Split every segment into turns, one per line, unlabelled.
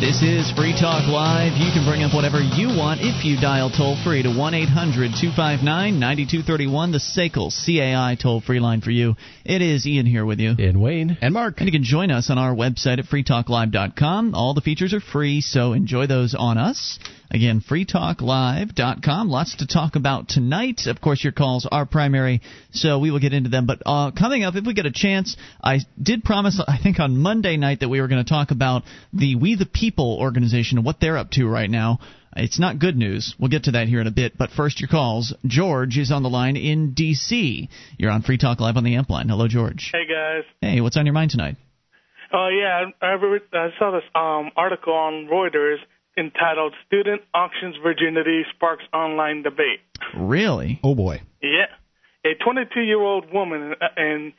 This is Free Talk Live. You can bring up whatever you want if you dial toll free to 1 800 259 9231, the SACL CAI toll free line for you. It is Ian here with you.
And Wayne.
And Mark.
And you can join us on our website at freetalklive.com. All the features are free, so enjoy those on us. Again, freetalklive.com. Lots to talk about tonight. Of course, your calls are primary, so we will get into them. But uh, coming up, if we get a chance, I did promise, I think on Monday night, that we were going to talk about the We the People organization and what they're up to right now. It's not good news. We'll get to that here in a bit. But first, your calls. George is on the line in D.C. You're on Free Talk Live on the Amp line. Hello, George.
Hey, guys.
Hey, what's on your mind tonight?
Oh, yeah. I, I, I saw this um, article on Reuters entitled Student Auctions Virginity Sparks Online Debate.
Really?
Oh, boy.
Yeah. A 22 year old woman in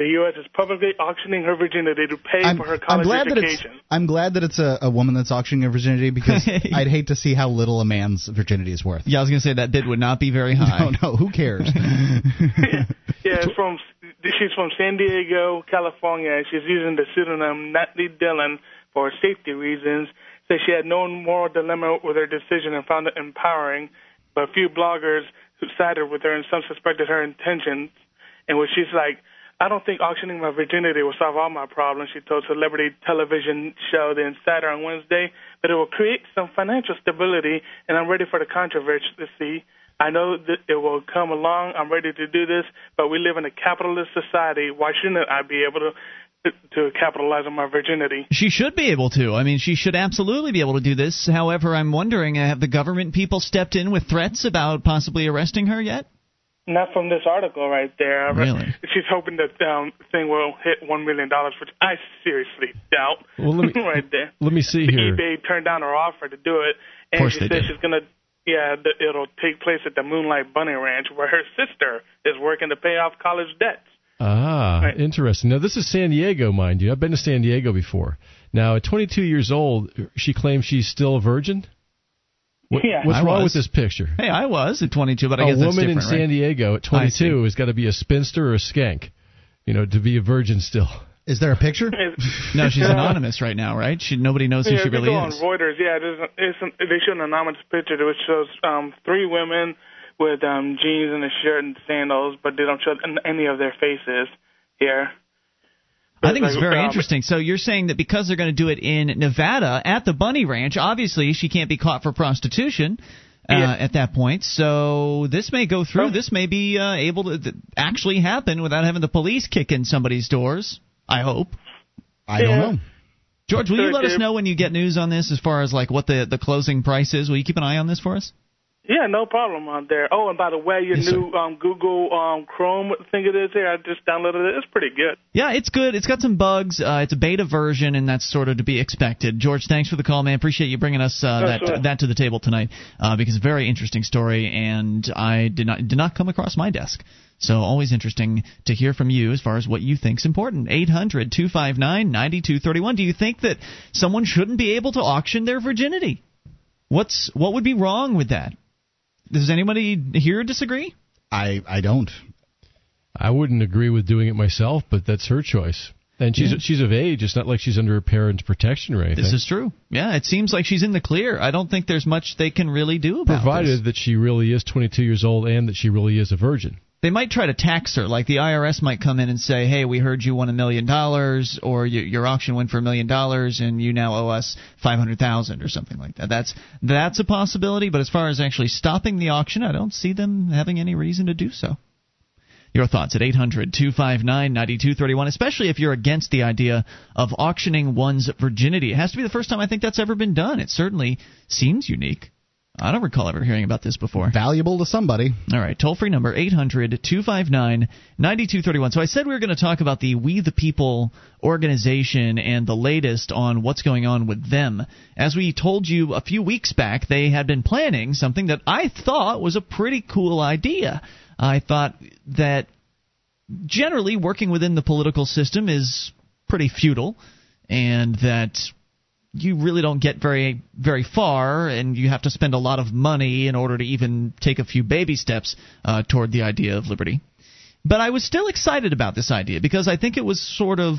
the U.S. is publicly auctioning her virginity to pay
I'm,
for her college
I'm glad
education.
That it's, I'm glad that it's a, a woman that's auctioning her virginity because I'd hate to see how little a man's virginity is worth.
Yeah, I was going to say that bid would not be very high.
No, no, who cares?
yeah, yeah, it's from she's from San Diego, California. She's using the pseudonym Natalie Dylan for safety reasons said she had no moral dilemma with her decision and found it empowering, but a few bloggers who sided with her and some suspected her intentions, in which she's like, I don't think auctioning my virginity will solve all my problems, she told celebrity television show The Insider on Wednesday, but it will create some financial stability, and I'm ready for the controversy. I know that it will come along. I'm ready to do this, but we live in a capitalist society. Why shouldn't I be able to to capitalize on my virginity.
She should be able to. I mean, she should absolutely be able to do this. However, I'm wondering have the government people stepped in with threats about possibly arresting her yet?
Not from this article right there.
Really?
She's hoping that um, thing will hit one million dollars, which I seriously doubt.
Well, let me,
right there.
Let me see
the
here.
eBay turned down her offer to do it, and
of course
she
they
said
did.
she's gonna. Yeah, it'll take place at the Moonlight Bunny Ranch, where her sister is working to pay off college debts.
Ah,
Right.
interesting. Now, this is San Diego, mind you. I've been to San Diego before. Now, at 22 years old, she claims she's still a virgin. What,
Yeah.
what's
I
wrong
was.
with this picture?
Hey, I was at 22, but I
a
guess that's
woman in
different,
San
right?
Diego at 22 has got to be a spinster or a skank, you know, to be a virgin still.
Is there a picture?
No, she's
Yeah.
anonymous right now, right? She nobody knows who
yeah,
she
if you
really
go
is.
on Reuters, yeah, there's a, it's an, they show an anonymous picture which shows um, three women with um, jeans and a shirt and sandals, but they don't show any of their faces here.
I think it's
Like,
very
um,
interesting. So you're saying that because they're going to do it in Nevada at the Bunny Ranch, obviously she can't be caught for prostitution. Uh,
Yeah.
At that point, so this may go through.
Oh.
This may be uh, able to th- actually happen without having the police kick in somebody's doors. I hope.
I don't know.
George, will you let us know when you get news on this as far as like what the the closing price is? Will you keep an eye on this for us?
Yeah, no problem on there. Oh, and by the way, your
Yes,
new um, Google um, Chrome thing it is here, I just downloaded it. It's pretty good.
Yeah, it's good. It's got some bugs. Uh, it's a beta version, and that's sort of to be expected. George, thanks for the call, man. Appreciate you bringing us uh,
Oh,
that
sure.
that to the table tonight uh, because it's a very interesting story, and I did not did not come across my desk. So always interesting to hear from you as far as what you think's important. 800-259-9231. Do you think that someone shouldn't be able to auction their virginity? What's what would be wrong with that? Does anybody here disagree?
I I don't.
I wouldn't agree with doing it myself, but that's her choice. And she's
Yeah.
she's of age. It's not like she's under her parents' protection or anything.
This is true. Yeah, it seems like she's in the clear. I don't think there's much they can really do about
provided
this.
that she really is 22 years old and that she really is a virgin.
They might try to tax her, like the IRS might come in and say, "Hey, we heard you won a million dollars, or you, your auction went for a million dollars, and you now owe us five hundred thousand, or something like that." That's that's a possibility. But as far as actually stopping the auction, I don't see them having any reason to do so. Your thoughts at 800 259 9231, especially if you're against the idea of auctioning one's virginity. It has to be the first time I think that's ever been done. It certainly seems unique. I don't recall ever hearing about this before.
Valuable to somebody.
All right, toll free number 800 259 9231. So I said we were going to talk about the We the People organization and the latest on what's going on with them. As we told you a few weeks back, they had been planning something that I thought was a pretty cool idea. I thought that generally working within the political system is pretty futile and that you really don't get very very far, and you have to spend a lot of money in order to even take a few baby steps uh, toward the idea of liberty. But I was still excited about this idea because I think it was sort of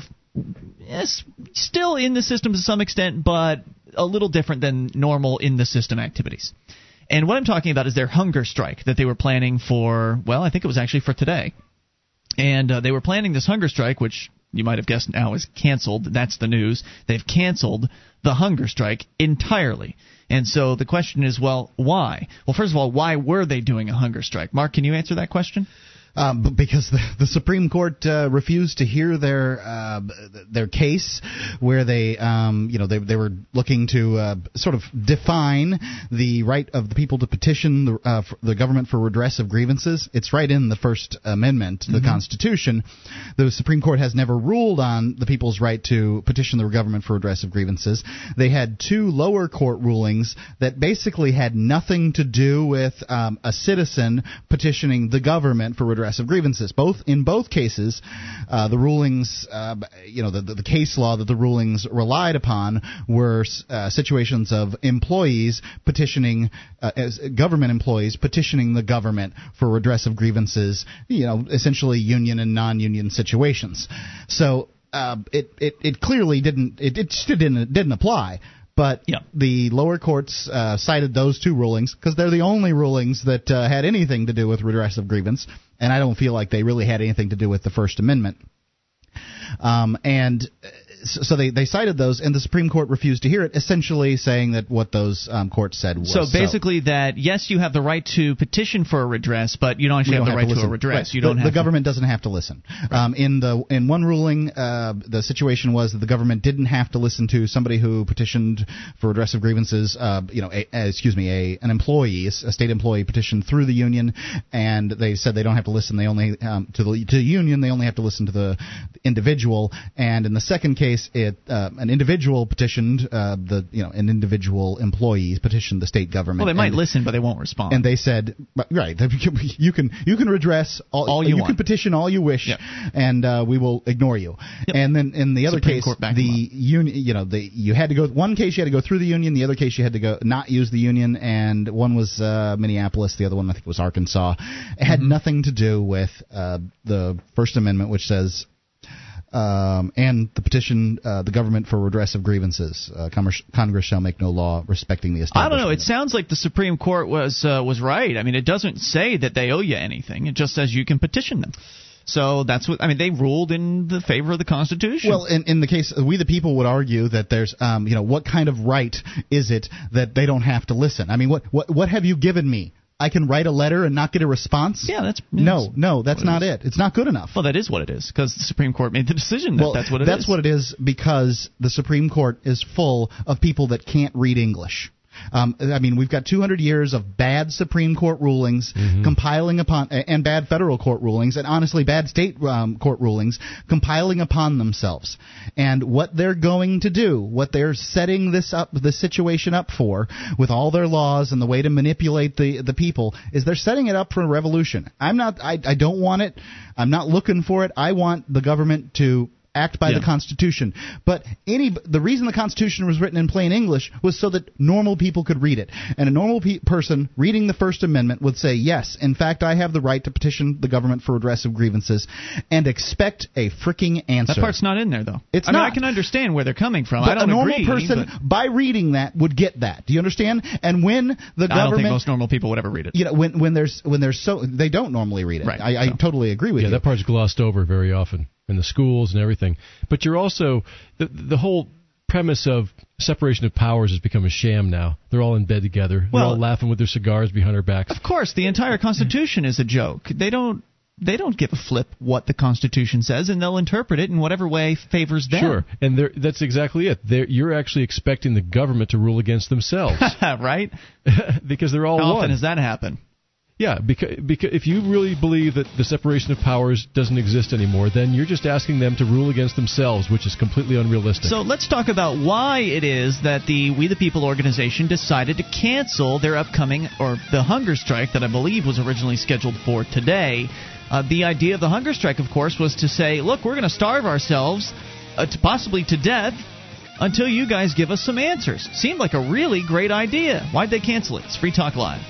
yes, still in the system to some extent, but a little different than normal in the system activities. And what I'm talking about is their hunger strike that they were planning for. Well, I think it was actually for today. And uh, they were planning this hunger strike, which you might have guessed now is canceled. That's the news. They've canceled the hunger strike entirely. And so the question is, well, why? Well, first of all, why were they doing a hunger strike? Mark, can you answer that question?
Um, because the, the Supreme Court uh, refused to hear their uh, their case, where they um, you know they they were looking to uh, sort of define the right of the people to petition the uh, the government for redress of grievances. It's right in the First Amendment to the mm-hmm. Constitution. The Supreme Court has never ruled on the people's right to petition the government for redress of grievances. They had two lower court rulings that basically had nothing to do with um, a citizen petitioning the government for redress of grievances. Both in both cases, uh, the rulings, uh, you know, the, the, the, case law that the rulings relied upon were uh, situations of employees petitioning, uh, as government employees petitioning the government for redress of grievances. You know, essentially union and non-union situations. So. Uh, it, it it clearly didn't it, it didn't didn't apply. But
yeah.
the lower courts uh, cited those two rulings because they're the only rulings that uh, had anything to do with redress of grievance, and I don't feel like they really had anything to do with the First Amendment. Um, and so they, they cited those, and the Supreme Court refused to hear it, essentially saying that what those um, courts said was
so basically so. that yes, you have the right to petition for a redress, but you don't actually have the right to, to, a redress.
Right.
You don't.
The, the government doesn't have to listen. Right. Um, in the in one ruling, uh, the situation was that the government didn't have to listen to somebody who petitioned for redress of grievances. Uh, you know, a, a, excuse me, a an employee, a state employee petitioned through the union, and they said they don't have to listen. They only um, to the to the union. They only have to listen to the individual. And in the second case, it uh, an individual petitioned uh, the you know an individual employee petitioned the state government.
Well, they might listen, but they won't respond.
And they said, right, you can you can redress all,
all you,
you
want.
can petition all you wish,
yep.
and uh, we will ignore you.
Yep.
And then in the other
Supreme
case, the union, you know, the you had to go. One case you had to go through the union. The other case you had to go not use the union. And one was uh, Minneapolis. The other one I think was Arkansas. It had mm-hmm. nothing to do with uh, the First Amendment, which says um, and the petition uh, the government for redress of grievances. Uh, Congress, Congress, shall make no law respecting the establishment.
I don't know. It sounds like the Supreme Court was uh, was right. I mean, it doesn't say that they owe you anything. It just says you can petition them. So that's what I mean. They ruled in the favor of the Constitution.
Well, in, in the case, we the people would argue that there's, um, you know, what kind of right is it that they don't have to listen? I mean, what what what have you given me? I can write a letter and not get a response?
Yeah, that's
no, no, that's not it, it. It's not good enough.
Well, that is what it is because the Supreme Court made the decision that
well,
that's what it
that's
is.
what it is because the Supreme Court is full of people that can't read English. Um, I mean, we've got 200 years of bad Supreme Court rulings mm-hmm. compiling upon, and bad federal court rulings, and honestly, bad state um, court rulings compiling upon themselves. And what they're going to do, what they're setting this up, the situation up for, with all their laws and the way to manipulate the the people, is they're setting it up for a revolution. I'm not, I, I don't want it. I'm not looking for it. I want the government to act by yeah. the Constitution. But any the reason the Constitution was written in plain English was so that normal people could read it, and a normal pe- person reading the First Amendment would say, "Yes, in fact, I have the right to petition the government for redress of grievances," and expect a freaking answer.
That part's not in there, though.
It's
I
not.
Mean, I can understand where they're coming from.
But
I don't
a normal
agree,
person,
but...
by reading that, would get that. Do you understand? And when the government, I
don't think most normal people would ever read it.
You know, when when there's when there's so they don't normally read it.
Right.
I, I
so.
totally agree with
yeah,
you.
Yeah, that part's glossed over very often in the schools and everything. But you're also the the whole premise of separation of powers has become a sham now. They're all in bed together. They're
well,
all laughing with their cigars behind their backs.
Of course, the entire Constitution is a joke. They don't they don't give a flip what the Constitution says, and they'll interpret it in whatever way favors them.
Sure, and that's exactly it. They're, you're actually expecting the government to rule against themselves,
right?
because they're all
How
one.
often does that happen?
Yeah, because, because if you really believe that the separation of powers doesn't exist anymore, then you're just asking them to rule against themselves, which is completely unrealistic.
So let's talk about why it is that the We the People organization decided to cancel their upcoming, or the hunger strike that I believe was originally scheduled for today. Uh, the idea of the hunger strike, of course, was to say, look, we're going to starve ourselves uh, to possibly to death until you guys give us some answers. Seemed like a really great idea. Why'd they cancel it? It's Free Talk Live.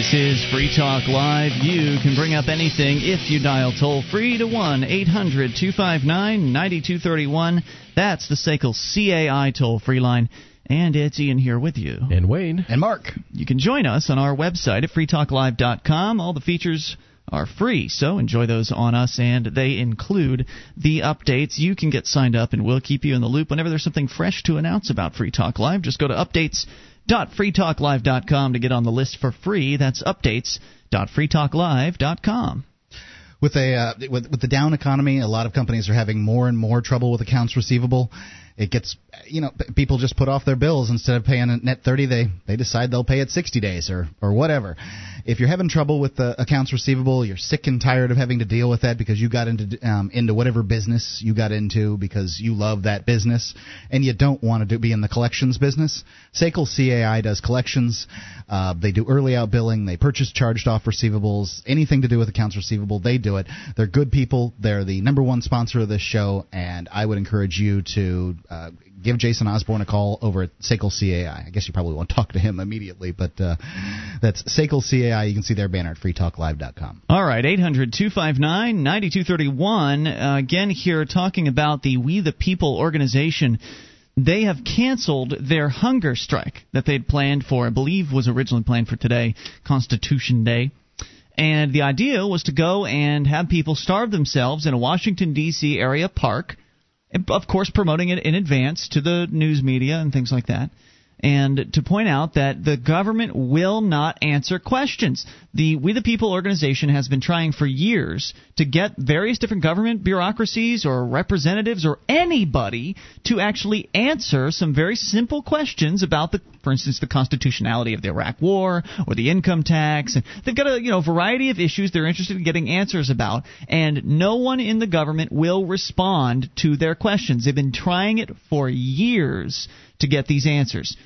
This is Free Talk Live. You can bring up anything if you dial toll free to 1 800 259 9231. That's the SACL CAI toll free line. And it's Ian here with you.
And Wayne.
And Mark.
You can join us on our website at freetalklive.com. All the features are free, so enjoy those on us, and they include the updates. You can get signed up, and we'll keep you in the loop whenever there's something fresh to announce about Free Talk Live. Just go to updates.freetalklive.com to get on the list for free. That's updates.freetalklive.com.
With a uh, with, with the down economy, a lot of companies are having more and more trouble with accounts receivable it gets you know people just put off their bills. Instead of paying at net 30 they they decide they'll pay it 60 days or or whatever. If you're having trouble with the accounts receivable you're sick and tired of having to deal with that because you got into um, into whatever business you got into because you love that business and you don't want to do, be in the collections business. SACL CAI does collections. Uh, they do early out billing. They purchase charged off receivables. Anything to do with accounts receivable they do it. They're good people. They're the number one sponsor of this show and I would encourage you to uh, give Jason Osborne a call over at SACL CAI. I guess you probably won't talk to him immediately, but uh, that's SACL CAI. You can see their banner at freetalklive.com.
All right, 800 259 9231. Uh, again, here talking about the We the People organization. They have canceled their hunger strike that they'd planned for, I believe was originally planned for today, Constitution Day. And the idea was to go and have people starve themselves in a Washington, D.C. area park of course, promoting it in advance to the news media and things like that and to point out that the government will not answer questions. The We the People organization has been trying for years to get various different government bureaucracies or representatives or anybody to actually answer some very simple questions about the for instance the constitutionality of the Iraq war or the income tax and they've got a you know variety of issues they're interested in getting answers about and no one in the government will respond to their questions. They've been trying it for years to get these answers.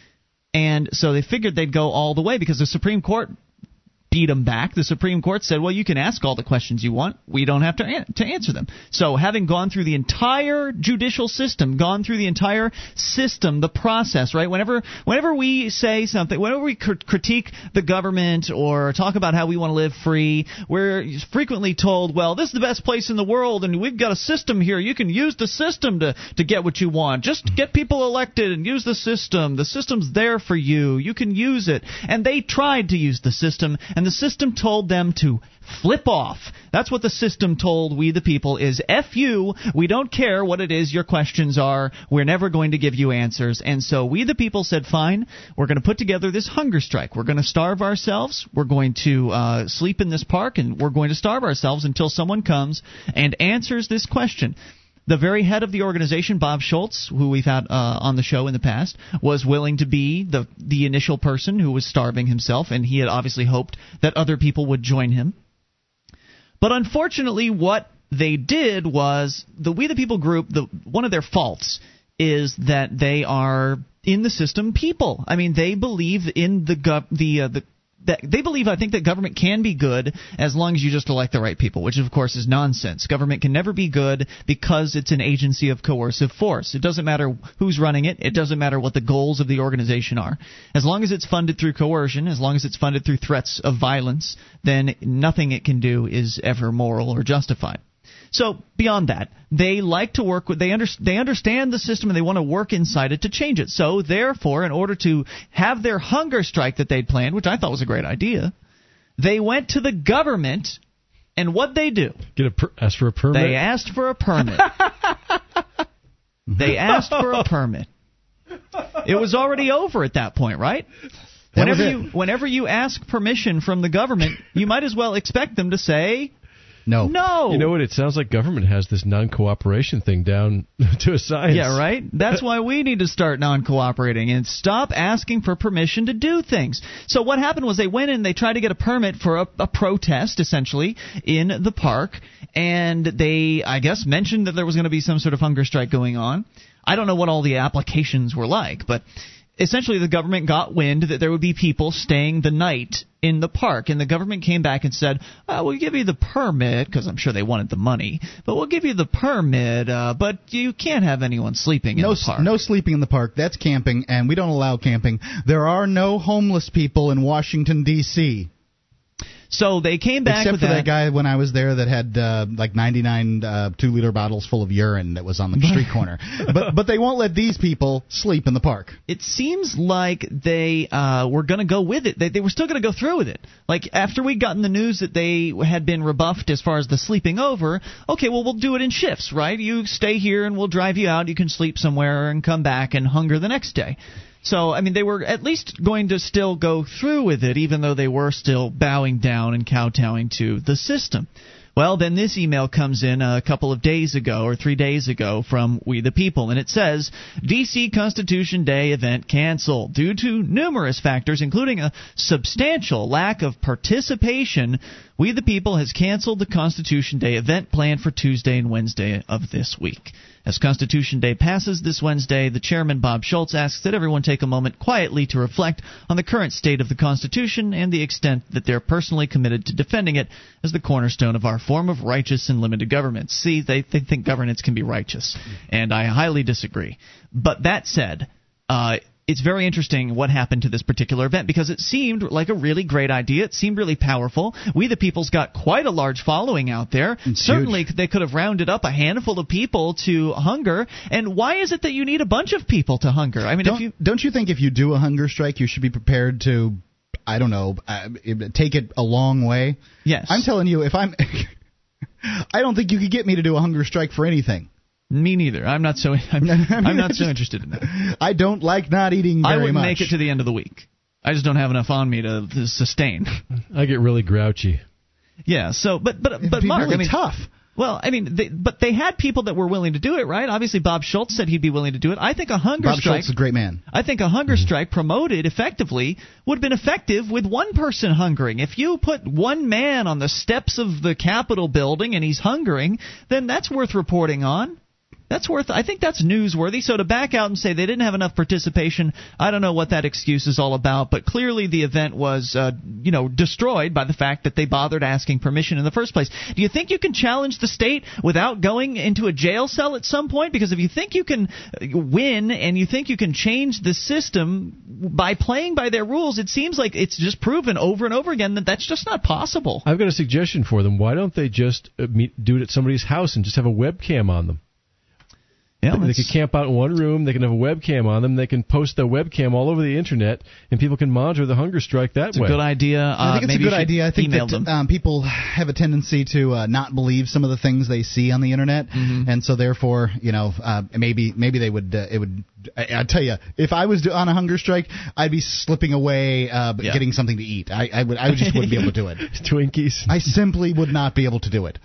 And so they figured they'd go all the way because the Supreme Court beat them back. The Supreme Court said, "Well, you can ask all the questions you want. We don't have to an- to answer them." So, having gone through the entire judicial system, gone through the entire system, the process, right? Whenever whenever we say something, whenever we cr- critique the government or talk about how we want to live free, we're frequently told, "Well, this is the best place in the world, and we've got a system here. You can use the system to to get what you want. Just get people elected and use the system. The system's there for you. You can use it." And they tried to use the system and and the system told them to flip off. That's what the system told we the people is F you, we don't care what it is your questions are, we're never going to give you answers. And so we the people said, fine, we're going to put together this hunger strike. We're going to starve ourselves, we're going to uh, sleep in this park, and we're going to starve ourselves until someone comes and answers this question. The very head of the organization, Bob Schultz, who we've had uh, on the show in the past, was willing to be the the initial person who was starving himself, and he had obviously hoped that other people would join him. But unfortunately, what they did was the We the People group. The one of their faults is that they are in the system people. I mean, they believe in the gov- the uh, the that they believe I think that government can be good as long as you just elect the right people, which of course is nonsense. Government can never be good because it's an agency of coercive force. It doesn't matter who's running it, it doesn't matter what the goals of the organization are. As long as it's funded through coercion, as long as it's funded through threats of violence, then nothing it can do is ever moral or justified. So beyond that, they like to work with they under, they understand the system and they want to work inside it to change it. So therefore, in order to have their hunger strike that they'd planned, which I thought was a great idea, they went to the government and what they do?
Get a per- ask for a permit.
They asked for a permit. they asked for a permit. It was already over at that point, right? Whenever you whenever you ask permission from the government, you might as well expect them to say
no.
No.
You know what? It sounds like government has this non-cooperation thing down to a science.
Yeah, right. That's why we need to start non-cooperating and stop asking for permission to do things. So what happened was they went in, and they tried to get a permit for a, a protest, essentially, in the park, and they, I guess, mentioned that there was going to be some sort of hunger strike going on. I don't know what all the applications were like, but essentially the government got wind that there would be people staying the night in the park and the government came back and said uh, we'll give you the permit because i'm sure they wanted the money but we'll give you the permit uh, but you can't have anyone sleeping in
no,
the park
no sleeping in the park. That's camping, and we don't allow camping. There are no homeless people in Washington D.C.
so they came back
Except for that. guy when I was there that had uh, like 99 uh, two liter bottles full of urine that was on the street corner. But but they won't let these people sleep in the park.
it seems like they uh, were going to go with it. They, they were still going to go through with it. Like after we'd gotten the news that they had been rebuffed as far as the sleeping over, okay, well we'll do it in shifts, right? You stay here and we'll drive you out. You can sleep somewhere and come back and hunger the next day. So I mean, they were at least going to still go through with it, even though they were still bowing down and kowtowing to the system. Well, then this email comes in a couple of days ago or three days ago from We the People, and it says DC Constitution Day event canceled due to numerous factors, including a substantial lack of participation. We the People has canceled the Constitution Day event planned for Tuesday and Wednesday of this week. As Constitution Day passes this Wednesday, the chairman Bob Schultz asks that everyone take a moment quietly to reflect on the current state of the Constitution and the extent that they're personally committed to defending it as the cornerstone of our form of righteous and limited government. See, they, they think governance can be righteous, and I highly disagree. But that said, uh, it's very interesting what happened to this particular event because it seemed like a really great idea. It seemed really powerful. We the People's got quite a large following out there.
It's
Certainly,
huge.
they could have rounded up a handful of people to hunger. And why is it that you need a bunch of people to hunger? I mean,
Don't
if you
don't you think if you do a hunger strike, you should be prepared to, I don't know, uh, take it a long way?
yes,
I'm telling you, if I'm, I don't think you could get me to do a hunger strike for anything.
Me neither. I'm not so. I'm,
I mean,
I'm not
it's
so interested in that.
I don't like not eating very
I wouldn't
much.
make it to the end of the week. I just don't have enough on me to, to sustain.
I get really grouchy.
yeah. So, but but
It'd
but
be
Mark,
really
I mean,
tough.
Well, I mean, they, but they had people that were willing to do it, right? Obviously, Bob Schultz said he'd be willing to do it. I think a hunger
Bob
strike.
Schultz is a great man.
I think a hunger mm-hmm. strike promoted effectively would have been effective with one person hungering. If you put one man on the steps of the Capitol building and he's hungering, then that's worth reporting on. That's worth. I think that's newsworthy. So to back out and say they didn't have enough participation, I don't know what that excuse is all about. But clearly the event was, uh, you know, destroyed by the fact that they bothered asking permission in the first place. Do you think you can challenge the state without going into a jail cell at some point? Because if you think you can uh, win and you think you can change the system by playing by their rules, it seems like it's just proven over and over again that that's just not possible.
I've got a suggestion for them. Why don't they just uh, do it at somebody's house and just have a webcam on them?
Yeah,
they
that's-
could camp out in one room. They can have a webcam on them. They can post their webcam all over the internet, and people can monitor the hunger strike that
it's a
way.
good idea. Uh,
I think it's a good idea. I think that um, people have a tendency to uh, not believe some of the things they see on the internet,
Mm-hmm.
and so therefore, you know, uh, maybe maybe they would uh, it would. I, I tell you, if I was do- on a hunger strike, I'd be slipping away, uh, but
Yeah.
getting something to eat. I, I would I just wouldn't be able to do it.
Twinkies.
I simply would not be able to do it.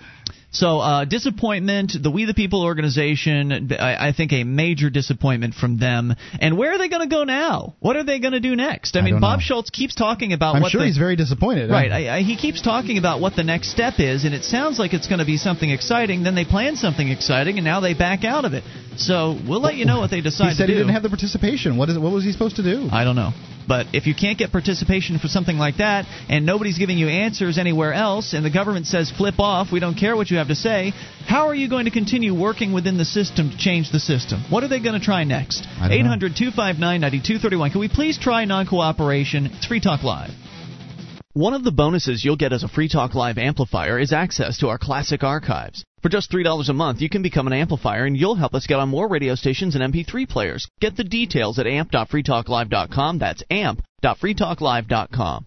So, uh, disappointment. The We the People organization, I, I think a major disappointment from them. And where are they going to go now? What are they going to do next? I,
I
mean, Bob
know.
Schultz keeps talking about
I'm
what
sure
the,
he's very disappointed.
Right, I, he keeps talking about what the next step is, and it sounds like it's going to be something exciting. Then they plan something exciting, and now they back out of it. So we'll let you know what they decide
he said he didn't have the participation. What is what was he supposed to do?
I don't know. But if you can't get participation for something like that, and nobody's giving you answers anywhere else, and the government says flip off, we don't care what you have to say, how are you going to continue working within the system to change the system? What are they going to try next?
I
800 259 9231. Can we please try non cooperation? It's Free Talk Live. One of the bonuses you'll get as a Free Talk Live amplifier is access to our classic archives. For just $3 a month, you can become an amplifier and you'll help us get on more radio stations and MP3 players. Get the details at amp.freetalklive.com. That's amp.freetalklive.com.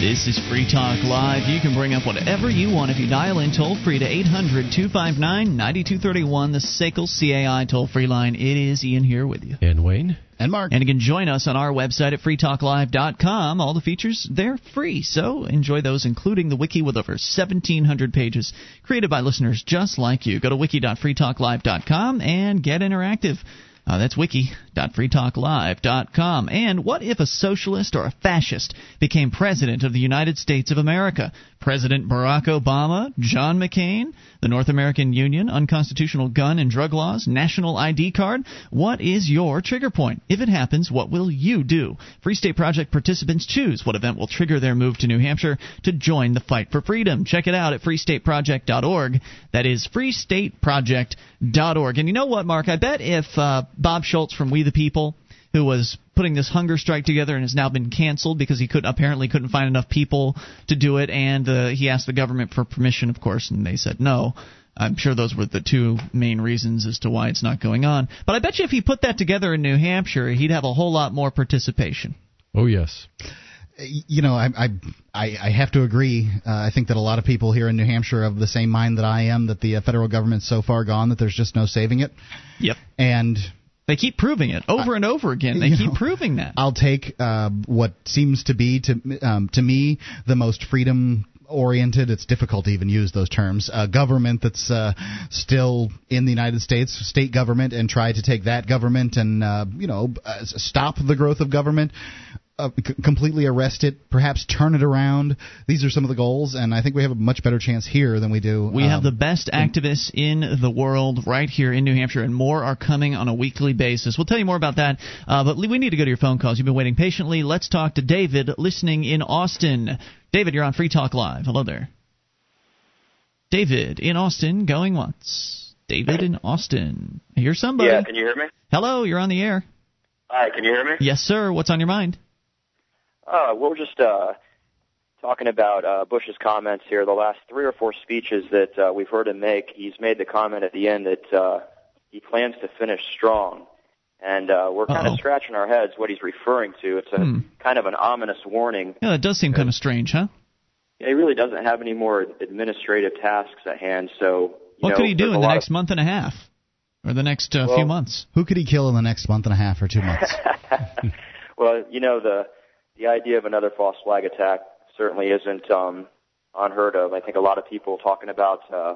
This is Free Talk Live. You can bring up whatever you want if you dial in toll free to 800 259 9231, the SACL CAI toll free line. It is Ian here with you.
And Wayne?
And Mark,
And you can join us on our website at freetalklive.com. All the features, they're free. So enjoy those, including the wiki with over 1,700 pages created by listeners just like you. Go to wiki.freetalklive.com and get interactive. Uh, that's wiki.freetalklive.com. And what if a socialist or a fascist became president of the United States of America? President Barack Obama, John McCain, the North American Union, unconstitutional gun and drug laws, national ID card. What is your trigger point? If it happens, what will you do? Free State Project participants choose what event will trigger their move to New Hampshire to join the fight for freedom. Check it out at freestateproject.org. That is freestateproject.org. And you know what, Mark? I bet if uh, Bob Schultz from We the People who was putting this hunger strike together and has now been canceled because he could apparently couldn't find enough people to do it, and uh, he asked the government for permission, of course, and they said no. I'm sure those were the two main reasons as to why it's not going on. But I bet you if he put that together in New Hampshire, he'd have a whole lot more participation.
Oh yes.
You know, I I I have to agree. Uh, I think that a lot of people here in New Hampshire are of the same mind that I am that the uh, federal government's so far gone that there's just no saving it.
Yep.
And
they keep proving it over and over again. They keep know, proving that.
I'll take uh, what seems to be to um, to me the most freedom oriented. It's difficult to even use those terms. A government that's uh, still in the United States, state government, and try to take that government and uh, you know uh, stop the growth of government uh, c- completely arrest it, perhaps turn it around. These are some of the goals, and I think we have a much better chance here than we do.
We um, have the best activists in the world right here in New Hampshire, and more are coming on a weekly basis. We'll tell you more about that, uh, but we need to go to your phone calls. You've been waiting patiently. Let's talk to David, listening in Austin. David, you're on Free Talk Live. Hello there. David in Austin, going once. David in Austin. Hear somebody.
Yeah, can you hear me?
Hello, you're on the air.
Hi, can you hear me?
Yes, sir. What's on your mind?
Uh, we're just uh, talking about uh, Bush's comments here. The last three or four speeches that uh, we've heard him make, he's made the comment at the end that uh, he plans to finish strong. And uh, we're kind
Uh-oh.
of scratching our heads what he's referring to. It's a
Hmm.
kind of an ominous warning.
Yeah, that does seem kind of strange, huh?
Yeah, He really doesn't have any more administrative tasks at hand. So, you
What
know,
could he do in the next
of,
month and a half? Or the next uh,
Well-
few months?
Who could he kill in the next month and a half or two months?
well, you know the the idea of another false flag attack certainly isn't um, unheard of. I think a lot of people talking about uh,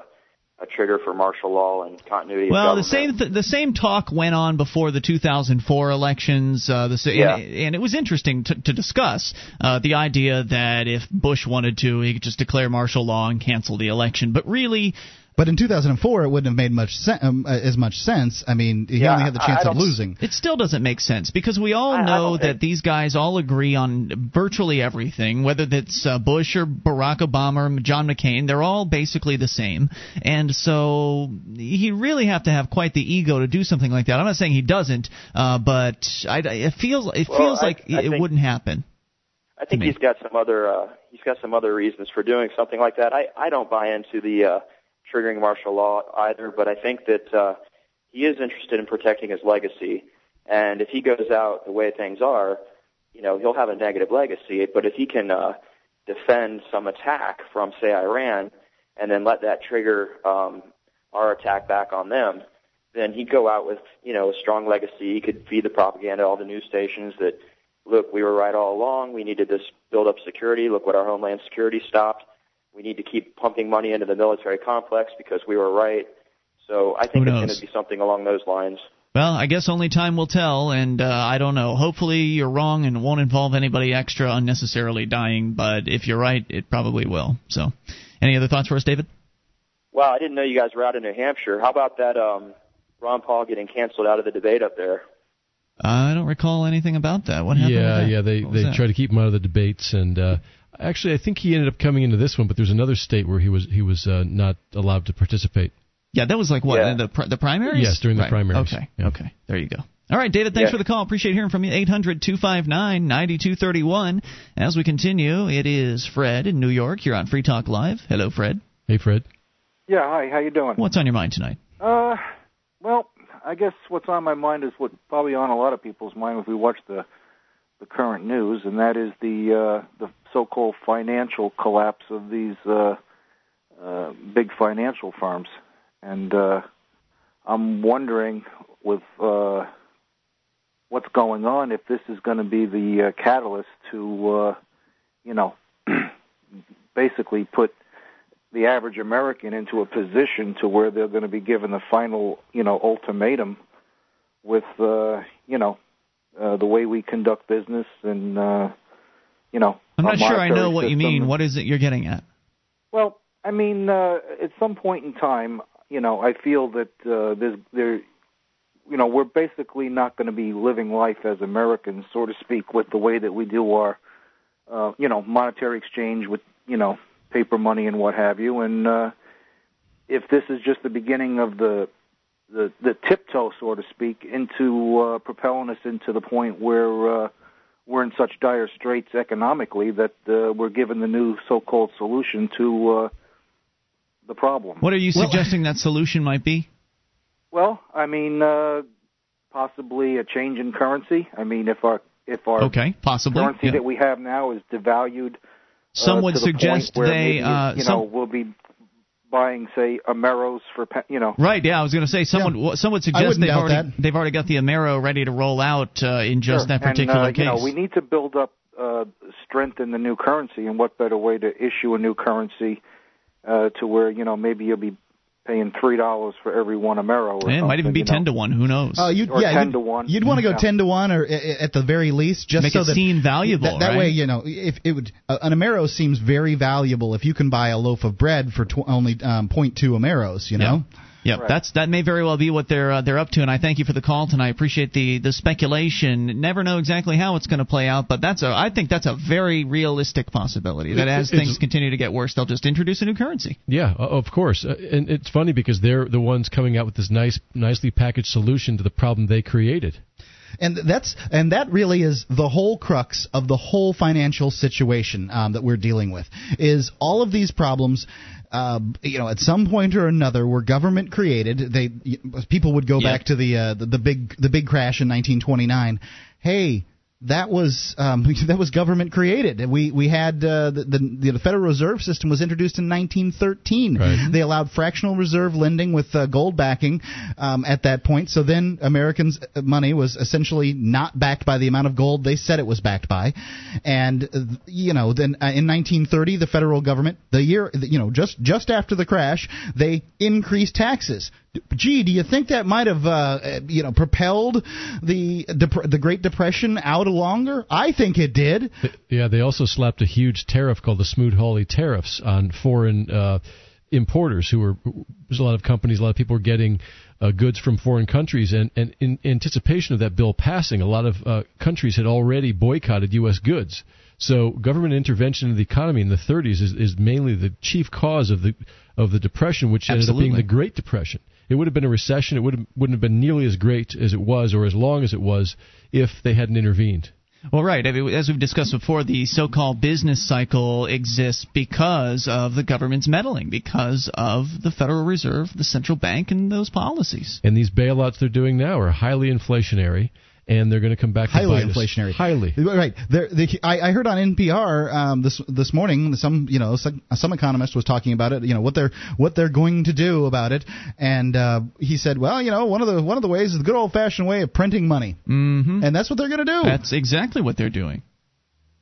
a trigger for martial law and continuity. of
Well, the same th- the same talk went on before the 2004 elections. Uh, the,
Yeah.
and, and it was interesting to, to discuss uh, the idea that if Bush wanted to, he could just declare martial law and cancel the election. But really,
But in 2004, it wouldn't have made much sen- um, uh, as much sense. I mean, he
Yeah,
only had the chance
I
of losing.
it still doesn't make sense because we all
I- I
know
don't
that
think-
these guys all agree on virtually everything, whether that's uh, Bush or Barack Obama or John McCain. They're all basically the same, and so he really have to have quite the ego to do something like that. I'm not saying he doesn't, uh, but I, it feels it
Well,
feels
I-
like
I
it
think-
wouldn't happen.
I think he's got some other uh, he's got some other reasons for doing something like that. I I don't buy into the uh, triggering martial law either, but I think that uh, he is interested in protecting his legacy. And if he goes out the way things are, you know, he'll have a negative legacy. But if he can uh, defend some attack from, say, Iran, and then let that trigger um, our attack back on them, then he'd go out with, you know, a strong legacy. He could feed the propaganda, all the news stations that look, we were right all along. We needed to s- build up security. Look what our homeland security stopped. We need to keep pumping money into the military complex because we were right. So I think it's going to be something along those lines.
Well, I guess only time will tell, and uh, I don't know. Hopefully, you're wrong and it won't involve anybody extra unnecessarily dying. But if you're right, it probably will. So, any other thoughts for us, David?
Wow, I didn't know you guys were out in New Hampshire. How about that um, Ron Paul getting canceled out of the debate up there?
I don't recall anything about that. What happened?
yeah,
that?
yeah. They they
that?
try to keep him out of the debates, and uh, actually, I think he ended up coming into this one. But there's another state where he was he was uh, not allowed to participate.
Yeah, that was like what
Yeah.
the pri- the primaries.
Yes, during the
Right.
primaries.
Okay,
Yeah.
okay, there you go. All right, David, thanks
Yeah.
for the call. Appreciate hearing from you. 800-259-9231. As we continue, it is Fred in New York. You're on Free Talk Live. Hello, Fred.
Hey, Fred.
Yeah, hi. How you doing?
What's on your mind tonight?
Uh, well, I guess what's on my mind is what probably on a lot of people's mind if we watch the the current news, and that is the uh, the so-called financial collapse of these uh, uh, big financial firms, and uh, I'm wondering with uh, what's going on if this is going to be the uh, catalyst to, uh, you know, basically put the average American into a position to where they're going to be given the final, you know, ultimatum with, uh, you know, uh, the way we conduct business and, uh, you know,
I'm not sure I know what you mean. What is it you're getting at?
Well, I mean, uh, at some point in time, you know, I feel that uh, there's there, you know, we're basically not going to be living life as Americans, so to speak, with the way that we do our, uh, you know, monetary exchange with, you know, paper money and what have you. And uh, if this is just the beginning of the the, the tiptoe, so to speak, into uh, propelling us into the point where uh, we're in such dire straits economically that uh, we're given the new so-called solution to uh, the problem.
What are you well, suggesting that solution might be?
Well, I mean, uh, possibly a change in currency. I mean, if our if our
okay, possibly
currency
yeah.
that we have now is devalued,
some
uh,
would
the
suggest
they,
maybe,
uh, you
some,
know, we'll be buying, say, Ameros for you know.
Right. Yeah, I was going to say someone
Yeah.
some would suggest they've already
that.
they've already got the Amero ready to roll out uh, in just
Sure.
that particular
and, uh,
case.
You know, we need to build up uh, strength in the new currency, and what better way to issue a new currency uh, to where you know maybe you'll be paying three dollars for every one Amero. Or
Eh, it might even be
you know.
ten to one. Who knows?
Uh, you'd,
Or
yeah,
10
you'd,
to 1.
You'd want to go
Yeah.
ten to one, or i- i- at the very least, just
Make
so
it
that
seem valuable,
That, that
right?
way, you know, if it would, uh, an amero seems very valuable if you can buy a loaf of bread for tw- only um, 0.2 ameros. You know.
Yeah,
Right.
that's that may very well be what they're uh, they're up to, and I thank you for the call tonight. I appreciate the the speculation. Never know exactly how it's going to play out, but that's a I think that's a very realistic possibility that
It-
as
it's-
things continue to get worse, they'll just introduce a new currency.
Yeah, of course, uh, and it's funny because they're the ones coming out with this nice, nicely packaged solution to the problem they created.
And that's and that really is the whole crux of the whole financial situation um, that we're dealing with. Is all of these problems, uh, you know, at some point or another, were government created. They people would go
Yeah.
back to the, uh, the the big the big crash in 1929. Hey. That was um, that was government created. We we had uh, the, the the Federal Reserve System was introduced in 1913.
Right.
They allowed fractional reserve lending with uh, gold backing um, at that point. So then Americans' uh, money was essentially not backed by the amount of gold they said it was backed by. And uh, you know, then uh, in 1930, the federal government, the year you know, just just after the crash, they increased taxes. Gee, do you think that might have uh, you know propelled the dep- the Great Depression out longer? I think it did.
Yeah, they also slapped a huge tariff called the Smoot-Hawley tariffs on foreign uh, importers who were there's a lot of companies, a lot of people were getting uh, goods from foreign countries, and, and in anticipation of that bill passing, a lot of uh, countries had already boycotted U.S. goods. So government intervention in the economy in the 30s is, is mainly the chief cause of the of the depression, which ended up being the Great Depression. It would have been a recession. It would have, wouldn't have been nearly as great as it was, or as long as it was, if they hadn't intervened.
Well, right. I mean, as we've discussed before, the so-called business cycle exists because of the government's meddling, because of the Federal Reserve, the central bank, and those policies.
And these bailouts they're doing now are highly inflationary, and they're going to come back
highly inflationary.
Highly.
Right. There, the, I, I heard on NPR um, this this morning some you know some, some economist was talking about it. You know what they're what they're going to do about it, and uh, he said, well, you know, one of the one of the ways is the good old fashioned way of printing money,
Mm-hmm.
and that's what they're going to do.
That's exactly what they're doing.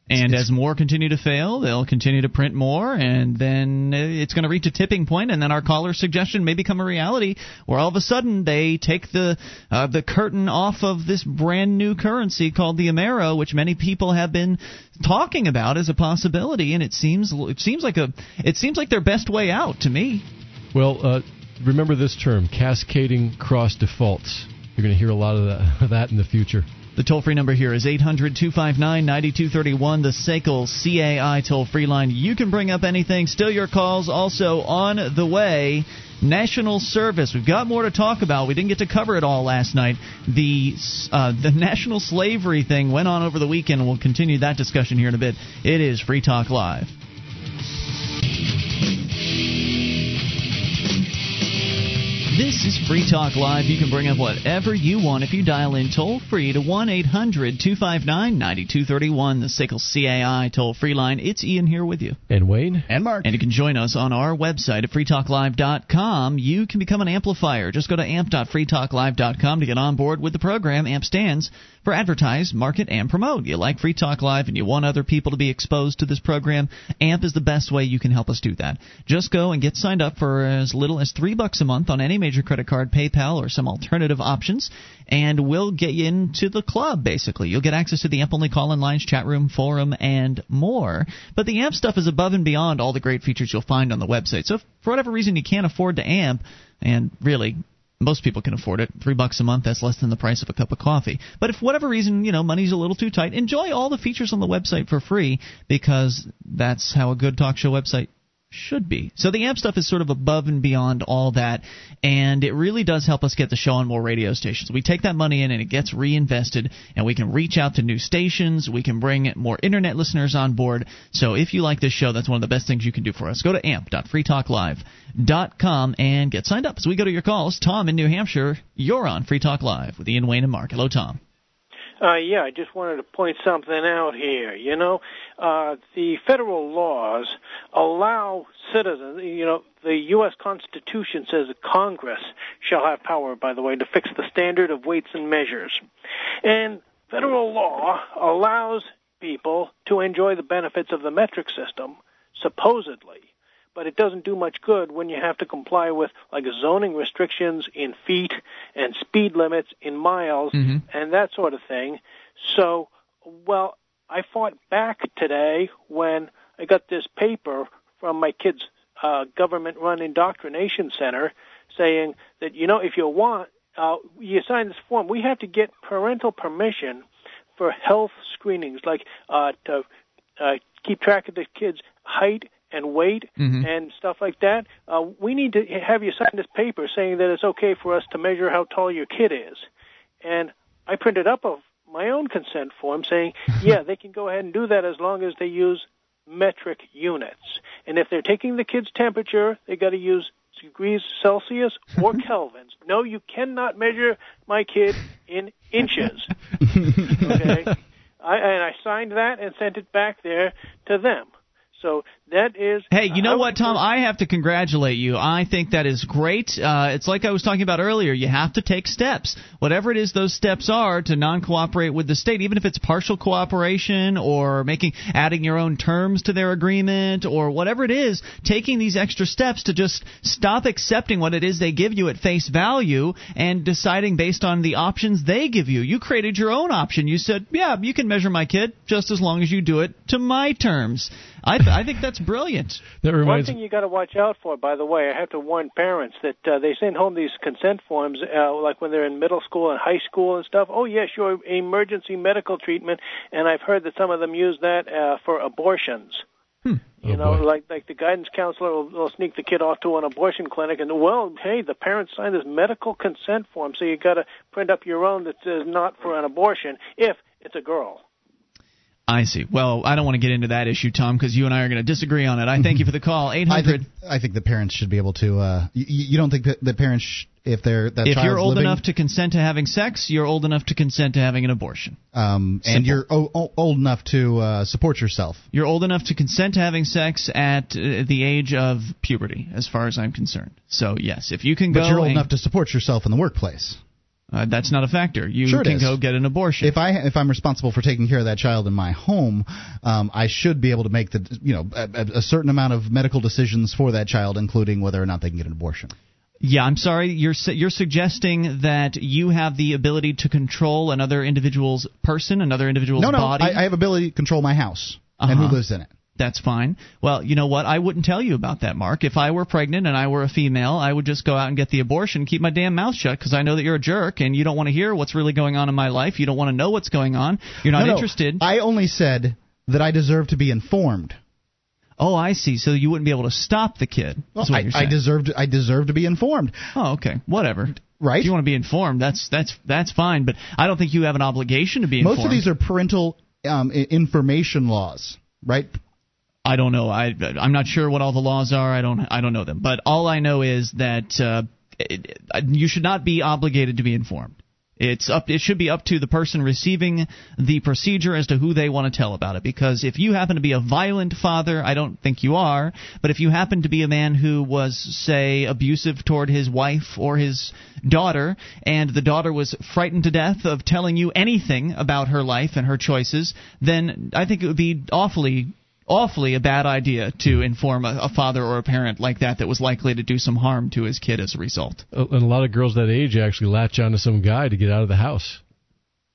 And as more continue to fail, they'll continue to print more, and then uh, it's going to reach a tipping point, and then our caller's suggestion may become a reality, where all of a sudden they take the uh, the curtain off of this brand new currency called the Amero, which many people have been talking about as a possibility, and it seems it seems like a it seems like their best way out to me.
Well, uh, remember this term, cascading cross defaults. You're going to hear a lot of that, of that in the future.
The toll free number here is 800 259 9231, the SACL CAI toll free line. You can bring up anything. Still your calls also on the way. National service. We've got more to talk about. We didn't get to cover it all last night. The uh, the national slavery thing went on over the weekend. We'll continue that discussion here in a bit. It is Free Talk Live. This is Free Talk Live. You can bring up whatever you want if you dial in toll free to 1 800 259 9231, the SACL CAI toll free line. It's Ian here with you.
And Wayne?
and Mark.
And you can join us on our website at freetalklive.com. You can become an amplifier. Just go to amp.freetalklive.com to get on board with the program. AMP stands for advertise, market, and promote. You like Free Talk Live and you want other people to be exposed to this program, AMP is the best way you can help us do that. Just go and get signed up for as little as three bucks a month on any major credit card, PayPal, or some alternative options, and we'll get you into the club, basically. You'll get access to the AMP only call in lines, chat room, forum, and more. But the AMP stuff is above and beyond all the great features you'll find on the website. So if for whatever reason you can't afford to AMP, and really most people can afford it. Three bucks a month, that's less than the price of a cup of coffee. But if whatever reason, you know, money's a little too tight, enjoy all the features on the website for free because that's how a good talk show website should be. So the AMP stuff is sort of above and beyond all that, and it really does help us get the show on more radio stations. We take that money in and it gets reinvested, and we can reach out to new stations. We can bring more internet listeners on board. So if you like this show, that's one of the best things you can do for us. Go to amp.freetalklive.com and get signed up. As we go to your calls, Tom in New Hampshire, you're on Free Talk Live with Ian Wayne and Mark. Hello, Tom.
Uh, yeah, I just wanted to point something out here. You know, uh, the federal laws allow citizens, you know, the U.S. Constitution says Congress shall have power, by the way, to fix the standard of weights and measures. And federal law allows people to enjoy the benefits of the metric system, supposedly but it doesn't do much good when you have to comply with like zoning restrictions in feet and speed limits in miles
mm-hmm.
and that sort of thing. So, well, I fought back today when I got this paper from my kid's uh, government-run indoctrination center saying that you know if you want, uh, you sign this form. We have to get parental permission for health screenings, like uh, to uh, keep track of the kid's height and weight
mm-hmm.
and stuff like that. Uh, we need to have you sign this paper saying that it's okay for us to measure how tall your kid is. And I printed up a my own consent form saying, yeah, they can go ahead and do that as long as they use metric units. And if they're taking the kid's temperature, they got to use degrees Celsius or Kelvins. No, you cannot measure my kid in inches. okay? I, and I signed that and sent it back there to them. So that is.
Hey, you know what, Tom? I have to congratulate you. I think that is great. Uh, it's like I was talking about earlier. You have to take steps, whatever it is those steps are, to non-cooperate with the state, even if it's partial cooperation or making adding your own terms to their agreement or whatever it is. Taking these extra steps to just stop accepting what it is they give you at face value and deciding based on the options they give you. You created your own option. You said, "Yeah, you can measure my kid just as long as you do it to my terms." I, I think that's brilliant.
That
reminds One thing you got to watch out for, by the way, I have to warn parents that uh, they send home these consent forms, uh, like when they're in middle school and high school and stuff. Oh yes, your emergency medical treatment, and I've heard that some of them use that uh, for abortions.
Hmm.
You
oh,
know,
boy.
like like the guidance counselor will, will sneak the kid off to an abortion clinic, and well, hey, the parents signed this medical consent form, so you got to print up your own that says not for an abortion if it's a girl.
I see. Well, I don't want to get into that issue, Tom, because you and I are going to disagree on it. I thank you for the call. Eight
I think, I think the parents should be able to. Uh, you, you don't think that the parents, sh- if they're that
If you're old
living,
enough to consent to having sex, you're old enough to consent to having an abortion.
um, and you're o- o- old enough to uh, support yourself.
You're old enough to consent to having sex at uh, the age of puberty, as far as I'm concerned. So yes, if you can go,
But you're old
and-
enough to support yourself in the workplace.
Uh, that's not a factor. You
Sure
can
is.
go get an abortion.
If I if I'm responsible for taking care of that child in my home, um, I should be able to make the you know a, a- certain amount of medical decisions for that child, including whether or not they can get an abortion.
yeah, I'm sorry. You're you're suggesting that you have the ability to control another individual's person, another individual's
No, no,
body.
I, I have ability to control my house and who
Uh-huh.
lives in it.
That's fine. Well, you know what? I wouldn't tell you about that, Mark. If I were pregnant and I were a female, I would just go out and get the abortion, and keep my damn mouth shut, because I know that you're a jerk and you don't want to hear what's really going on in my life. You don't want to know what's going on. You're not
No, no,
interested.
I only said that I deserve to be informed.
oh, I see. So you wouldn't be able to stop the kid.
Well,
what
I, I
saying.
deserve to, I deserve to be informed,
Oh, okay. Whatever.
right?
If you want to be informed, that's that's that's fine. But I don't think you have an obligation to be informed.
Most of these are parental um, information laws, right?
I don't know. I I'm not sure what all the laws are. I don't I don't know them. But all I know is that uh, you should not be obligated to be informed. It's up. It should be up to the person receiving the procedure as to who they want to tell about it. Because if you happen to be a violent father, I don't think you are. But if you happen to be a man who was, say, abusive toward his wife or his daughter, and the daughter was frightened to death of telling you anything about her life and her choices, then I think it would be awfully awfully a bad idea to inform a, a father or a parent like that that was likely to do some harm to his kid as a result.
And a lot of girls that age actually latch onto some guy to get out of the house.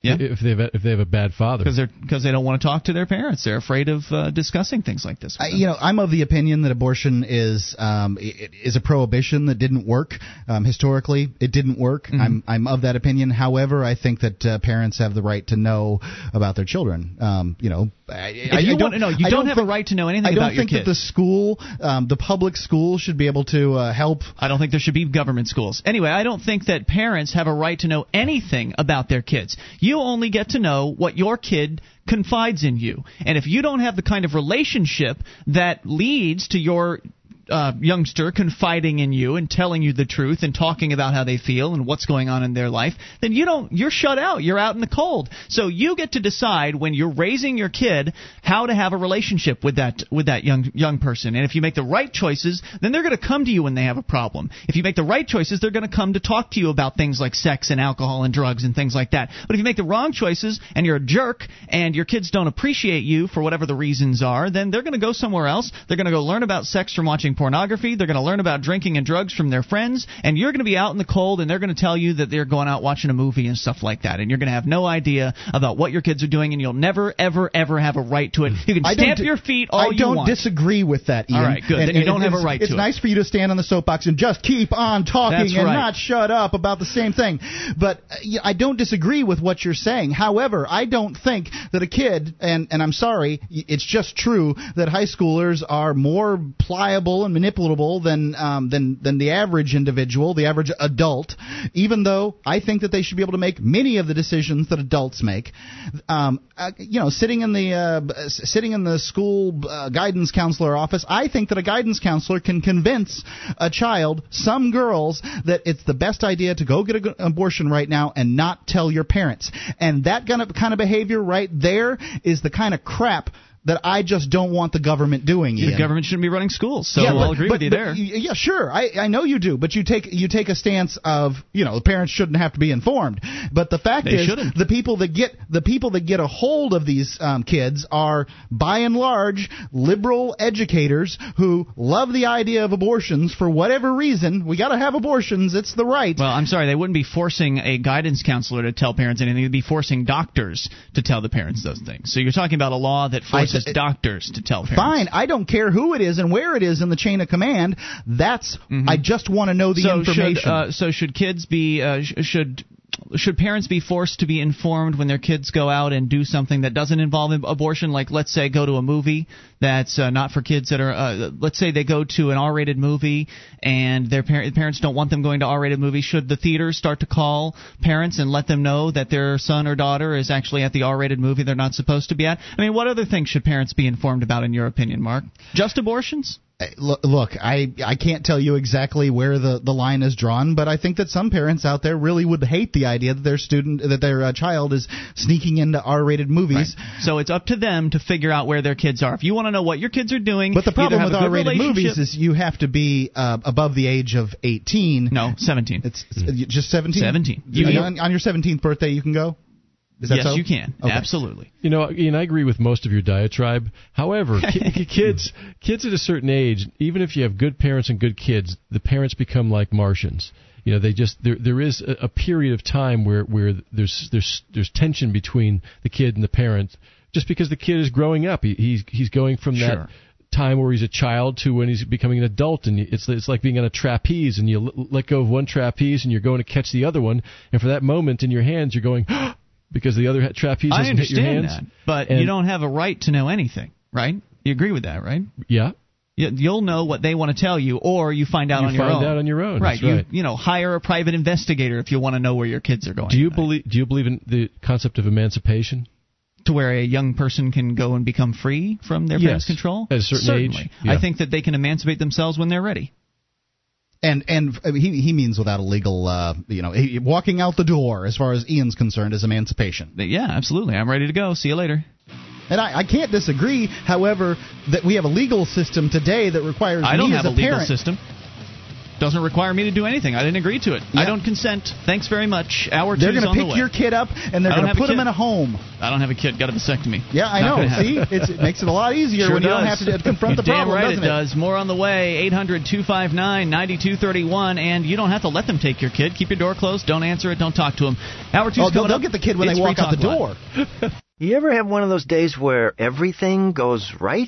Yeah.
If they have a, if they have a bad father,
because they're because they don't want to talk to their parents. They're afraid of uh, discussing things like this.
I, you know, I'm of the opinion that abortion is um, is a prohibition that didn't work um, historically. It didn't work. Mm-hmm. I'm I'm of that opinion. However, I think that uh, parents have the right to know about their children. Um, you know,
I, I, you I don't know. You don't, don't, have
think,
a right to know anything
about
your kid.
I don't think that the school, um, the public school, should be able to uh, help.
I don't think there should be government schools. Anyway, I don't think that parents have a right to know anything about their kids. You only get to know what your kid confides in you. And if you don't have the kind of relationship that leads to your uh, youngster confiding in you and telling you the truth and talking about how they feel and what's going on in their life, then you don't you're shut out. You're out in the cold. So you get to decide when you're raising your kid how to have a relationship with that with that young young person. And if you make the right choices, then they're going to come to you when they have a problem. If you make the right choices, they're going to come to talk to you about things like sex and alcohol and drugs and things like that. But if you make the wrong choices and you're a jerk and your kids don't appreciate you for whatever the reasons are, then they're going to go somewhere else. They're going to go learn about sex from watching pornography. They're going to learn about drinking and drugs from their friends, and you're going to be out in the cold, and they're going to tell you that they're going out watching a movie and stuff like that, and you're going to have no idea about what your kids are doing, and you'll never, ever, ever have a right to it. You can stamp your feet all
I
you
don't disagree with that, Ian.
All right, good.
And,
then you don't have
a
right
it's
to
nice
it.
for you to stand on the soapbox and just keep on talking
That's
and
right.
not shut up about the same thing. But uh, I don't disagree with what you're saying. However, I don't think that a kid, and, and I'm sorry, it's just true that high schoolers are more pliable and manipulable than um, than than the average individual, the average adult. Even though I think that they should be able to make many of the decisions that adults make. Um, uh, you know, sitting in the uh, sitting in the school uh, guidance counselor office, I think that a guidance counselor can convince a child, some girls, that it's the best idea to go get an abortion right now and not tell your parents. And that kind of kind of behavior right there is the kind of crap that I just don't want the government doing.
The government shouldn't be running schools, so
yeah, but,
I'll agree
but,
with you
but,
there.
Yeah, sure. I, I know you do, but you take you take a stance of you know the parents shouldn't have to be informed. But the fact
They
is,
shouldn't.
the people that get the people that get a hold of these um, kids are by and large liberal educators who love the idea of abortions for whatever reason. We got to have abortions; it's the right.
Well, I'm sorry, they wouldn't be forcing a guidance counselor to tell parents anything. They'd be forcing doctors to tell the parents those things. So you're talking about a law that forces
said-
doctors to tell parents.
Fine, I don't care who it is and where it is in the chain of command. That's I just want to know the
so
information.
Should, uh, so should kids be uh, sh- should should parents be forced to be informed when their kids go out and do something that doesn't involve abortion? Like, let's say, go to a movie that's uh, not for kids that are. Uh, let's say they go to an R-rated movie and their par- parents don't want them going to R-rated movies. Should the theaters start to call parents and let them know that their son or daughter is actually at the R-rated movie they're not supposed to be at? I mean, what other things should parents be informed about, in your opinion, Mark? Just abortions?
Look, I I can't tell you exactly where the, the line is drawn, but I think that some parents out there really would hate the idea that their student that their uh, child is sneaking into R-rated movies.
So it's up to them to figure out where their kids are. If you want to know what your kids are doing,
But the problem with R-rated movies is you have to be uh, above the age of 18.
no 17.
It's, it's just 17.
17.
You,
You-
on, on your 17th birthday, you can go. Is that
yes,
so?
you can.
Okay.
Absolutely.
You know, Ian, I agree with most of your diatribe. However, ki- kids, kids at a certain age, even if you have good parents and good kids, the parents become like Martians. You know, they just there there is a, a period of time where where there's there's there's tension between the kid and the parent, just because the kid is growing up. He, he's he's going from that time where he's a child to when he's becoming an adult and it's it's like being on a trapeze and you l- let go of one trapeze and you're going to catch the other one and for that moment in your hands you're going ah, because the other trapeze
I
hasn't hit your
understand
hands
that, but you don't have a right to know anything, right? You agree with that, right?
yeah
You- You'll know what they want to tell you, or you find out
You
on your
find
own.
out on your own,
right?
that's
You you know hire a private investigator if you want to know where your kids are going.
do you
tonight.
believe do you believe in the concept of emancipation
to where a young person can go and become free from their
Yes.
parents' control?
At a certain
Certainly.
age, yeah.
I think that they can emancipate themselves when they're ready.
And and I mean, he he means without a legal, uh, you know, he, walking out the door as far as Ian's concerned is emancipation.
Yeah, absolutely. I'm ready to go. See you later.
And I, I can't disagree, however, that we have a legal system today that requires
I don't
me
have
as
a
a
legal
parent.
system. Doesn't require me to do anything. I didn't agree to it.
Yeah.
I don't consent. Thanks very much. Hour
They're going to pick your kid up and they're going to put him in a home.
I don't have a kid. Got a vasectomy.
Yeah, I
Not
know. See, it's, it makes it a lot easier
Sure
when you don't have to confront the
You're
problem,
Damn right
doesn't
it does. More on the way. 800 259 9231. And you don't have to let them take your kid. Keep your door closed. Don't answer it. Don't talk to them. Hour two's
Oh, they'll,
coming
they'll get the kid when
It's
they walk out the door.
You ever have one of those days where everything goes right?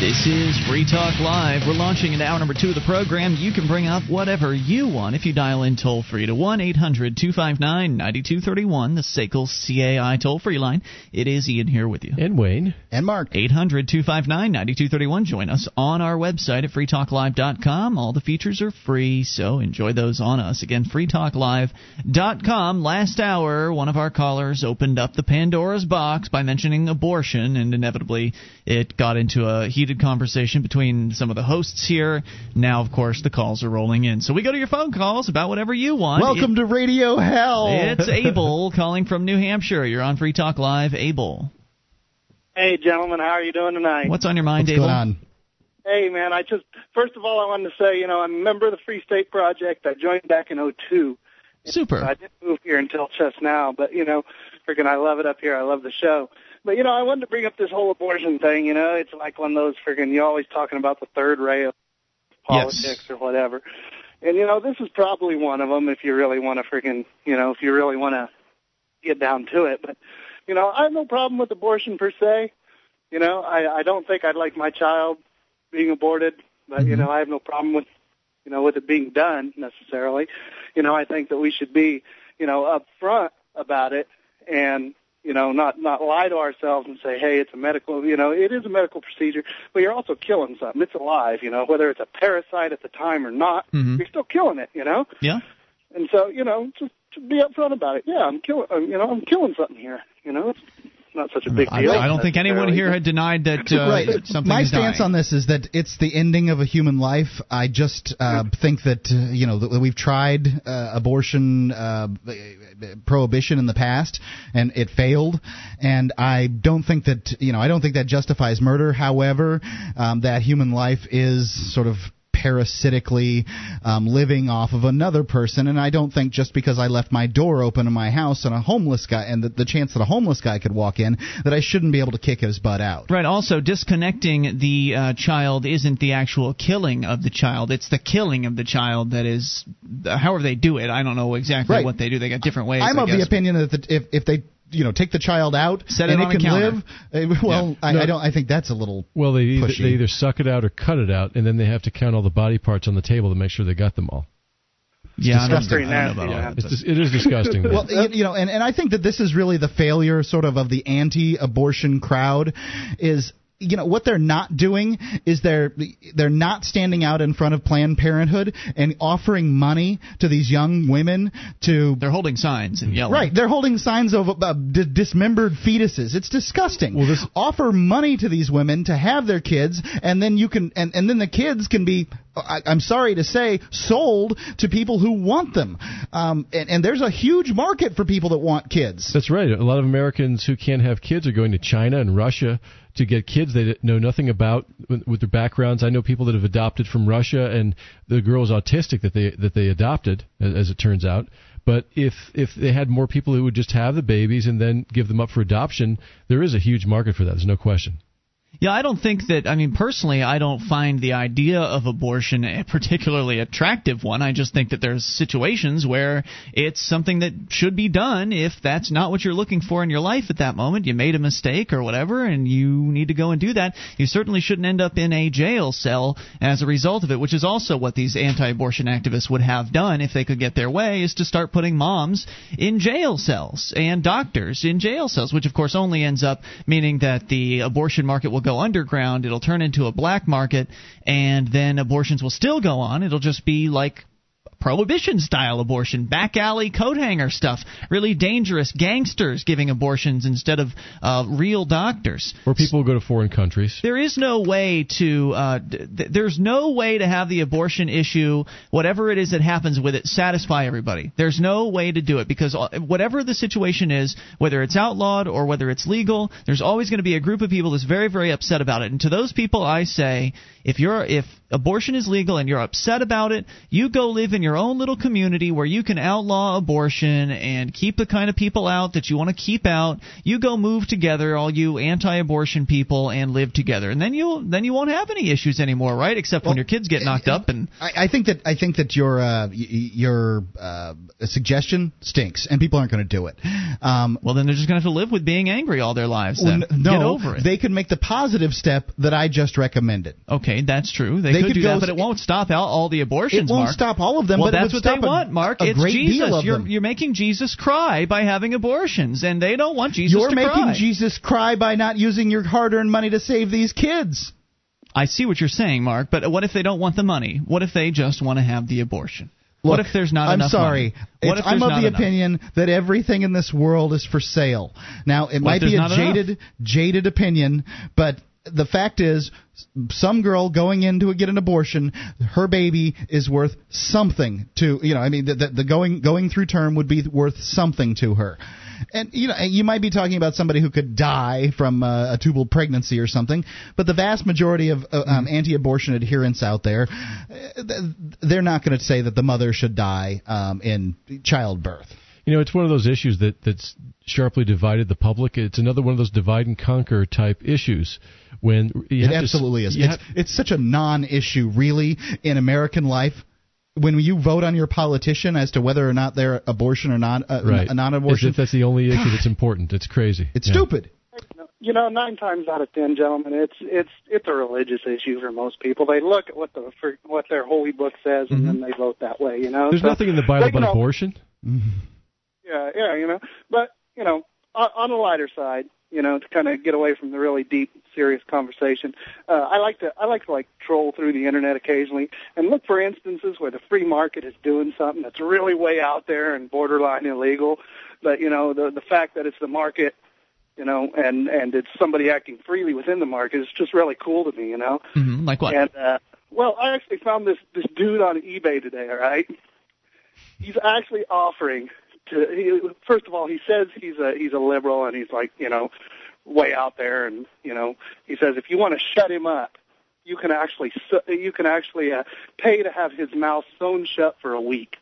This is Free Talk Live. We're launching into hour number two of the program. You can bring up whatever you want if you dial in toll free to 1 800 259 9231, the SACL CAI toll free line. It is Ian here with you.
And Wayne.
And Mark.
800 259 9231. Join us on our website at freetalklive.com. All the features are free, so enjoy those on us. Again, freetalklive.com. Last hour, one of our callers opened up the Pandora's box by mentioning abortion, and inevitably it got into a heated conversation between some of the hosts here. Now, of course, the calls are rolling in. So we go to your phone calls about whatever you want.
Welcome to Radio Hell.
It's Abel calling from New Hampshire. You're on Free Talk Live. Abel.
Hey, gentlemen, how are you doing tonight?
What's on your mind,
What's
Abel?
going on?
Hey, man, I just first of all, I wanted to say, you know, I'm a member of the Free State Project. I joined back in '02.
Super.
I didn't move here until just now, but you know, freaking, I love it up here. I love the show. But you know, I wanted to bring up this whole abortion thing. You know, it's like one of those freaking. You're always talking about the third rail politics
Yes.
or whatever. And you know, this is probably one of them if you really want to freaking, you know, if you really want to get down to it. But you know, I have no problem with abortion per se. You know, I I don't think I'd like my child being aborted, but you mm-hmm. know, I have no problem with you know with it being done necessarily. You know, I think that we should be you know upfront about it and you know not not lie to ourselves and say hey it's a medical you know it is a medical procedure but you're also killing something it's alive you know whether it's a parasite at the time or not
Mhm.
you're still killing it you know
Yeah.
and so you know just to be upfront about it yeah i'm killing you know i'm killing something here you know it's not such a big
I,
deal
I don't think anyone here had denied that uh,
right.
something
My
is
stance
dying.
on this is that it's the ending of a human life. I just uh, think that uh, you know that we've tried uh, abortion uh, prohibition in the past and it failed, and I don't think that you know I don't think that justifies murder. However, um, that human life is sort of parasitically um, living off of another person, and I don't think just because I left my door open in my house and a homeless guy, and the, the chance that a homeless guy could walk in, that I shouldn't be able to kick his butt out.
Right. Also, disconnecting the uh, child isn't the actual killing of the child; it's the killing of the child that is. However, they do it. I don't know exactly
Right.
what they do. They got different ways.
I'm
I
of the opinion that the, if if they you know take the child out
Set it
and
on
it
a
can
counter.
live, uh, well, I,
No.
I don't. I think that's a little.
Well, they either,
Pushy.
they either suck it out or cut it out, and then they have to count all the body parts on the table to make sure they got them all.
Yeah,
disgusting.
I don't know about all
Yeah, it's dis- it is disgusting.
Well, you, you know, and, and I think that this is really the failure, sort of, of the anti-abortion crowd, is you know what they're not doing is they're they're not standing out in front of Planned Parenthood and offering money to these young women to
They're holding signs and yelling.
Right, they're holding signs of uh, d- dismembered fetuses. It's disgusting.
Well, this-
Offer money to these women to have their kids, and then you can, and, and then the kids can be, I, I'm sorry to say, sold to people who want them. Um, and, and there's a huge market for people that want kids.
That's right. A lot of Americans who can't have kids are going to China and Russia to get kids they know nothing about with, their backgrounds. I know people that have adopted from Russia, and the girl is autistic that they that they adopted, as it turns out. But if if they had more people who would just have the babies and then give them up for adoption, there is a huge market for that. There's no question.
Yeah, I don't think that. I mean, personally, I don't find the idea of abortion a particularly attractive one. I just think that there's situations where it's something that should be done if that's not what you're looking for in your life at that moment. You made a mistake or whatever, and you need to go and do that. You certainly shouldn't end up in a jail cell as a result of it, which is also what these anti-abortion activists would have done if they could get their way, is to start putting moms in jail cells and doctors in jail cells, which of course only ends up meaning that the abortion market will go go underground, it'll turn into a black market, and then abortions will still go on. It'll just be like prohibition style abortion, back alley coat hanger stuff, really dangerous gangsters giving abortions instead of uh, real doctors.
Or people who go to foreign countries.
There is no way to uh, th- there's no way to have the abortion issue, whatever it is that happens with it, satisfy everybody. There's no way to do it because uh, whatever the situation is, whether it's outlawed or whether it's legal, there's always going to be a group of people that's very very upset about it. And to those people, I say, if you're if abortion is legal and you're upset about it, you go live in your own little community where you can outlaw abortion and keep the kind of people out that you want to keep out. You go move together, all you anti-abortion people, and live together, and then you then you won't have any issues anymore, right? Except well, when your kids get knocked up. And
I, I think that I think that your uh, your uh, suggestion stinks, and people aren't going to do it.
Um, well, then they're just going to have to live with being angry all their lives. Then
no,
get over it.
They could make the positive step that I just recommended.
Okay, that's true. They, they could, could do that, but it won't stop all, all the abortions.
It won't
Mark.
stop all of them.
Well,
but
that's what they
a,
want, Mark. It's Jesus. You're, you're making Jesus cry by having abortions, and they don't want Jesus
you're making
cry.
Jesus cry by not using your hard-earned money to save these kids.
I see what you're saying, Mark. But what if they don't want the money? What if they just want to have the abortion?
Look,
what if there's not
I'm
enough
sorry.
Money?
I'm of the
enough?
opinion that everything in this world is for sale. Now, it
what
might be a
enough?
jaded, jaded opinion, but the fact is, some girl going in to get an abortion, her baby is worth something to you know. I mean, the, the, the going going through term would be worth something to her. And you know, you might be talking about somebody who could die from uh, a tubal pregnancy or something, but the vast majority of uh, um, anti-abortion adherents out there, uh, they're not going to say that the mother should die um, in childbirth.
You know, it's one of those issues that that's sharply divided the public. It's another one of those divide and conquer type issues. When
it absolutely
to,
is. It's, have, it's such a non-issue, really, in American life when you vote on your politician as to whether or not they're abortion or not, uh,
right.
n- non-abortion,
As if that's the only issue that's important. It's crazy.
It's
yeah.
stupid.
You know, nine times out of ten, gentlemen, it's it's it's a religious issue for most people. They look at what the for what their holy book says, and mm-hmm. then they vote that way. You know,
there's
so,
nothing in the Bible
like,
about
know,
abortion.
Yeah, yeah, you know, but you know, on, on the lighter side, you know, to kind of get away from the really deep, serious conversation. Uh, I like to I like to like troll through the internet occasionally and look for instances where the free market is doing something that's really way out there and borderline illegal. But you know, the the fact that it's the market, you know, and and it's somebody acting freely within the market is just really cool to me. You know,
mm-hmm. like what?
And uh, well, I actually found this this dude on eBay today. All right, he's actually offering to he, first of all he says he's a he's a liberal and he's like you know way out there and you know he says if you want to shut him up you can actually you can actually uh, pay to have his mouth sewn shut for a week.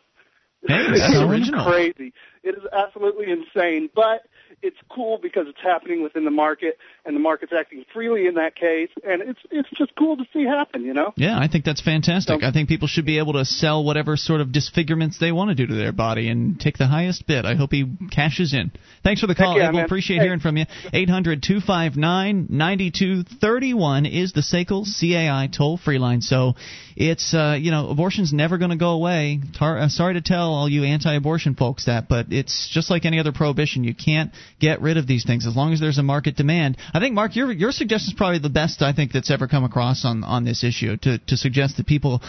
Hey, that's
it's
original.
crazy. It is absolutely insane. But it's cool because it's happening within the market and the market's acting freely in that case. And it's it's just cool to see happen you know?
Yeah i think that's fantastic. So, i think people should be able to sell whatever sort of disfigurements they want to do to their body and take the highest bid. I hope he cashes in. Thanks for the call
yeah,
appreciate
hey.
hearing from you. 800-259-9231 is the SACL CAI toll free line. So it's uh, you know abortion's never going to go away. Tar- uh, sorry to tell all you anti-abortion folks that but it's just like any other prohibition. You can't get rid of these things as long as there's a market demand. I think Mark, your your suggestion is probably the best I think that's ever come across on on this issue to to suggest that people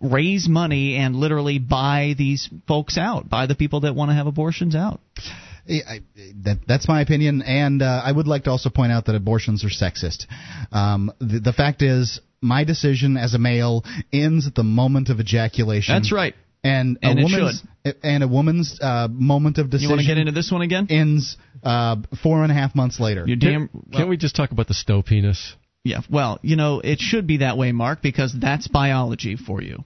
raise money and literally buy these folks out, buy the people that want to have abortions out.
I, that, that's my opinion, and uh, I would like to also point out that abortions are sexist. Um, the, the fact is, my decision as a male ends at the moment of ejaculation.
That's right.
And,
and
a woman's and a woman's uh, moment of decision.
You want to get into this one again?
Ends uh, four and a half months later.
You damn.
Well, Can't we just talk about the stow penis?
Yeah. Well, you know, it should be that way, Mark, because that's biology for you.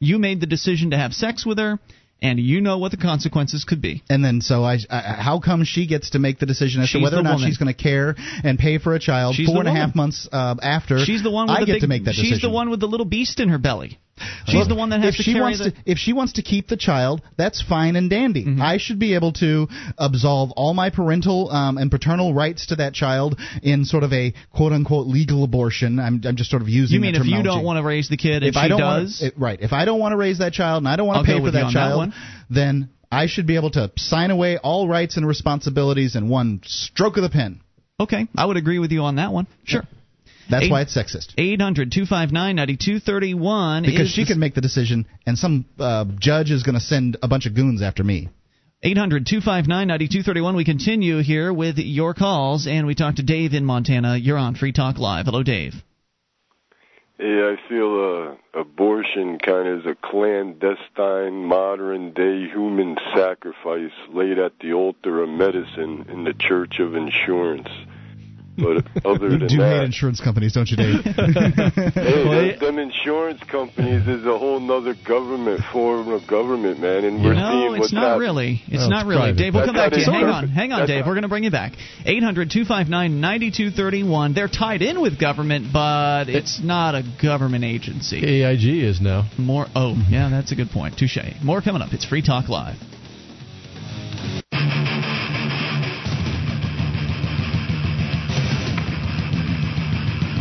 You made the decision to have sex with her, and you know what the consequences could be.
And then, so I, I how come she gets to make the decision as
She's
to whether or not
woman.
she's going to care and pay for a child
She's
four
the
and a half months uh, after?
She's the one. With
I
the
get
big,
to make that decision.
She's the one with the little beast in her belly. She's the one that has
if
to
she
carry
wants
the.
to if she wants to keep the child that's fine and dandy
Mm-hmm.
i should be able to absolve all my parental um, and paternal rights to that child in sort of a quote unquote legal abortion i'm, I'm just sort of using
you mean if you don't want to raise the kid
if
she
I don't
does?
wanna, it- right if i don't want to raise that child and i don't want to pay for that
on that
child then i should be able to sign away all rights and responsibilities in one stroke of the pen
okay, I would agree with you on that one. Sure.
That's
Eight-
why it's sexist
800 259 9231
because she can make the decision and some uh, judge is going to send a bunch of goons after me
800 259 9231. We continue here with your calls, and we talk to Dave in Montana. You're on Free Talk Live. Hello, Dave.
Yeah, I feel uh, abortion kind of is a clandestine, modern day human sacrifice laid at the altar of medicine in the church of insurance. But other
you
than
do hate insurance companies don't you dave
hey, them, them insurance companies is a whole nother government form of government, man, and we're
no,
seeing
it's not
happening.
really. It's
Oh,
not
it's
really.
private.
Dave, we'll
That's
come back to you.
they
Hang
work.
on. Hang on,
That's
Dave. We're going to bring you back. 800 259 9231. They're tied in with government, but it's not a government agency.
AIG is now.
More. Oh, yeah, that's a good point. Touche. More coming up. It's Free Talk Live.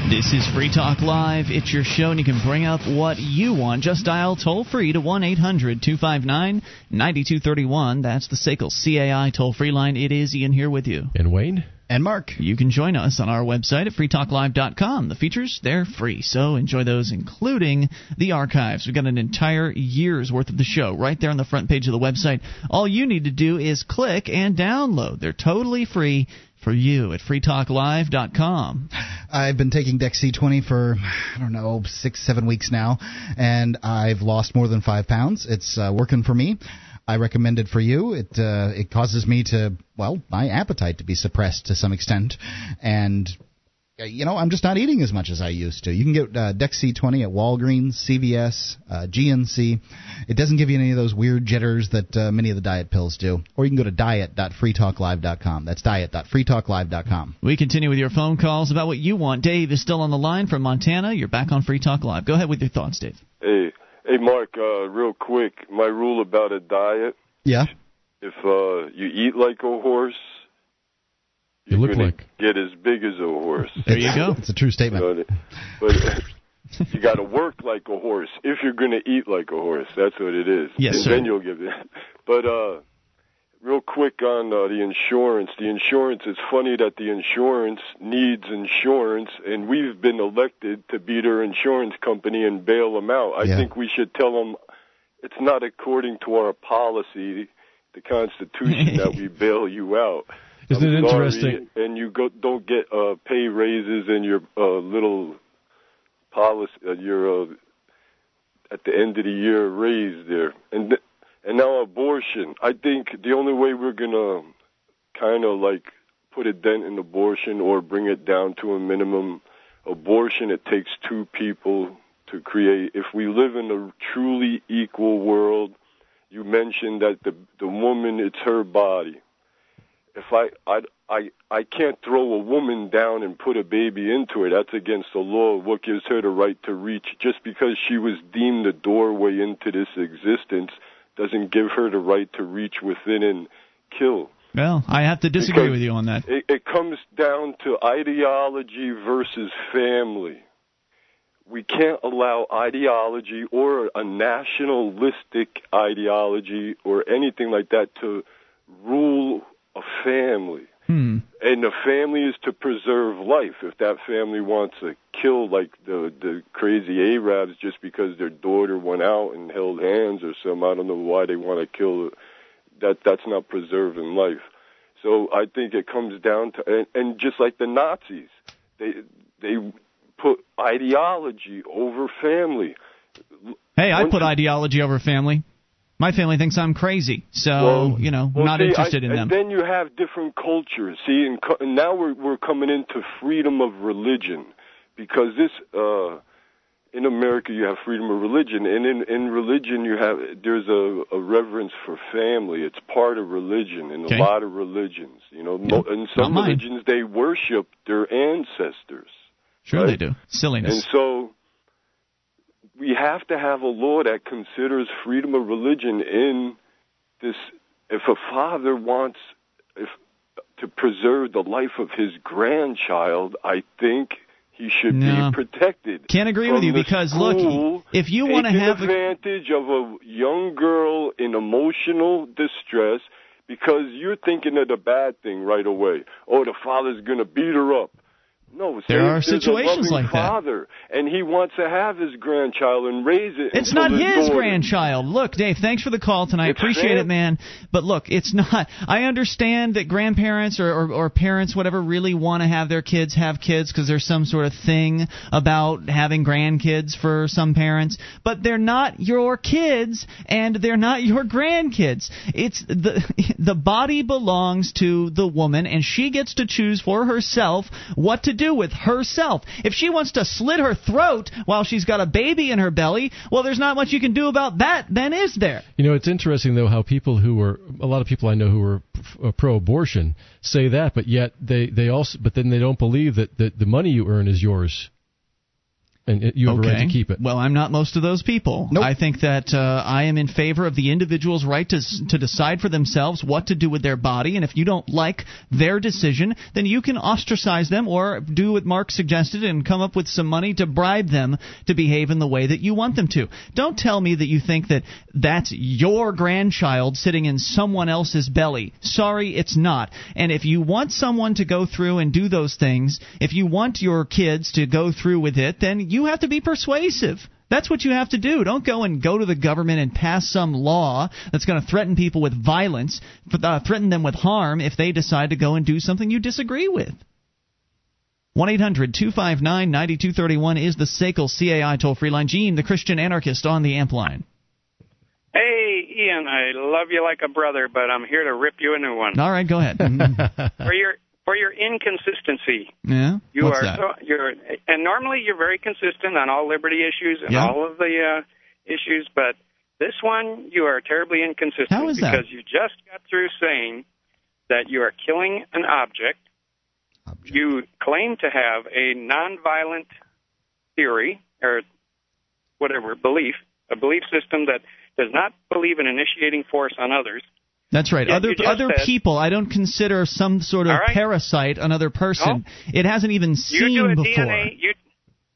This is Free Talk Live. It's your show, and you can bring up what you want. Just dial toll free to 1 800 259 9231. That's the SACL CAI toll free line. It is Ian here with you.
And Wayne?
and mark
You can join us on our website at freetalklive.com. The features, they're free, so enjoy those, including the archives. We've got an entire year's worth of the show right there on the front page of the website. All you need to do is click and download. They're totally free for you at freetalklive.com.
I've been taking Dex C20 for I don't know six seven weeks now, and I've lost more than five pounds. It's uh, working for me. I recommend it for you. It uh, it causes me to well my appetite to be suppressed to some extent, and you know I'm just not eating as much as I used to. You can get uh, Dex C20 at Walgreens, CVS, uh, GNC. It doesn't give you any of those weird jitters that uh, many of the diet pills do. Or you can go to diet.freetalklive.com. That's diet.freetalklive.com.
We continue with your phone calls about what you want. Dave is still on the line from Montana. You're back on Free Talk Live. Go ahead with your thoughts, Dave.
Hey, hey, Mark. Uh, real quick, my rule about a diet:
Yeah.
if uh, you eat like a horse,
You look like.
get as big as a horse.
There you go.
It's a true statement.
Know, but you got to work like a horse if you're going to eat like a horse. That's what it is.
Yes,
and
sir.
then you'll give it. But uh, real quick on uh, the insurance. The insurance. It's funny that the insurance needs insurance, and we've been elected to be their insurance company and bail them out. I
Yeah.
think we should tell them it's not according to our policy, the Constitution, that we bail you out.
Isn't
I'm
it interesting?
And you go don't get uh, pay raises and your uh, little policy, uh, your uh, at the end of the year raise there, and th- and now abortion. I think the only way we're gonna kind of like put a dent in abortion or bring it down to a minimum. Abortion it takes two people to create. If we live in a truly equal world, you mentioned that the the woman it's her body if I I I I can't throw a woman down and put a baby into her. That's against the law. What gives her the right to reach? Just because she was deemed the doorway into this existence doesn't give her the right to reach within and kill.
Well, I have to disagree
Because
with you on that.
It, it comes down to ideology versus family. We can't allow ideology or a nationalistic ideology or anything like that to rule a family.
Hmm.
And the family is to preserve life. If that family wants to kill like the the crazy Arabs just because their daughter went out and held hands or some, I don't know why they want to kill that that's not preserving life. So I think it comes down to and, and just like the Nazis, they they put ideology over family.
Hey, I put ideology over family. My family thinks I'm crazy, so
Well-
you know,
Well,
not
see,
interested
I,
in them.
And then you have different cultures. See, and, co- and now we're we're coming into freedom of religion because this uh in America you have freedom of religion, and in in religion you have there's a, a reverence for family. It's part of religion in
Okay.
a lot of religions. You know, mo in some religions they worship their ancestors.
Sure,
right?
they do. Silliness.
And so we have to have a law that considers freedom of religion in this. If a father wants if to preserve the life of his grandchild, I think he should
No.
be protected.
Can't agree with you because, look, if you wanna
taking
have a-
advantage of a young girl in emotional distress because you're thinking of the bad thing right away. Oh, the father's going to beat her up. No,
There are situations like that.
father, and he wants to have his grandchild and raise it.
It's not his
daughter-
grandchild. Look, Dave, thanks for the call tonight.
It's
Appreciate it, man. But look, it's not. I understand that grandparents or, or, or parents, whatever, really want to have their kids have kids because there's some sort of thing about having grandkids for some parents. But they're not your kids, and they're not your grandkids. It's the the body belongs to the woman, and she gets to choose for herself what to do with herself. If she wants to slit her throat while she's got a baby in her belly, well, there's not much you can do about that, then is there?
You know, it's interesting though how people who are a lot of people I know who are uh, pro-abortion say that, but yet they they also but then they don't believe that, that the money you earn is yours, and you have a right to keep it.
Well, I'm not most of those people. I think that uh, I am in favor of the individual's right to to decide for themselves what to do with their body, and if you don't like their decision, then you can ostracize them or do what Mark suggested and come up with some money to bribe them to behave in the way that you want them to. Don't tell me that you think that that's your grandchild sitting in someone else's belly. Sorry, it's not. And if you want someone to go through and do those things, if you want your kids to go through with it, then you have to be persuasive. That's what you have to do. Don't go and go to the government and pass some law that's going to threaten people with violence, uh, threaten them with harm if they decide to go and do something you disagree with. 1 800 259 9231 is the SACL CAI toll free line. Gene, the Christian anarchist, on the amp line.
Hey, Ian, I love you like a brother, but I'm here to rip you a new one.
All right, go ahead.
for your for your inconsistency.
yeah?
You
What's
are
that?
so you're and normally you're very consistent on all liberty issues and
Yeah.
all of the uh, issues, but this one you are terribly inconsistent
How is that?
because you just got through saying that you are killing an object. You claim to have a nonviolent theory or whatever belief, a belief system that does not believe in initiating force on others.
That's right.
Yeah,
other other
said-
people, I don't consider some sort of
right.
parasite another person. It hasn't even seen You
do a
before.
DNA. You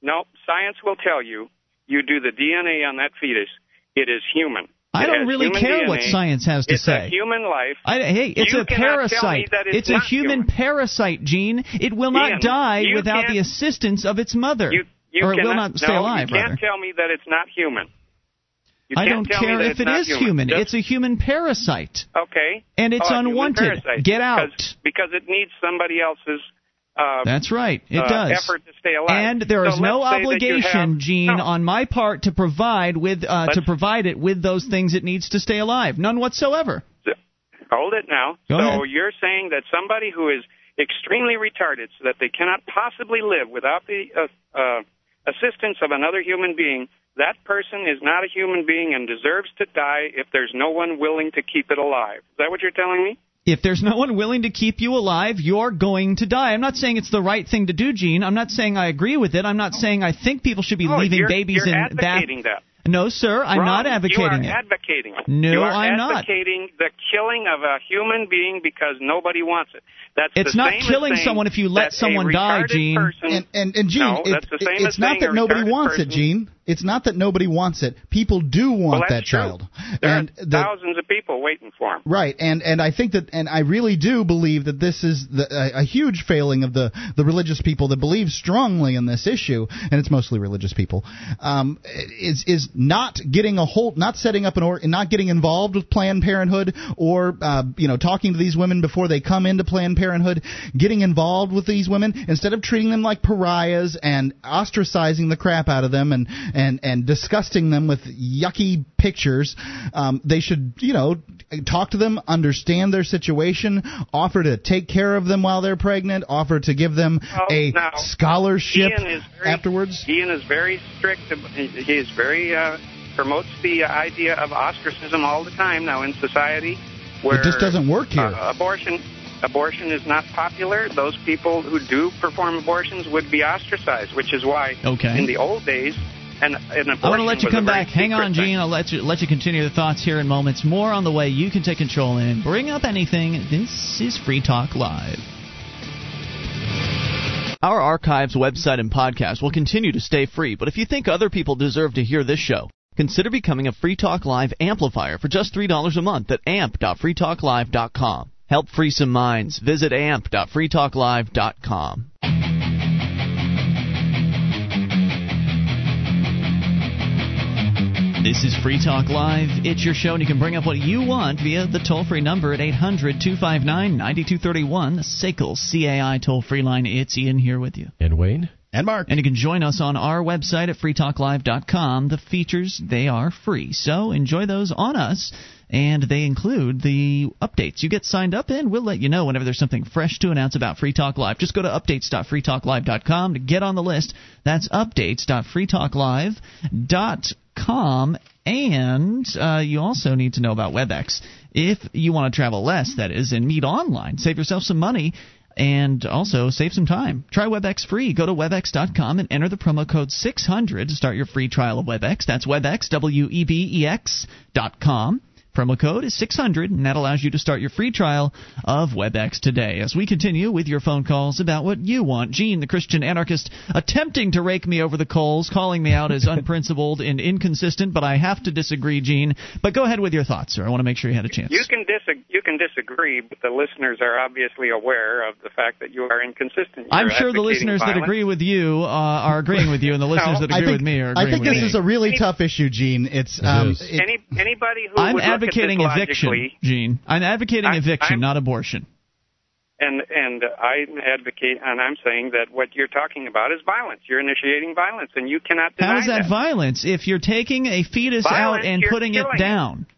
no science will tell you. You do the DNA on that fetus. It is human.
I
It
don't really care
DNA.
what science has to
it's
say.
a human life.
I, hey, it's
You
a
cannot tell me
parasite.
that it's
a
not
human, parasite, Gene. It will not die without the assistance of its mother.
You, you
or it will not stay
no,
alive,
You can't
rather.
tell me that it's not human. You
I don't care if it is human.
Just-
It's a human parasite.
okay.
And it's
Oh,
unwanted. Get out.
Because, because it needs somebody else's. Uh,
That's right. It
uh,
does.
Effort to stay alive.
And there is
So
no
let's say that you
obligation,
have-
Gene,
No.
on my part to provide with uh, to provide it with those things it needs to stay alive. None whatsoever.
Hold it now.
Go
so
ahead.
you're saying that somebody who is extremely retarded, so that they cannot possibly live without the uh, uh, assistance of another human being, that person is not a human being and deserves to die if there's no one willing to keep it alive. Is that what you're telling me?
If there's no one willing to keep you alive, you're going to die. I'm not saying it's the right thing to do, Gene. I'm not saying I agree with it. I'm not saying I think people should be
Oh,
leaving
you're,
babies
you're
in bath.
that.
No, sir, I'm
Wrong.
not advocating
you
it.
are advocating it.
No,
you are
I'm not.
advocating the killing of a human being because nobody wants it. That's
It's
the
not
same as
killing
saying
someone if you let
that a
someone die, Gene.
person-
And and, and Gene,
No,
it-
that's the same
it's not that nobody
retarded
wants it, Gene. It's not that nobody wants it. People do want
well,
that
true.
child.
There
and
are
the,
thousands of people waiting for him.
Right, and and I think that, and I really do believe that this is the, a, a huge failing of the the religious people that believe strongly in this issue, and it's mostly religious people. Um, is is not getting a hold, not setting up an or, not getting involved with Planned Parenthood, or uh, you know talking to these women before they come into Planned Parenthood, getting involved with these women instead of treating them like pariahs and ostracizing the crap out of them and and and and disgusting them with yucky pictures. Um, they should, you know, talk to them, understand their situation, offer to take care of them while they're pregnant, offer to give them
Oh,
a
now,
scholarship
very,
afterwards.
Ian is very strict. He is very uh, promotes the idea of ostracism all the time now in society. Where
It just doesn't work here.
uh, abortion abortion is not popular. Those people who do perform abortions would be ostracized, which is why
Okay.
in the old days an, an abortion
I want to let you come back. Hang on,
thing.
Gene. I'll let you let you continue the thoughts here in moments. More on the way you can take control and bring up anything. This is Free Talk Live. Our archives, website, and podcast will continue to stay free, but if you think other people deserve to hear this show, consider becoming a Free Talk Live amplifier for just $3 a month at amp.freetalklive.com. Help free some minds. Visit amp.freetalklive.com. This is Free Talk Live. It's your show, and you can bring up what you want via the toll free number at 800 259 9231, the SACL CAI toll free line. It's Ian here with you.
And Wayne?
And Mark.
And you can join us on our website at freetalklive.com. The features, they are free. So enjoy those on us. And they include the updates. You get signed up and we'll let you know whenever there's something fresh to announce about Free Talk Live. Just go to updates.freetalklive.com to get on the list. That's updates.freetalklive.com. And uh, you also need to know about WebEx. If you want to travel less, that is, and meet online, save yourself some money and also save some time. Try WebEx free. Go to WebEx.com and enter the promo code 600 to start your free trial of WebEx. That's WebEx, W-E-B-E-X dot com. Promo code is 600, and that allows you to start your free trial of WebEx today. As we continue with your phone calls about what you want, Gene, the Christian anarchist, attempting to rake me over the coals, calling me out as unprincipled and inconsistent, but I have to disagree, Gene. But go ahead with your thoughts, sir. I want to make sure you had a chance.
You can dis- you can disagree, but the listeners are obviously aware of the fact that you are inconsistent.
I'm sure the
advocating
listeners that agree with you uh, are agreeing with you, and the listeners that agree
think,
with me are agreeing with me.
I think this
me.
is a really tough issue, Gene. It's um,
is.
it-
Any anybody who
I'm
would look at
advocating eviction, Gene. I'm advocating
I-
eviction,
I'm-
not abortion.
and and I advocate, and I'm saying that what you're talking about is violence. You're initiating violence, and you cannot deny that.
How is that, violence? If you're taking a fetus
Violence,
out and putting it
down? it.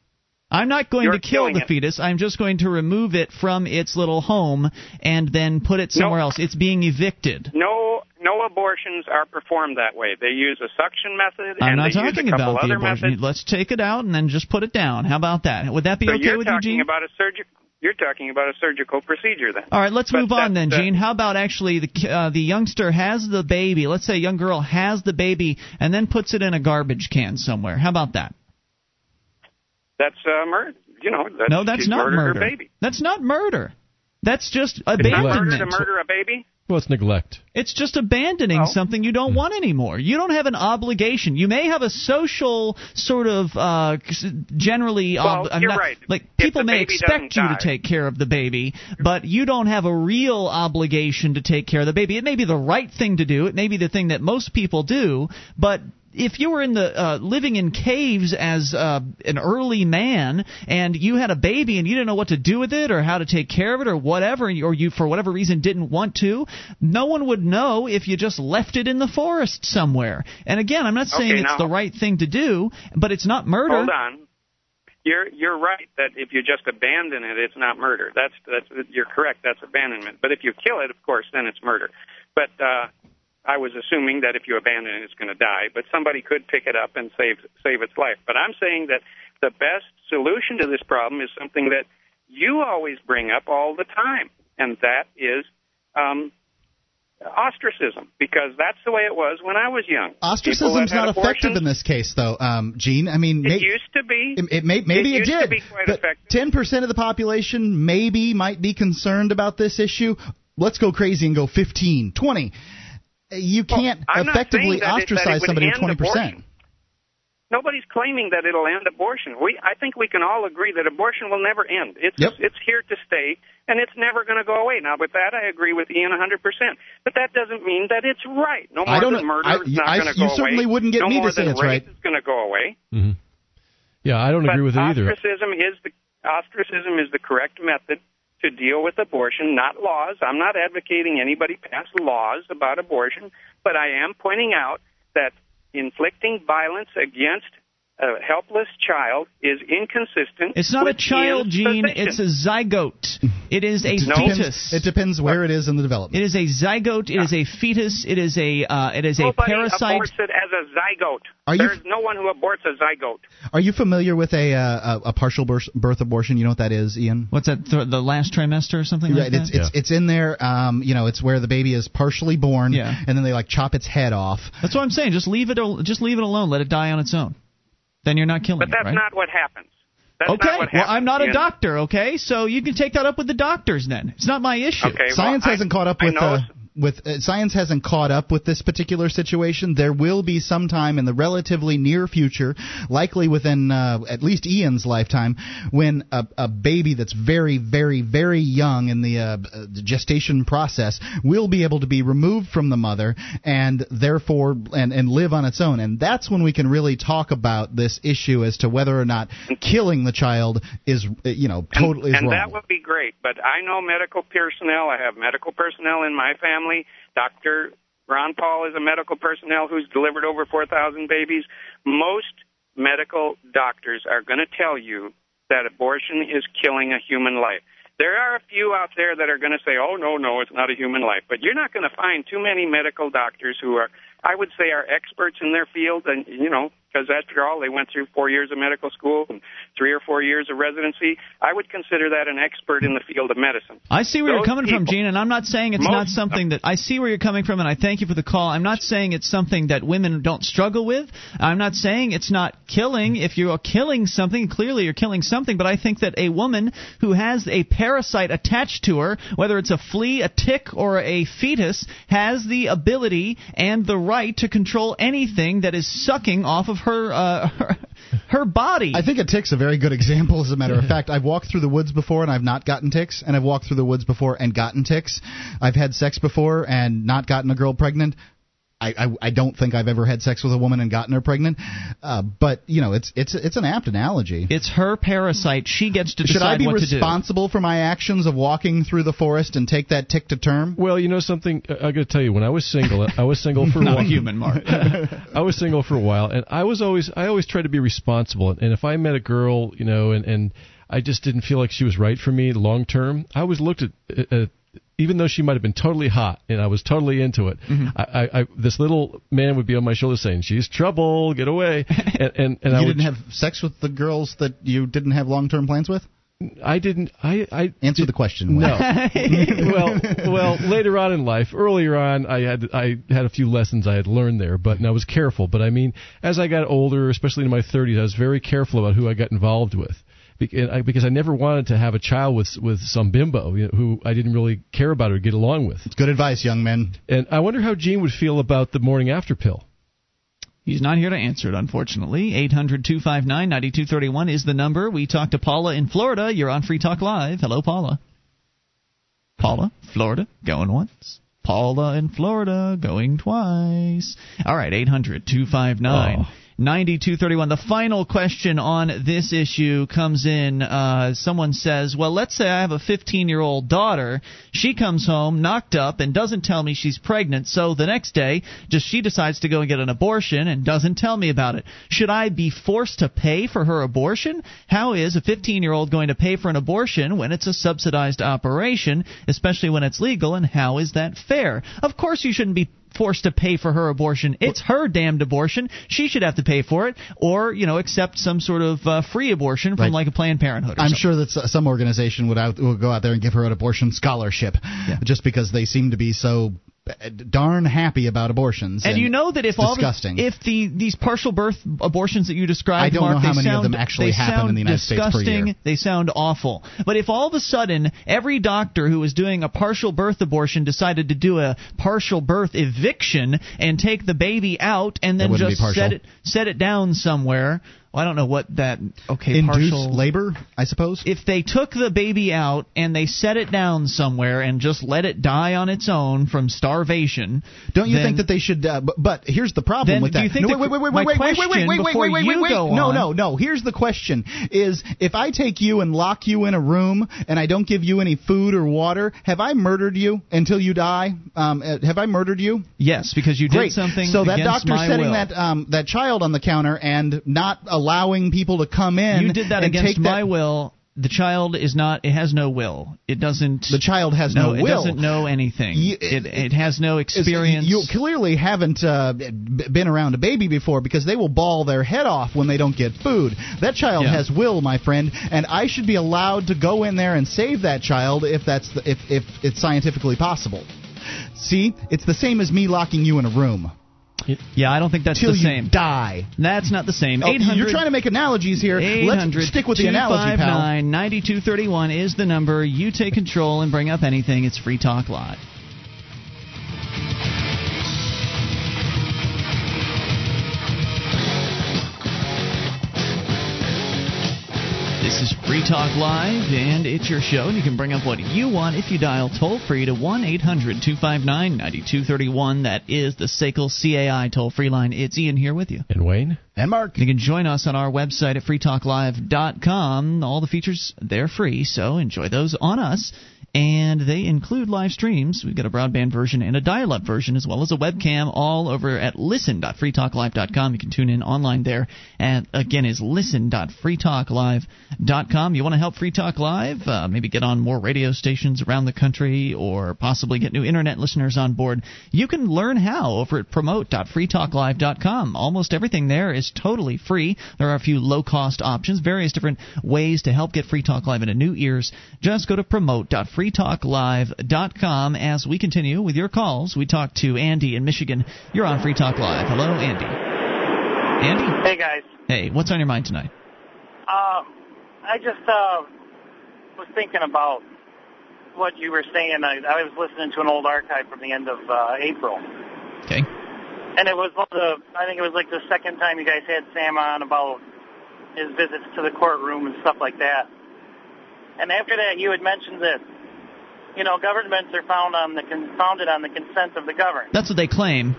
I'm not going
You're
to kill the
it.
fetus. I'm just going to remove it from its little home and then put it somewhere else. It's being evicted.
No, no abortions are performed that way. They use a suction method,
I'm
and
not talking about the abortion.
methods.
Let's take it out and then just put it down. How about that? Would that be
so
okay
you're
with you,
talking
Gene?
about a surgical. You're talking about a surgical procedure then.
All right, let's
But
move on then, Gene. How about actually the uh, the youngster has the baby? Let's say a young girl has the baby and then puts it in a garbage can somewhere. How about that?
That's uh, murder. You know. That's,
no, that's not murder.
Her baby.
That's not murder. That's just abandonment.
It's not murder to murder a baby.
Well, it's neglect.
It's just abandoning
Well-
something you don't want anymore. You don't have an obligation. You may have a social sort of uh, generally. Ob- I'm
you're
not-
right.
Like
If
people may expect you
die.
to take care of the baby, but you don't have a real obligation to take care of the baby. It may be the right thing to do. It may be the thing that most people do, but if you were in the uh, living in caves as uh, an early man and you had a baby and you didn't know what to do with it or how to take care of it or whatever, or you for whatever reason didn't want to, no one would know if you just left it in the forest somewhere. And again, I'm not saying
Okay,
it's
now-
the right thing to do, but it's not murder.
Hold on. You're you're right that if you just abandon it, it's not murder. That's that's you're correct. That's abandonment. But if you kill it, of course, then it's murder. But uh, I was assuming that if you abandon it, it's going to die. But somebody could pick it up and save save its life. But I'm saying that the best solution to this problem is something that you always bring up all the time, and that is um, ostracism, because that's the way it was when I was young.
Ostracism's not effective in this case, though, um, Gene. I mean,
It
may-
used to be.
It, it may, maybe
It
it,
used to
did,
be quite
but
effective.
ten percent of the population maybe might be concerned about this issue. Let's go crazy and go 15, 20. You can't
I'm
effectively
saying that it- that it
ostracize somebody with twenty percent.
abortion. Nobody's claiming that it'll end abortion. We, I think we can all agree that abortion will never end. It's
Yep.
it's here to stay, and it's never going to go away. Now, with that, I agree with Ian 100. percent But that doesn't mean that it's right. No more
I don't
than murder
I-
is not going to
you
go
certainly
away.
wouldn't get
no
me to
more
say
than
it's right.
is going to go away.
hmm Yeah, I don't
but
agree with it either.
ostracism is the ostracism is the correct method to deal with abortion, not laws. I'm not advocating anybody pass laws about abortion, but I am pointing out that inflicting violence against a helpless child is inconsistent.
It's not a child, Gene. It's a zygote. It is a
No.
fetus.
It depends where it is in the development.
It is a zygote. It is a fetus. It is a uh, it is a parasite.
Nobody aborts it as a zygote.
Are you-
There's no one who aborts a zygote.
Are you familiar with a uh, a, a partial birth, birth abortion? You know what that is, Ian?
What's that? Th- the last trimester or something like
Right,
that.
it's it's it's in there. Um, you know, it's where the baby is partially born,
Yeah.
and then they like chop its head off.
That's what I'm saying. Just leave it. al- Just leave it alone. Let it die on its own. Then you're not killing
But
it,
that's
right?
not what happens. That's
okay.
not what
well. I'm not a doctor. Okay, so you can take that up with the doctors. Then it's not my issue.
Okay, well,
Science
I-
hasn't caught up
I
with
know
uh, with uh, science hasn't caught up with this particular situation. There will be some time in the relatively near future, likely within uh, at least Ian's lifetime, when a, a baby that's very, very, very young in the, uh, uh, the gestation process will be able to be removed from the mother and therefore and and live on its own. And that's when we can really talk about this issue as to whether or not killing the child is uh, you know totally is
and
wrong.
that would be great. But I know medical personnel. I have medical personnel in my family. Dr. Ron Paul is a medical personnel who's delivered over 4,000 babies. Most medical doctors are going to tell you that abortion is killing a human life. There are a few out there that are going to say, "Oh no, no, it's not a human life." But you're not going to find too many medical doctors who are, I would say, are experts in their field, and you know, because after all, they went through four years of medical school and three or four years of residency. I would consider that an expert in the field of medicine.
I see where you're
Those
coming from, Gene, and I'm not saying it's not something that I see where you're coming from, and I thank you for the call. I'm not saying it's something that women don't struggle with. I'm not saying it's not killing. If you're killing something, clearly you're killing something. But I think that a woman who has a parasite attached to her, whether it's a flea, a tick, or a fetus, has the ability and the right to control anything that is sucking off of her uh, her, her body.
I think a tick's a very good example. As a matter of fact, I've walked through the woods before and I've not gotten ticks, and I've walked through the woods before and gotten ticks. I've had sex before and not gotten a girl pregnant. I, I, I don't think I've ever had sex with a woman and gotten her pregnant, uh, but you know it's it's it's an apt analogy.
It's her parasite. She gets to
Should
decide
I be
what to do.
responsible for my actions of walking through the forest and take that tick to term?
Well, you know something. I got to tell you, when I was single, I was single for a
Not
while.
a human, Mark.
I was single for a while, and I was always I always tried to be responsible. And if I met a girl, you know, and and I just didn't feel like she was right for me long term, I always looked at. Uh, even though she might have been totally hot and I was totally into it,
Mm-hmm.
I, I, I this little man would be on my shoulder saying, "She's trouble, get away," and and, and
you
I would,
didn't have sex with the girls that you didn't have long-term plans with.
I didn't. I I
Answer the question.
no. well, well, later on in life, earlier on, I had I had a few lessons I had learned there, but and I was careful. But I mean, as I got older, especially in my 30s, I was very careful about who I got involved with. Bec- and I- Because I never wanted to have a child with with some bimbo you know, who I didn't really care about or get along with.
Good advice, young men.
And I wonder how Gene would feel about the morning after pill.
He's not here to answer it, unfortunately. 800 259 9231 is the number. We talked to Paula in Florida. You're on Free Talk Live. Hello, Paula. Paula, Florida, going once. Paula in Florida, going twice. All right, 800 259 9231. The final question on this issue comes in. Uh, someone says, Well, let's say I have a 15 year old daughter. She comes home knocked up and doesn't tell me she's pregnant. So the next day, just she decides to go and get an abortion and doesn't tell me about it. Should I be forced to pay for her abortion? How is a 15 year old going to pay for an abortion when it's a subsidized operation, especially when it's legal? And how is that fair? Of course, you shouldn't be forced to pay for her abortion. It's her damned abortion. She should have to pay for it, or you know, accept some sort of uh, free abortion from
Right.
like a Planned Parenthood. Or
I'm
something.
sure that some organization would out would go out there and give her an abortion scholarship, just because they seem to be so darn happy about abortions.
And you know that if
it's
all the,
disgusting.
if the these partial birth abortions that you described,
I don't
Mark,
know how many of them actually happen in the United States per
disgusting,
year.
They sound awful. But if all of a sudden every doctor who was doing a partial birth abortion decided to do a partial birth eviction and take the baby out and then just set it set it down somewhere. Well, I don't know what that okay
Induced
partial
labor, I suppose.
If they took the baby out and they set it down somewhere and just let it die on its own from starvation,
Don't you
then-
think that they should? Uh, but, but here's the problem with
do
that.
you think
no,
the-
wait, wait, wait, wait, wait, wait, wait, wait, wait,
before
wait, wait, wait, No, no, no. Here's the question: Is if I take you and lock you in a room and I don't give you any food or water, have I murdered you until you die? Um, uh, have I murdered you?
Yes, because you did
Great.
something
So that doctor setting
will.
that um, that child on the counter and not allowing people to come in.
you did that against
take
my
that,
will. The child is not. It has no will. It doesn't.
The child has no
it
will.
It doesn't know anything.
You-
it, it has no experience.
You clearly haven't uh, been around a baby before because they will bawl their head off when they don't get food. That child
Yeah.
has will, my friend, and I should be allowed to go in there and save that child if that's the, if if it's scientifically possible. See, it's the same as me locking you in a room
yeah, I don't think that's the
you
same.
die.
That's not the same.
Oh,
800
you're trying to make analogies here.
800
Let's stick with the analogy, pal.
259 9231 is the number. You take control and bring up anything. It's Free Talk Live. This is Free Talk Live, and it's your show, and you can bring up what you want if you dial toll free to 1 800 259 9231. That is the SACL CAI toll free line. It's Ian here with you.
And Wayne?
And Mark.
You can join us on our website at freetalklive.com. All the features, they're free, so enjoy those on us. And they include live streams. We've got a broadband version and a dial up version, as well as a webcam, all over at listen.freetalklive.com. You can tune in online there. And again, is listen.freetalklive.com. You want to help Free Talk Live? Uh, maybe get on more radio stations around the country or possibly get new internet listeners on board. You can learn how over at promote.freetalklive.com. Almost everything there is totally free. There are a few low cost options, various different ways to help get Free Talk Live into new ears. Just go to promote.freetalklive.com as we continue with your calls. We talk to Andy in Michigan. You're on Free Talk Live. Hello, Andy. Andy?
Hey guys,
Hey, what's on your mind tonight?
uh, I just uh, was thinking about what you were saying. I, I was listening to an old archive from the end of uh, April,
Okay.
and it was one of the. I think it was like the second time you guys had Sam on about his visits to the courtroom and stuff like that. And after that, you had mentioned that you know governments are found on the con- founded on the consent of the governed.
That's what they claim.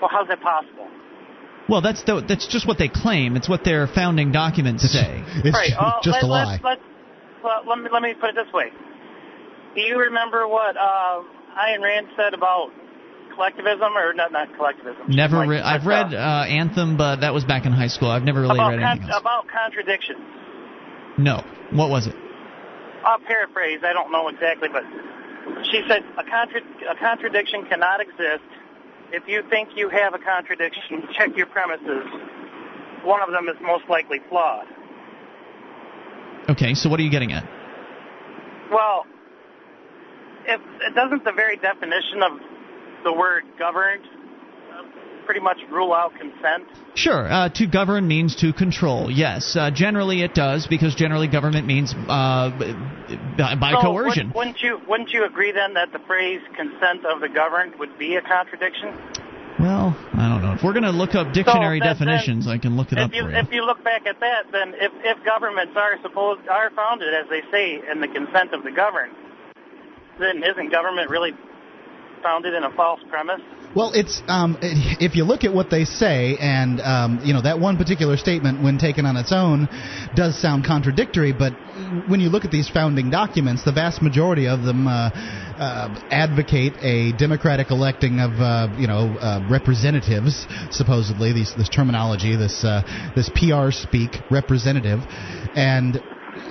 Well, how's that possible?
Well, that's the, that's just what they claim. It's what their founding documents say.
It's right. well, let, Let's, let's, well, let me let me put it this way. Do you remember what uh, Ayn Rand said about collectivism, or not? Not collectivism.
Never.
like,
Re- I've
uh,
read uh, Anthem, but that was back in high school. I've never really
about
read
con-
anything else.
about contradictions.
No. What was it?
I'll paraphrase. I don't know exactly, but she said a, contra- a contradiction cannot exist. If you think you have a contradiction, check your premises. One of them is most likely flawed.
Okay. So what are you getting at?
Well, if it doesn't the very definition of the word governed pretty much rule out consent?
Sure. Uh, to govern means to control. Yes. Uh, generally, it does because generally government means uh, by, by
so
coercion.
Wouldn't, wouldn't you wouldn't you agree then that the phrase consent of the governed would be a contradiction?
Well, I don't know. If we're going to look up dictionary
then- then
definitions, I can look it up
you
for you.
if you look back at that, then if if governments are supposed are founded as they say in the consent of the governed, then isn't government really founded in a false premise?
Well, it's um, if you look at what they say, and um, you know that one particular statement, when taken on its own, does sound contradictory. But when you look at these founding documents, the vast majority of them uh, uh, advocate a democratic electing of uh, you know uh, representatives, supposedly these this terminology, this uh, this PR speak representative, and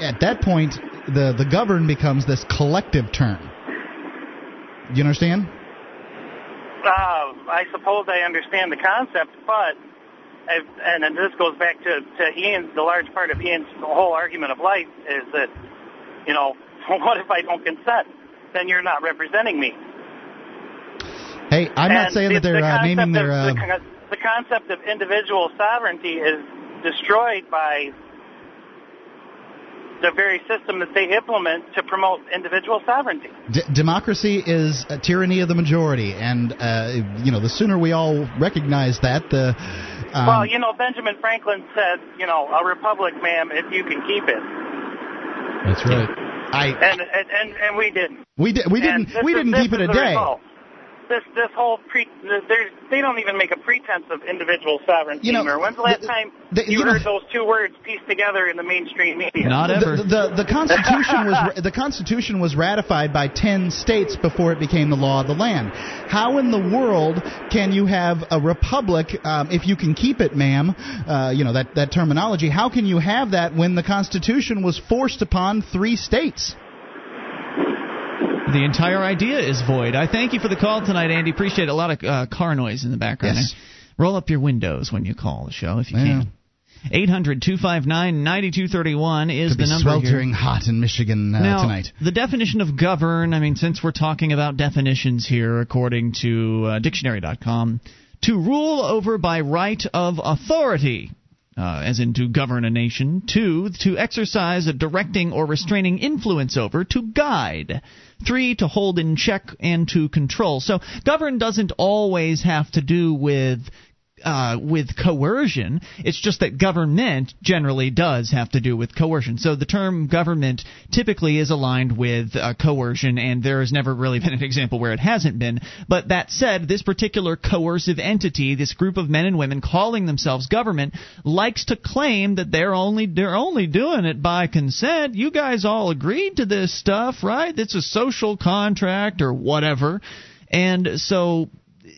at that point, the the governed becomes this collective term. You understand?
Uh, I suppose I understand the concept, but I've, and then this goes back to to Ian. The large part of Ian's whole argument of life is that you know, what if I don't consent? Then you're not representing me.
Hey, I'm not saying
the-
that they're
the
uh, naming their.
of-
Uh,
the, the concept of individual sovereignty is destroyed by the very system that they implement to promote individual sovereignty.
D- democracy is a tyranny of the majority, and uh, you know the sooner we all recognize that, the um,
well, you know, Benjamin Franklin said, you know, a republic, ma'am, if you can keep it.
That's right.
I
and and and, and we didn't.
We did. We didn't. We didn't
this
keep it a day.
result. This this whole pre there's they don't even make a pretense of individual sovereignty
You know,
anymore. When's the last time
the-
you,
you know-
heard those two words pieced together in the mainstream media?
The, the, the Constitution was the Constitution was ratified by ten states before it became the law of the land. How in the world can you have a republic um, if you can keep it, ma'am? Uh, you know that that terminology. How can you have that when the Constitution was forced upon three states?
The entire idea is void. I thank you for the call tonight, Andy. Appreciate it. A lot of uh, car noise in the background.
Yes.
Roll up your windows when you call the show if you
Yeah.
can. 800 259 9231 is
Could be
the number
sweltering
here.
hot in Michigan uh,
now,
tonight.
The definition of govern, I mean, since we're talking about definitions here, according to uh, dictionary.com, to rule over by right of authority. Uh, as in to govern a nation. Two, to exercise a directing or restraining influence over, to guide. Three, to hold in check and to control. So govern doesn't always have to do with uh, with coercion. It's just that government generally does have to do with coercion. So the term government typically is aligned with uh, coercion, and there has never really been an example where it hasn't been. But that said, this particular coercive entity, this group of men and women calling themselves government, likes to claim that they're only they're only doing it by consent. You guys all agreed to this stuff, right? It's a social contract or whatever. And so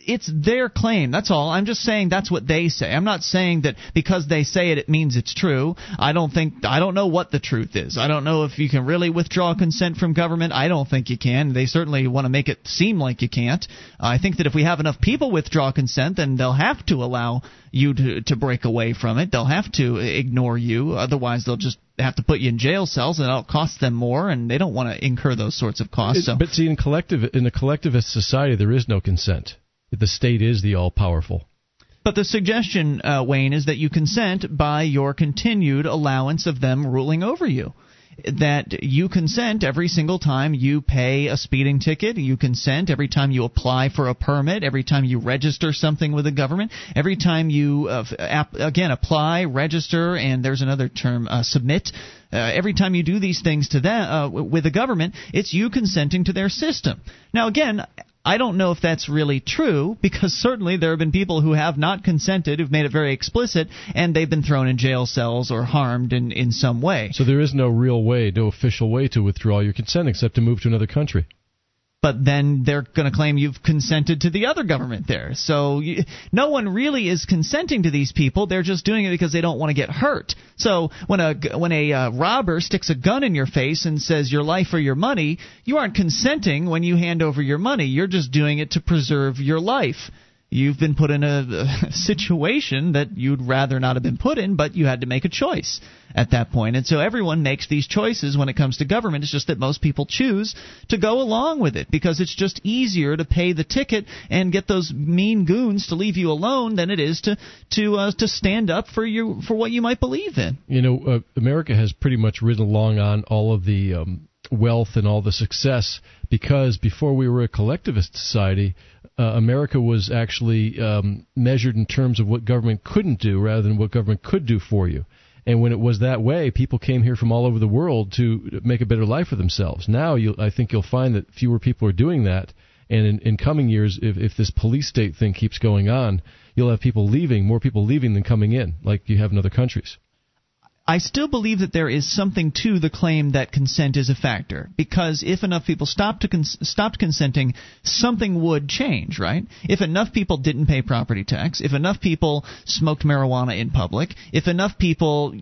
it's their claim. That's all. I'm just saying that's what they say. I'm not saying that because they say it, it means it's true. I don't think. I don't know what the truth is. I don't know if you can really withdraw consent from government. I don't think you can. They certainly want to make it seem like you can't. I think that if we have enough people withdraw consent, then they'll have to allow you to to break away from it. They'll have to ignore you. Otherwise, they'll just have to put you in jail cells, and it'll cost them more, and they don't want to incur those sorts of costs. So
But see, in collective in a collectivist society, there is no consent. The state is the all powerful.
But the suggestion, uh, Wayne, is that you consent by your continued allowance of them ruling over you. That you consent every single time you pay a speeding ticket. You consent every time you apply for a permit. Every time you register something with the government. Every time you, uh, app, again, apply, register, and there's another term, uh, submit. Uh, every time you do these things to them uh, with the government, it's you consenting to their system. Now, again, I don't know if that's really true because certainly there have been people who have not consented, who've made it very explicit, and they've been thrown in jail cells or harmed in, in some way.
So there is no real way, no official way to withdraw your consent except to move to another country.
But then they're going to claim you've consented to the other government there. So you, no one really is consenting to these people. They're just doing it because they don't want to get hurt. So when a when a uh, robber sticks a gun in your face and says your life or your money, you aren't consenting when you hand over your money. You're just doing it to preserve your life. You've been put in a, a situation that you'd rather not have been put in, but you had to make a choice at that point. And so everyone makes these choices when it comes to government. It's just that most people choose to go along with it because it's just easier to pay the ticket and get those mean goons to leave you alone than it is to to uh, to stand up for you for what you might believe in.
You know, uh, America has pretty much ridden along on all of the um, wealth and all the success because before we were a collectivist society, America was actually um, measured in terms of what government couldn't do rather than what government could do for you. And when it was that way, people came here from all over the world to make a better life for themselves. Now, I think you'll find that fewer people are doing that. And in, in coming years, if, if this police state thing keeps going on, you'll have people leaving, more people leaving than coming in, like you have in other countries.
I still believe that there is something to the claim that consent is a factor because if enough people stopped to cons- stopped consenting, something would change, right? If enough people didn't pay property tax, if enough people smoked marijuana in public, if enough people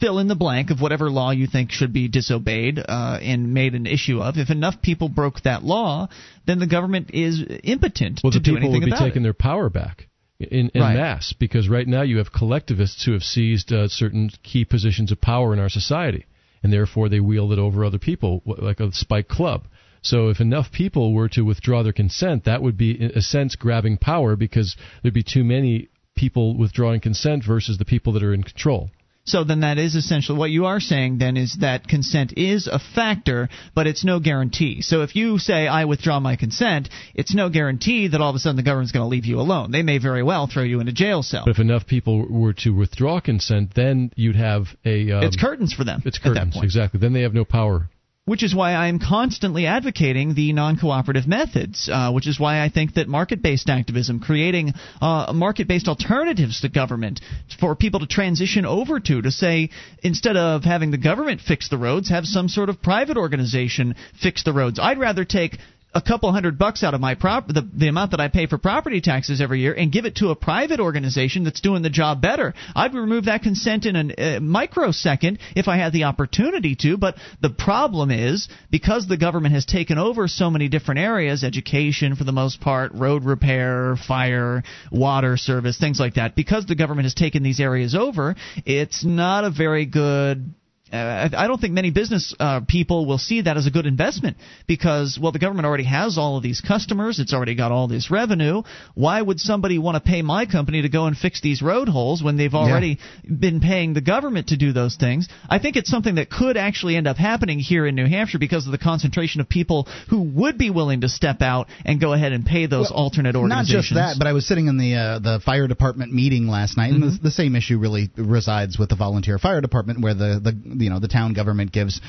fill in the blank of whatever law you think should be disobeyed uh, and made an issue of, if enough people broke that law, then the government is impotent
Well,
to
the people
anything
would be taking
it.
their power back in, in
Right.
mass because right now you have collectivists who have seized uh, certain key positions of power in our society, and therefore they wield it over other people like a spike club. So if enough people were to withdraw their consent, that would be in a sense grabbing power because there'd be too many people withdrawing consent versus the people that are in control.
So then that is essentially what you are saying then is that consent is a factor, but it's no guarantee. So if you say, I withdraw my consent, it's no guarantee that all of a sudden the government's going to leave you alone. They may very well throw you in a jail cell.
But if enough people were to withdraw consent, then you'd have a. Um,
it's curtains for them.
It's curtains, exactly. Then they have no power
which is why I'm constantly advocating the non cooperative methods, uh, which is why I think that market based activism, creating uh, market based alternatives to government for people to transition over to, to say, instead of having the government fix the roads, have some sort of private organization fix the roads. I'd rather take a couple hundred bucks out of my prop the, the amount that I pay for property taxes every year and give it to a private organization that's doing the job better. I'd remove that consent in a uh, microsecond if I had the opportunity to, but the problem is because the government has taken over so many different areas, education for the most part, road repair, fire, water service, things like that, because the government has taken these areas over, it's not a very good uh, I don't think many business uh, people will see that as a good investment because, well, the government already has all of these customers. It's already got all this revenue. Why would somebody want to pay my company to go and fix these road holes when they've already yeah. been paying the government to do those things? I think it's something that could actually end up happening here in New Hampshire because of the concentration of people who would be willing to step out and go ahead and pay those well, alternate organizations.
Not just that, but I was sitting in the uh, the fire department meeting last night, mm-hmm. and the, the same issue really resides with the volunteer fire department, where the the you know the town government gives,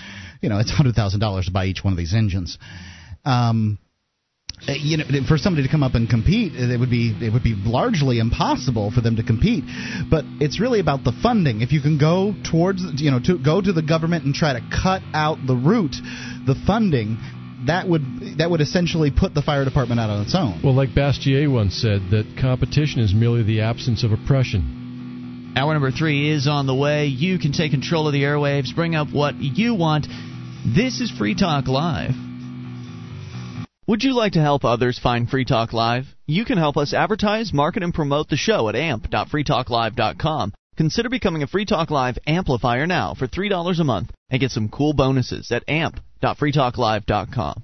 you know, it's hundred thousand dollars to buy each one of these engines. Um, uh, you know, for somebody to come up and compete, it would be it would be largely impossible for them to compete. But it's really about the funding. If you can go towards, you know, to go to the government and try to cut out the root, the funding, that would that would essentially put the fire department out on its own.
Well, like Bastiat once said, that competition is merely the absence of oppression.
Hour number three is on the way. You can take control of the airwaves, bring up what you want. This is Free Talk Live. Would you like to help others find Free Talk Live? You can help us advertise, market, and promote the show at amp.freetalklive.com. Consider becoming a Free Talk Live amplifier now for $3 a month and get some cool bonuses at amp.freetalklive.com.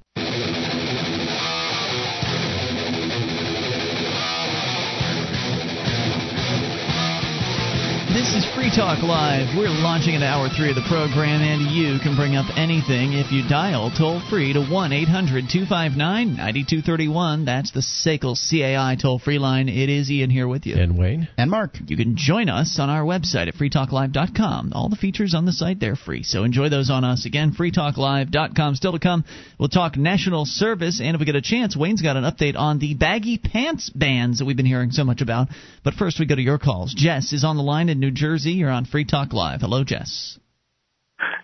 This is Free Talk Live. We're launching into hour three of the program, and you can bring up anything if you dial toll free to 1 800 259 9231. That's the SACL CAI toll free line. It is Ian here with you.
And Wayne.
And Mark.
You can join us on our website at freetalklive.com. All the features on the site, they're free. So enjoy those on us. Again, freetalklive.com. Still to come, we'll talk national service, and if we get a chance, Wayne's got an update on the baggy pants bans that we've been hearing so much about. But first, we go to your calls. Jess is on the line in New Jersey. You're on Free Talk Live. Hello, Jess.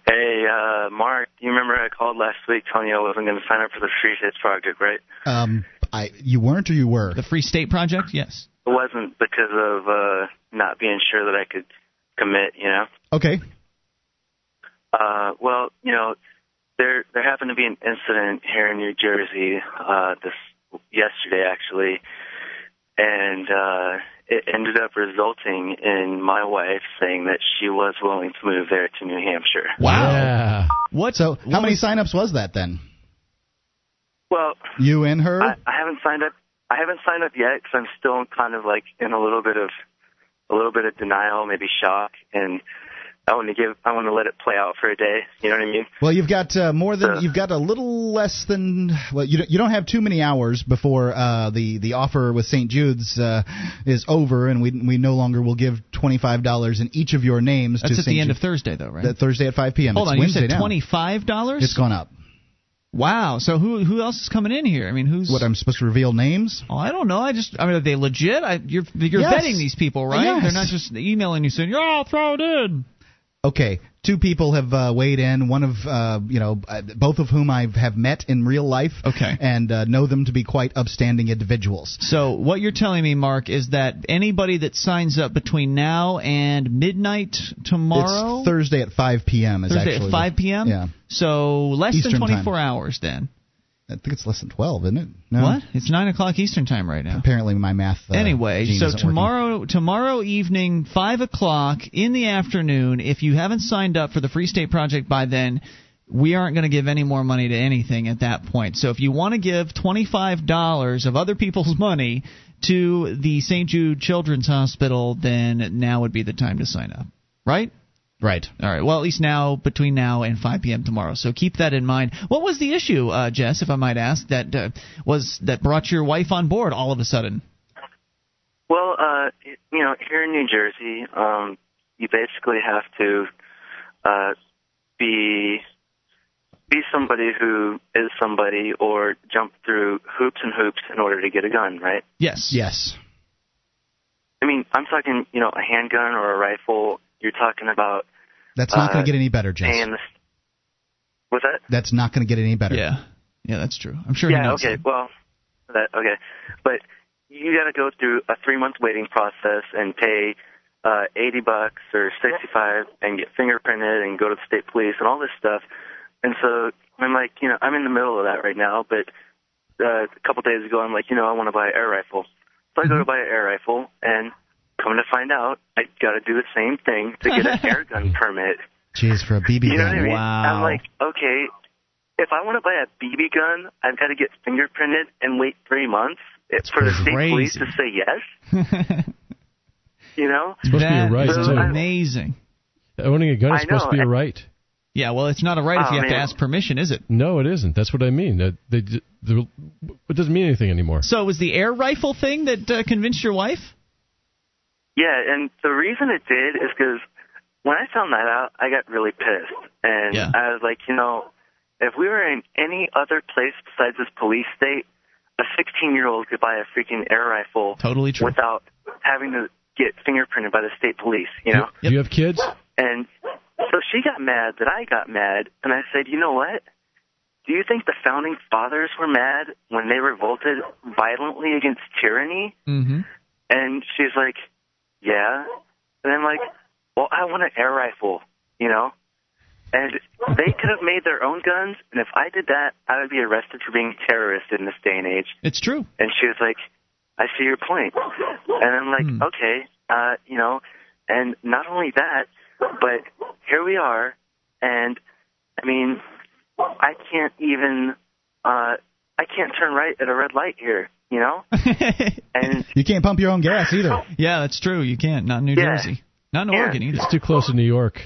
Hey, uh, Mark. You remember I called last week telling you I wasn't going to sign up for the Free States Project, right?
Um, I you weren't or you were
the Free State Project? Yes.
It wasn't because of uh, not being sure that I could commit. You know.
Okay.
Uh, well, you know, there there happened to be an incident here in New Jersey uh, this yesterday actually, and uh, it ended up resulting in my wife saying that she was willing to move there to New Hampshire.
Wow. Yeah. What? So, how what many was... signups was that then?
Well,
you and her.
I, I haven't signed up. I haven't signed up yet because I'm still kind of like in a little bit of a little bit of denial, maybe shock, and I want to give. I want to let it play out for a day. You know what I mean?
Well, you've got uh, more than so, you've got a little less than. Well, you don't, you don't have too many hours before uh, the the offer with St. Jude's uh, is over, and we we no longer will give twenty five dollars in each of your names.
That's
to
at
St.
the end
Jude.
of Thursday, though, right?
That Thursday at five p.m.
Hold
it's
on,
Wednesday
you said twenty five dollars.
It's gone up.
Wow. So who who else is coming in here? I mean, who's
what? I'm supposed to reveal names?
Oh, I don't know. I just I mean, are they legit? I, you're you're
yes.
vetting these people, right?
Yes.
They're not just emailing you saying, "Yeah, I'll throw it in."
Okay, two people have uh, weighed in. One of uh, you know, uh, both of whom I have met in real life.
Okay,
and uh, know them to be quite upstanding individuals.
So what you're telling me, Mark, is that anybody that signs up between now and midnight tomorrow,
it's Thursday at 5 p.m. is
Thursday
actually
at 5 p.m.
Yeah.
So less
Eastern
than 24
time.
hours then.
I think it's less than 12, isn't it? No?
What? It's nine o'clock Eastern time right now.
Apparently, my math. Uh,
anyway, so tomorrow,
working.
tomorrow evening, five o'clock in the afternoon. If you haven't signed up for the Free State Project by then, we aren't going to give any more money to anything at that point. So if you want to give twenty-five dollars of other people's money to the St. Jude Children's Hospital, then now would be the time to sign up. Right?
Right.
All right. Well, at least now between now and 5 p.m. tomorrow. So keep that in mind. What was the issue, uh, Jess, if I might ask, that uh, was that brought your wife on board all of a sudden?
Well, uh, you know, here in New Jersey, um, you basically have to uh, be be somebody who is somebody or jump through hoops and hoops in order to get a gun, right?
Yes.
Yes.
I mean, I'm talking, you know, a handgun or a rifle. You're talking about.
That's not
uh,
going to get any better, Jess.
paying the- What's that?
That's not going to get any better.
Yeah. Yeah, that's true. I'm sure he
yeah.
knows.
Okay. Well, that okay, but you got to go through a three month waiting process and pay uh, eighty bucks or sixty five and get fingerprinted and go to the state police and all this stuff. And so I'm like, you know, I'm in the middle of that right now. But uh, a couple days ago, I'm like, you know, I want to buy an air rifle. So I go to buy an air rifle, and come to find out, I got to do the same thing to get an air gun permit.
Jeez, for a BB
You know
gun.
what I mean?
Wow.
I'm like, okay, if I want to buy a BB gun, I've got to get fingerprinted and wait three months it- for the state police to say yes. You know?
It's supposed to be a right,
is
too.
amazing.
Owning a gun is supposed to be a right.
Yeah, well, it's not a right if
Oh,
you have to ask permission, is it?
No, it isn't. That's what I mean. That they, the, it doesn't mean anything anymore.
So it was the air rifle thing that uh, convinced your wife?
Yeah, and the reason it did is because when I found that out, I got really pissed. And
Yeah.
I was like, you know, if we were in any other place besides this police state, a 16 year old could buy a freaking air rifle
Totally true.
without having to get fingerprinted by the state police, you know?
Do you have kids?
And so she got mad that I got mad, and I said, you know what? Do you think the founding fathers were mad when they revolted violently against tyranny?
Mm-hmm.
And she's like, yeah. And I'm like, well, I want an air rifle, you know? And they could have made their own guns, and if I did that, I would be arrested for being a terrorist in this day and age.
It's true.
And she was like, I see your point. And I'm like,
Hmm.
okay, uh, you know, and not only that, but here we are, and I mean, I can't even, uh, I can't turn right at a red light here, you know? and
You can't pump your own gas either.
Yeah, that's true. You can't. Not in New
Yeah.
Jersey. Not in
Yeah.
Oregon either.
It's too close to New York.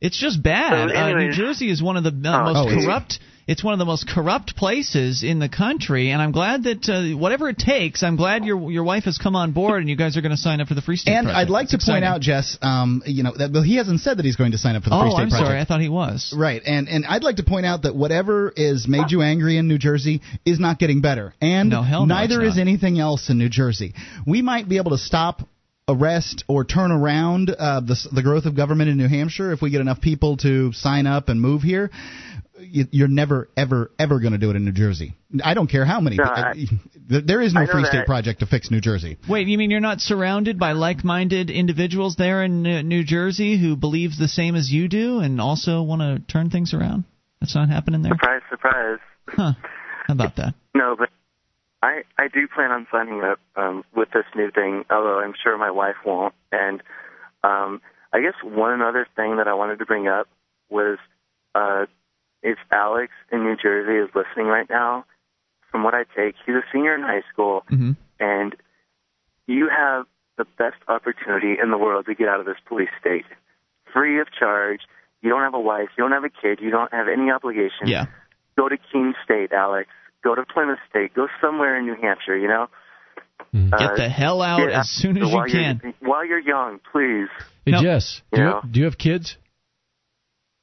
It's just bad.
So
uh, New Jersey is one of the uh,
Oh,
most
it's-
corrupt. It's one of the most corrupt places in the country, and I'm glad that uh, whatever it takes, I'm glad your your wife has come on board, and you guys are going to sign up for the Free State
And
Project.
I'd like
It's
to
exciting.
point out, Jess, um, you know, that well, he hasn't said that he's going to sign up for the
Oh,
Free State
I'm
Project.
sorry. I thought he was.
Right, and and I'd like to point out that whatever is made you angry in New Jersey is not getting better, and
No,
neither is anything else in New Jersey. We might be able to stop, arrest, or turn around uh, the the growth of government in New Hampshire if we get enough people to sign up and move here. You- You're never, ever, ever going to do it in New Jersey. I don't care how many.
No, I-
there is no Free
that.
State Project to fix New Jersey.
Wait, you mean you're not surrounded by like-minded individuals there in uh, New Jersey who believe the same as you do and also want to turn things around? That's not happening there.
surprise, surprise.
Huh? How about that?
No, but I I do plan on signing up um, with this new thing. Although I'm sure my wife won't. And um, I guess one other thing that I wanted to bring up was if Alex in New Jersey is listening right now. From what I take, he's a senior in high school,
hmm
and you have the best opportunity in the world to get out of this police state, free of charge. You don't have a wife, you don't have a kid, you don't have any obligation
Yeah.
go to Keene State, Alex. Go to Plymouth State. Go somewhere in New Hampshire. You know.
Mm.
Uh,
Get the hell out
get
as soon as you
while
can.
You're, while you're young, please.
Hey,
No.
Jess, do you,
Yeah.
have, do you have kids?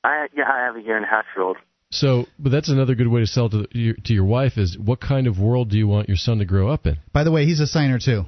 I yeah, I have a year and a half year old.
So, but that's another good way to sell to your, to your wife is what kind of world do you want your son to grow up in?
By the way, he's a signer too.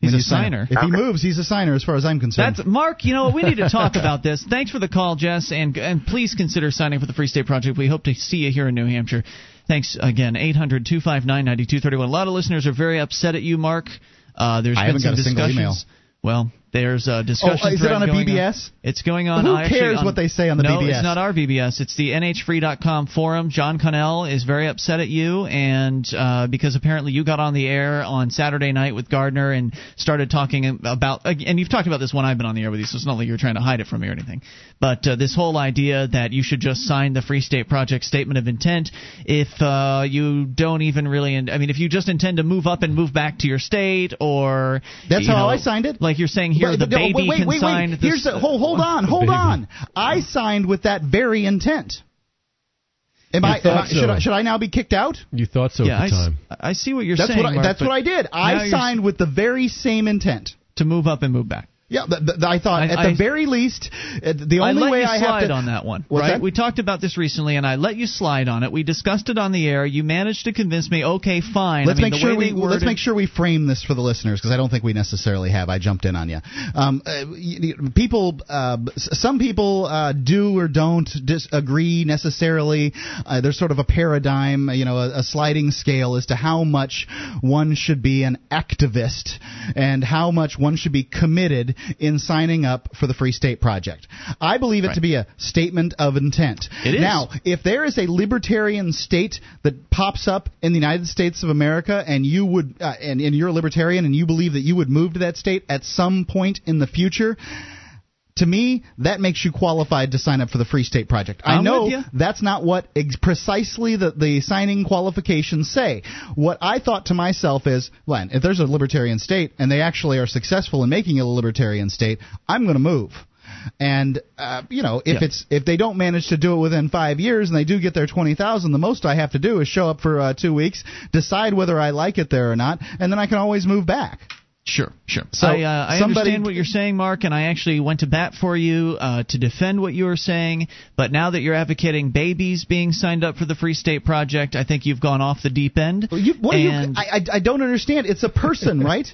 He's
When
a
you sign
signer.
If he moves, he's a signer, as far as I'm concerned.
That's Mark. You know what? We need to talk about this. Thanks for the call, Jess, and and please consider signing for the Free State Project. We hope to see you here in New Hampshire. Thanks again. 800-259-9231. A lot of listeners are very upset at you, Mark. Uh, there's
I
been
haven't
some
got a single
discussions.
email.
Well, there's a discussion.
Oh, is it on a BBS?
It's going on.
Who
actually
cares
on-
what they say on the
no,
BBS?
it's not our BBS. It's the NHFree.com forum. John Connell is very upset at you, and uh, because apparently you got on the air on Saturday night with Gardner and started talking about, and you've talked about this when I've been on the air with you, so it's not like you're trying to hide it from me or anything. But uh, this whole idea that you should just sign the Free State Project statement of intent if uh, you don't even really, I mean, if you just intend to move up and move back to your state, or
That's how
know,
I signed it.
Like you're saying here
but-
the
no,
baby
wait, wait,
can
wait,
sign.
Wait.
this-
Here's the hold, hold on, hold
baby.
on. I signed with that very intent. Am I, am
thought
I should. I should I now be kicked out?
You thought so
yeah,
at
I,
the
s-
time.
I see what you're
That's
saying.
what I,
Mark,
that's what I did. I signed with the very same intent.
to move up and move back.
Yeah, th- th- I thought
I-
at
I-
the very least, the
I
only
let
way I have to
on that one, right?
that?
We talked about this recently, and I let you slide on it. We discussed it on the air. You managed to convince me. Okay, fine.
Let's
I mean,
make sure we
they
let's make sure we frame this for the listeners because I don't think we necessarily have. I jumped in on you. Um, uh, people, uh, some people uh, do or don't disagree necessarily. Uh, there's sort of a paradigm, you know, a, a sliding scale as to how much one should be an activist and how much one should be committed in signing up for the Free State Project. I believe it to be a statement of intent.
It is.
Now, if there is a libertarian state that pops up in the United States of America and you would uh, and, and you're a libertarian and you believe that you would move to that state at some point in the future to me that makes you qualified to sign up for the Free State Project. I
I'm
know that's not what ex- precisely the, the signing qualifications say. What I thought to myself is, Len, if there's a libertarian state and they actually are successful in making it a libertarian state, I'm going to move. And uh, you know, if
Yeah.
it's if they don't manage to do it within five years and they do get their twenty thousand, the most I have to do is show up for uh, two weeks, decide whether I like it there or not, and then I can always move back.
Sure, sure.
So
I, uh, I
somebody-
understand what you're saying, Mark, and I actually went to bat for you uh, to defend what you were saying. But now that you're advocating babies being signed up for the Free State Project, I think you've gone off the deep end.
You, what do you, I, I I don't understand. It's a person, right?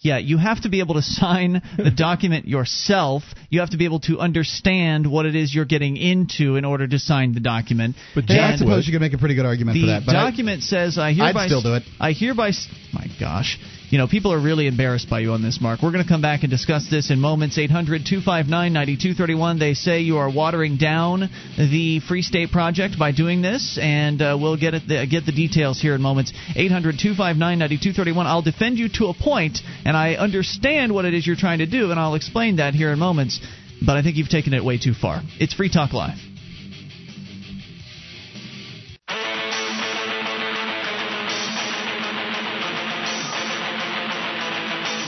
Yeah, you have to be able to sign the document yourself. You have to be able to understand what it is you're getting into in order to sign the document.
But
Yeah, I
Jack
suppose
would.
you could make a pretty good argument
the
for that. But I-
document says I hereby
I'd still do it.
I hereby my gosh. You know, people are really embarrassed by you on this, Mark. We're going to come back and discuss this in moments. 800 259 9231. They say you are watering down the Free State Project by doing this, and uh, we'll get, the, get the details here in moments. 800 259 9231. I'll defend you to a point, and I understand what it is you're trying to do, and I'll explain that here in moments, but I think you've taken it way too far. It's Free Talk Live.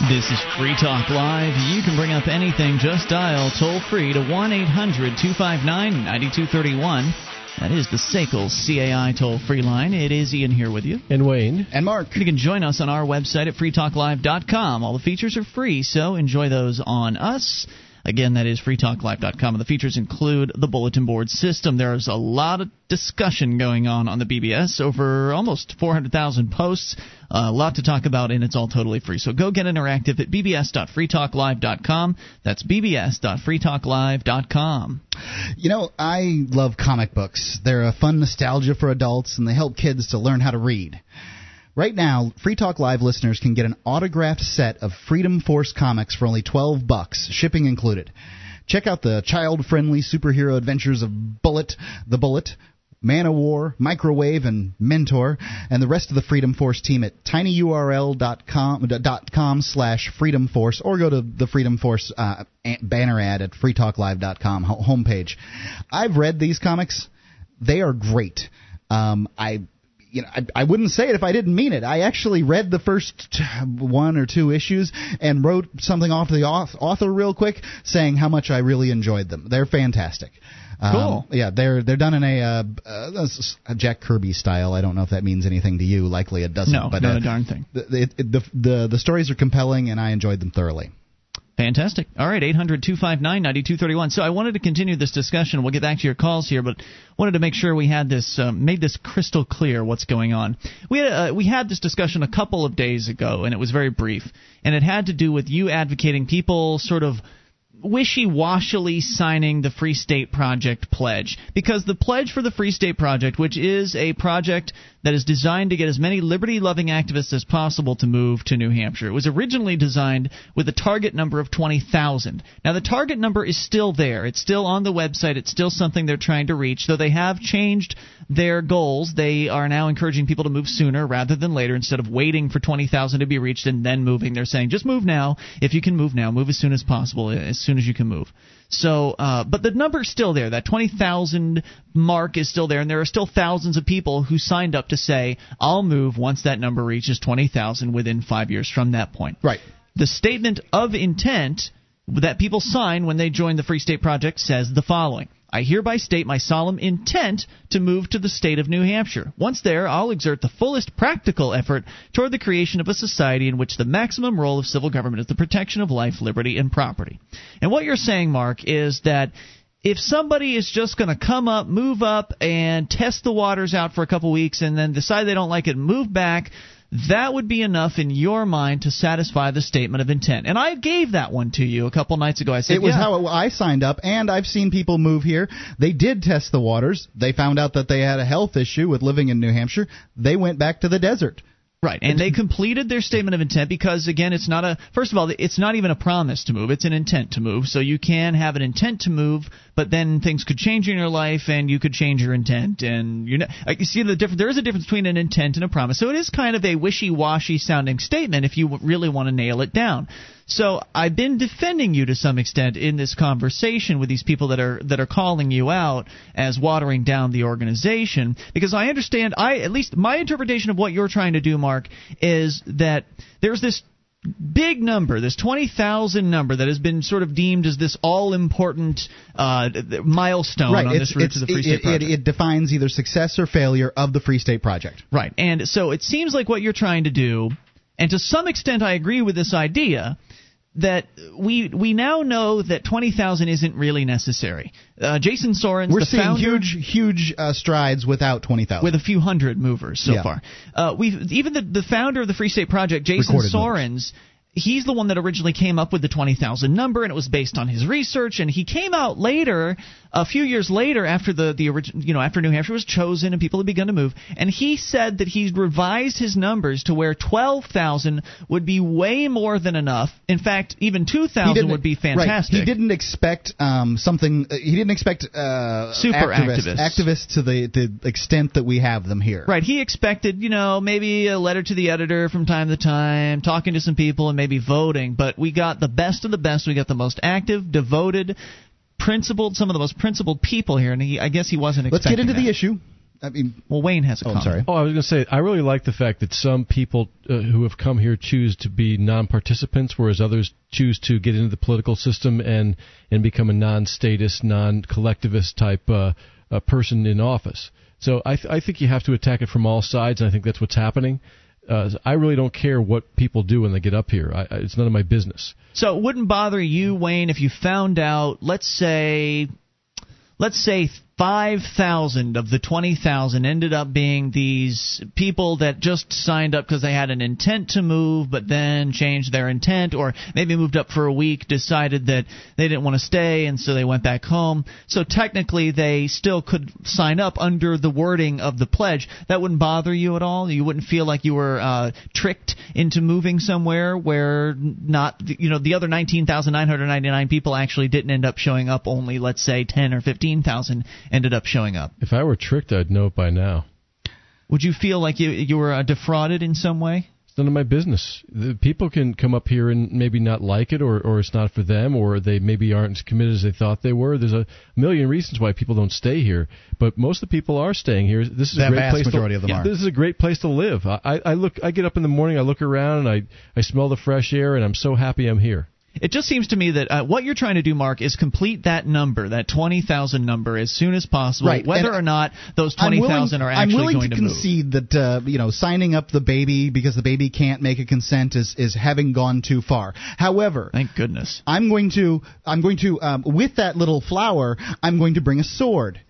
This is Free Talk Live. You can bring up anything. Just dial toll free to 1 800 259 9231. That is the SACL CAI toll free line. It is Ian here with you.
And Wayne.
and Mark.
You can join us on our website at freetalklive.com. All the features are free, so enjoy those on us. Again, that is freetalklive.com. And the features include the bulletin board system. There's a lot of discussion going on on the BBS, over almost 400,000 posts. A lot to talk about, and it's all totally free. So go get interactive at bbs.freetalklive.com. That's bbs.freetalklive.com.
You know, I love comic books. They're a fun nostalgia for adults, and they help kids to learn how to read. Right now, Free Talk Live listeners can get an autographed set of Freedom Force comics for only 12 bucks, shipping included. Check out the child-friendly superhero adventures of Bullet, the Bullet, Man of War, Microwave, and Mentor, and the rest of the Freedom Force team at tinyurl.com slash Freedom Force, or go to the Freedom Force uh, banner ad at freetalklive.com homepage. I've read these comics; they are great. Um, I you know, I, I wouldn't say it if I didn't mean it. I actually read the first t- one or two issues and wrote something off to the auth- author real quick, saying how much I really enjoyed them. They're fantastic. Um,
Cool.
yeah, they're they're done in a, uh, uh, a Jack Kirby style. I don't know if that means anything to you. Likely it doesn't.
No,
but
not
uh,
a darn thing.
The, it, it, the the the stories are compelling, and I enjoyed them thoroughly.
Fantastic. All right, 800 259 9231. So I wanted to continue this discussion. We'll get back to your calls here, but wanted to make sure we had this, um, made this crystal clear what's going on. We had, uh, we had this discussion a couple of days ago, and it was very brief. And it had to do with you advocating people sort of wishy washily signing the Free State Project pledge. Because the pledge for the Free State Project, which is a project that is designed to get as many liberty loving activists as possible to move to New Hampshire, it was originally designed with a target number of 20,000. Now, the target number is still there. It's still on the website. It's still something they're trying to reach, though they have changed their goals. They are now encouraging people to move sooner rather than later instead of waiting for 20,000 to be reached and then moving. They're saying just move now. If you can move now, move as soon as possible, as soon as you can move. So, uh, but the number's still there. That 20,000 mark is still there, and there are still thousands of people who signed up to say, I'll move once that number reaches 20,000 within five years from that point.
Right.
The statement of intent that people sign when they join the Free State Project says the following. I hereby state my solemn intent to move to the state of New Hampshire. Once there, I'll exert the fullest practical effort toward the creation of a society in which the maximum role of civil government is the protection of life, liberty, and property. And what you're saying, Mark, is that if somebody is just going to come up, move up, and test the waters out for a couple weeks and then decide they don't like it, move back, that would be enough in your mind to satisfy the statement of intent. And I gave that one to you a couple nights ago. I said
it was
yeah.
how I signed up, and I've seen people move here. They did test the waters. They found out that they had a health issue with living in New Hampshire. They went back to the desert.
Right, and they completed their statement of intent because again, it's not a first of all, it's not even a promise to move; it's an intent to move. So you can have an intent to move, but then things could change in your life, and you could change your intent. And you know, uh, you see the difference. There is a difference between an intent and a promise. So it is kind of a wishy-washy sounding statement if you really want to nail it down. So I've been defending you to some extent in this conversation with these people that are that are calling you out as watering down the organization because I understand I at least my interpretation of what you're trying to do Mark is that there's this big number, this 20,000 number that has been sort of deemed as this all important uh, milestone
right.
on
it's,
this route to the Free State
it,
Project.
It, it defines either success or failure of the Free State Project.
Right. And so it seems like what you're trying to do, and to some extent I agree with this idea, that we we now know that 20,000 isn't really necessary. Uh, Jason Sorens,
We're seeing
founder,
huge, huge uh, strides without 20,000.
with a few hundred movers so
Yeah.
far. Uh, we've even the, the founder of the Free State Project, Jason
Recorded
Sorens. He's the one that originally came up with the 20,000 number, and it was based on his research. And he came out later, a few years later, after the the origin, you know, after New Hampshire was chosen and people had begun to move, and he said that he's revised his numbers to where 12,000 would be way more than enough. In fact, even 2,000 would be
right.
fantastic.
He didn't expect um, something. Uh, he didn't expect uh,
Super
activists,
activists.
activists to the, the extent that we have them here.
Right. He expected, you know, maybe a letter to the editor from time to time, talking to some people, and maybe voting. But we got the best of the best. We got the most active, devoted, principled, some of the most principled people here. And he, I guess he wasn't
Let's get into
that.
the issue. I mean,
Well, Wayne has a
Oh, I'm
comment.
sorry.
Oh, I was going to say, I really like the fact that some people uh, who have come here choose to be non-participants, whereas others choose to get into the political system and and become a non-statist, non-collectivist type uh, uh, person in office. So I, th- I think you have to attack it from all sides, and I think that's what's happening. Uh, I really don't care what people do when they get up here. I, I, it's none of my business.
So it wouldn't bother you, Wayne, if you found out, let's say, let's say 5,000 of the 20,000 ended up being these people that just signed up because they had an intent to move, but then changed their intent, or maybe moved up for a week, decided that they didn't want to stay, and so they went back home. So technically, they still could sign up under the wording of the pledge. That wouldn't bother you at all. You wouldn't feel like you were uh, tricked into moving somewhere where not, you know, the other 19,999 people actually didn't end up showing up. Only, let's say, 10 or 15,000 ended up showing up.
If I were tricked, I'd know it by now.
Would you feel like you you were uh, defrauded in some way?
It's none of my business. The people can come up here and maybe not like it, or, or it's not for them, or they maybe aren't as committed as they thought they were. There's a million reasons why people don't stay here, but most of the people are staying here. This is
The
a great
vast
place.
majority
to,
of them
yeah,
are.
This is a great place to live. I, I I look. I get up in the morning. I look around, and I I smell the fresh air, and I'm so happy I'm here.
It just seems to me that uh, what you're trying to do, Mark, is complete that number, that 20,000 number, as soon as possible,
Right,
whether
and
or not those
I'm willing-
20,000 are
I'm
actually
willing
going
to
to move.
concede that uh, you know signing up the baby because the baby can't make a consent is is having gone too far. However,
thank goodness,
I'm going to I'm going to um, with that little flower I'm going to bring a sword.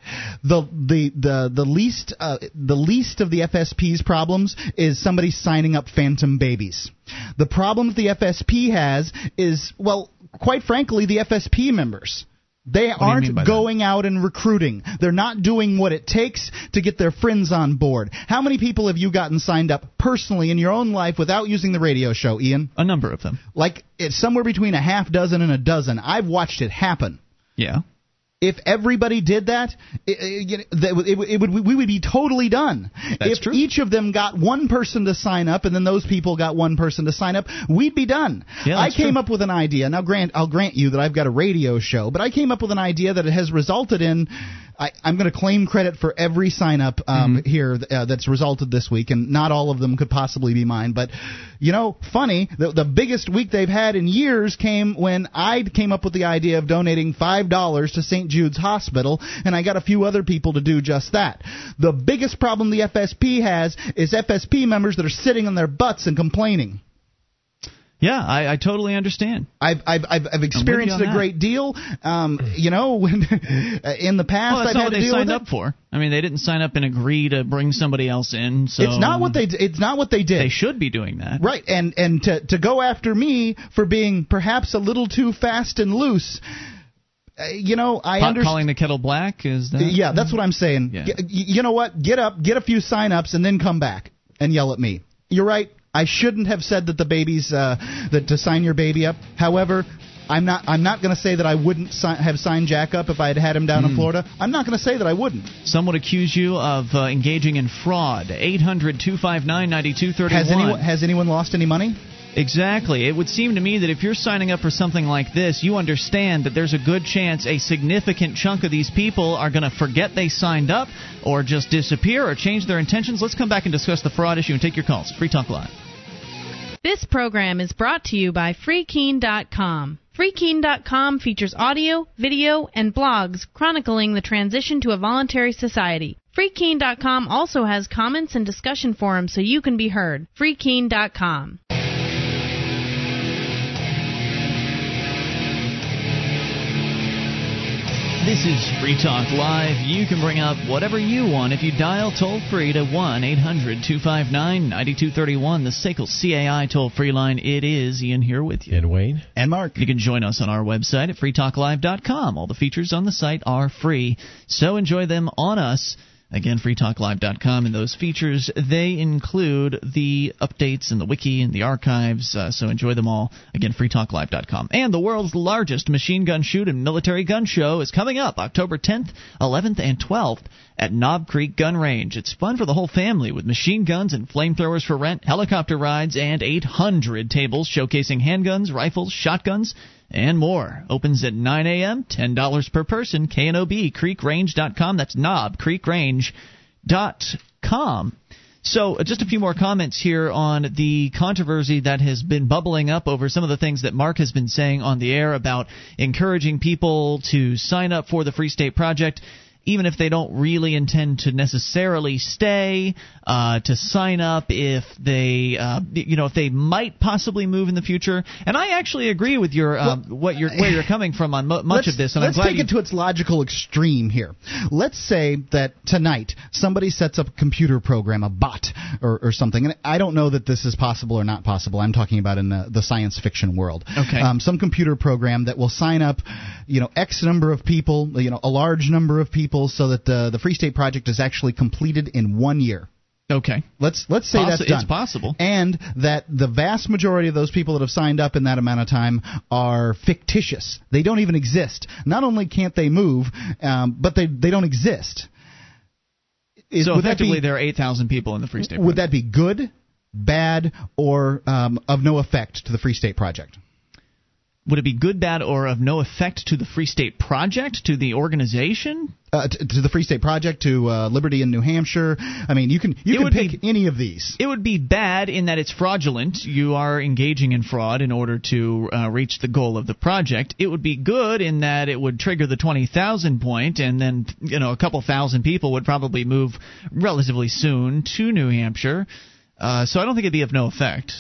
The the the the least uh, the least of the FSP's problems is somebody signing up phantom babies. The problem that the FSP has is well, quite frankly, the FSP members. They
mean
aren't
by that?
going out and recruiting. They're not doing what it takes to get their friends on board. How many people have you gotten signed up personally in your own life without using the radio show, Ian?
A number of them.
Like it's somewhere between a half dozen and a dozen. I've watched it happen.
Yeah.
If everybody did that, it, it, it, it would we would be totally done.
That's
if
true.
each of them got one person to sign up, and then those people got one person to sign up, we'd be done.
Yeah,
I came
true.
up with an idea. Now, grant I'll grant you that I've got a radio show, but I came up with an idea that has resulted in I, I'm going to claim credit for every sign up um,
Mm-hmm.
here uh, that's resulted this week, and not all of them could possibly be mine. But you know, funny, the, the biggest week they've had in years came when I came up with the idea of donating five dollars to St. Jude's Hospital, and I got a few other people to do just that. The biggest problem the FSP has is FSP members that are sitting on their butts and complaining.
Yeah, I, I totally understand.
I've I've I've, I've experienced a great deal. Um, you know, when in the past
Well, that's
I've
not
had
what
to
they
deal
signed up for. I mean, they didn't sign up and agree to bring somebody else in. So
It's not what they. It's not what they did.
They should be doing that.
Right, and and to to go after me for being perhaps a little too fast and loose. Uh, you know, I understand.
calling the kettle black is that?
Yeah, that's what I'm saying.
Yeah.
You know what? Get up, get a few sign-ups, and then come back and yell at me. You're right. I shouldn't have said that the baby's uh, that to sign your baby up. However, I'm not. I'm not going to say that I wouldn't si- have signed Jack up if I had had him down in
Hmm.
Florida. I'm not going to say that I wouldn't.
Some would accuse you of uh, engaging in fraud. 800 259 9231.
Has anyone has anyone lost any money?
Exactly. It would seem to me that if you're signing up for something like this, you understand that there's a good chance a significant chunk of these people are going to forget they signed up or just disappear or change their intentions. Let's come back and discuss the fraud issue and take your calls. Free Talk Live.
This program is brought to you by FreeKeene.com. FreeKeene.com features audio, video, and blogs chronicling the transition to a voluntary society. FreeKeene.com also has comments and discussion forums so you can be heard. FreeKeene.com.
This is Free Talk Live. You can bring up whatever you want if you dial toll free to 1 800 259 9231, the SACL CAI toll free line. It is Ian here with you.
And Wayne.
And Mark.
You can join us on our website at freetalklive.com. All the features on the site are free, so enjoy them on us. Again, freetalklive.com, and those features they include the updates and the wiki and the archives. Uh, so enjoy them all. Again, freetalklive.com. And the world's largest machine gun shoot and military gun show is coming up October 10th, 11th, and 12th at Knob Creek Gun Range. It's fun for the whole family with machine guns and flamethrowers for rent, helicopter rides, and 800 tables showcasing handguns, rifles, shotguns, and more. Opens at 9 a.m., $10 per person. KNOB, creekrange.com. That's knob, creekrange.com. So, uh, just a few more comments here on the controversy that has been bubbling up over some of the things that Mark has been saying on the air about encouraging people to sign up for the Free State Project. Even if they don't really intend to necessarily stay, uh, to sign up if they, uh, you know, if they might possibly move in the future, and I actually agree with your uh, what you're where you're coming from on mo- much of this, and
let's
I'm glad
take
you
it to its logical extreme here. Let's say that tonight somebody sets up a computer program, a bot or, or something, and I don't know that this is possible or not possible. I'm talking about in the, the science fiction world.
Okay.
Um, some computer program that will sign up, you know, X number of people, you know, a large number of people, so that the the Free State Project is actually completed in one year.
Okay.
Let's let's say
Possi-
that's done.
it's possible.
And that the vast majority of those people that have signed up in that amount of time are fictitious. They don't even exist. Not only can't they move, um, but they they don't exist. Is-
so effectively,
be-
there are 8,000 people in the Free State.
would that be good, bad, or um, of no effect to the Free State Project?
Would it be good, bad, or of no effect to the Free State Project, to the organization?
Uh, to, to the Free State Project, to uh, Liberty in New Hampshire. I mean, you can you
It
can
would
pick any of these.
It would be bad in that it's fraudulent. You are engaging in fraud in order to uh, reach the goal of the project. It would be good in that it would trigger the 20,000 point, and then you know a couple thousand people would probably move relatively soon to New Hampshire. Uh, so I don't think it'd be of no effect.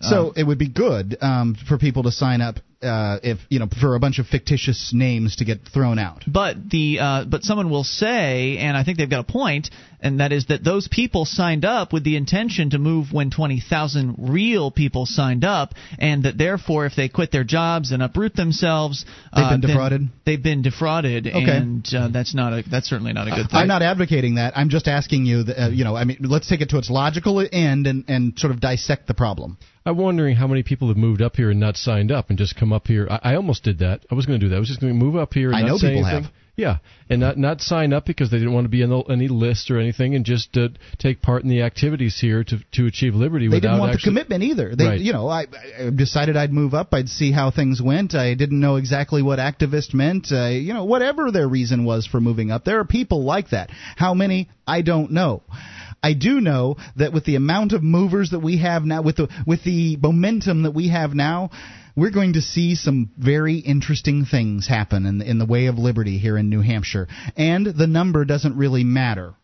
So it would be good um, for people to sign up uh, if you know for a bunch of fictitious names to get thrown out.
But the uh, but someone will say, and I think they've got a point, and that is that those people signed up with the intention to move when twenty thousand real people signed up, and that therefore, if they quit their jobs and uproot themselves,
They've
uh,
been defrauded?
They've been defrauded,
Okay.
and uh, that's not a that's certainly not a good thing.
I'm not advocating that. I'm just asking you. That, uh, you know, I mean, let's take it to its logical end and and sort of dissect the problem.
I'm wondering how many people have moved up here and not signed up and just come up here. I, I almost did that. I was going to do that. I was just going to move up here and
I
not
know
say
people
anything.
have.
Yeah, and not not sign up because they didn't want to be on the, any list or anything, and just uh, take part in the activities here to to achieve liberty.
They
without
didn't want
actually,
the commitment either. They,
Right.
you know, I, I decided I'd move up. I'd see how things went. I didn't know exactly what activist meant. Uh, you know, whatever their reason was for moving up, there are people like that. How many? I don't know. I do know that with the amount of movers that we have now, with the with the momentum that we have now, we're going to see some very interesting things happen in in the way of liberty here in New Hampshire. And the number doesn't really matter.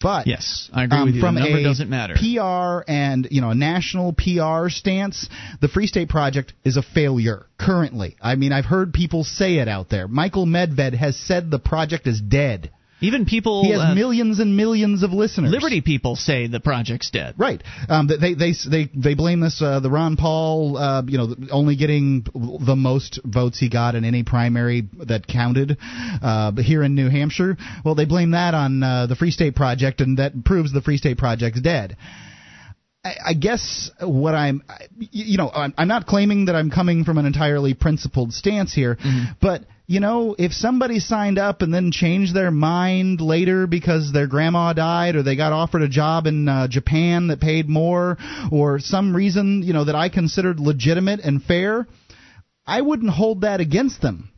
But
Yes, I agree
um,
with you. The
From
number
a
doesn't matter.
PR and you know a national PR stance, the Free State Project is a failure currently. I mean, I've heard people say it out there. Michael Medved has said the project is dead.
Even people,
He has
uh,
millions and millions of listeners.
Liberty people say the project's dead.
Right. Um, they they they they blame this uh, the Ron Paul, uh, you know, only getting the most votes he got in any primary that counted uh, here in New Hampshire. Well, they blame that on uh, the Free State Project, and that proves the Free State Project's dead. I I guess what I'm, you know, I'm I'm not claiming that I'm coming from an entirely principled stance here, but you know, if somebody signed up and then changed their mind later because their grandma died or they got offered a job in uh, Japan that paid more or some reason, you know, that I considered legitimate and fair, I wouldn't hold that against them.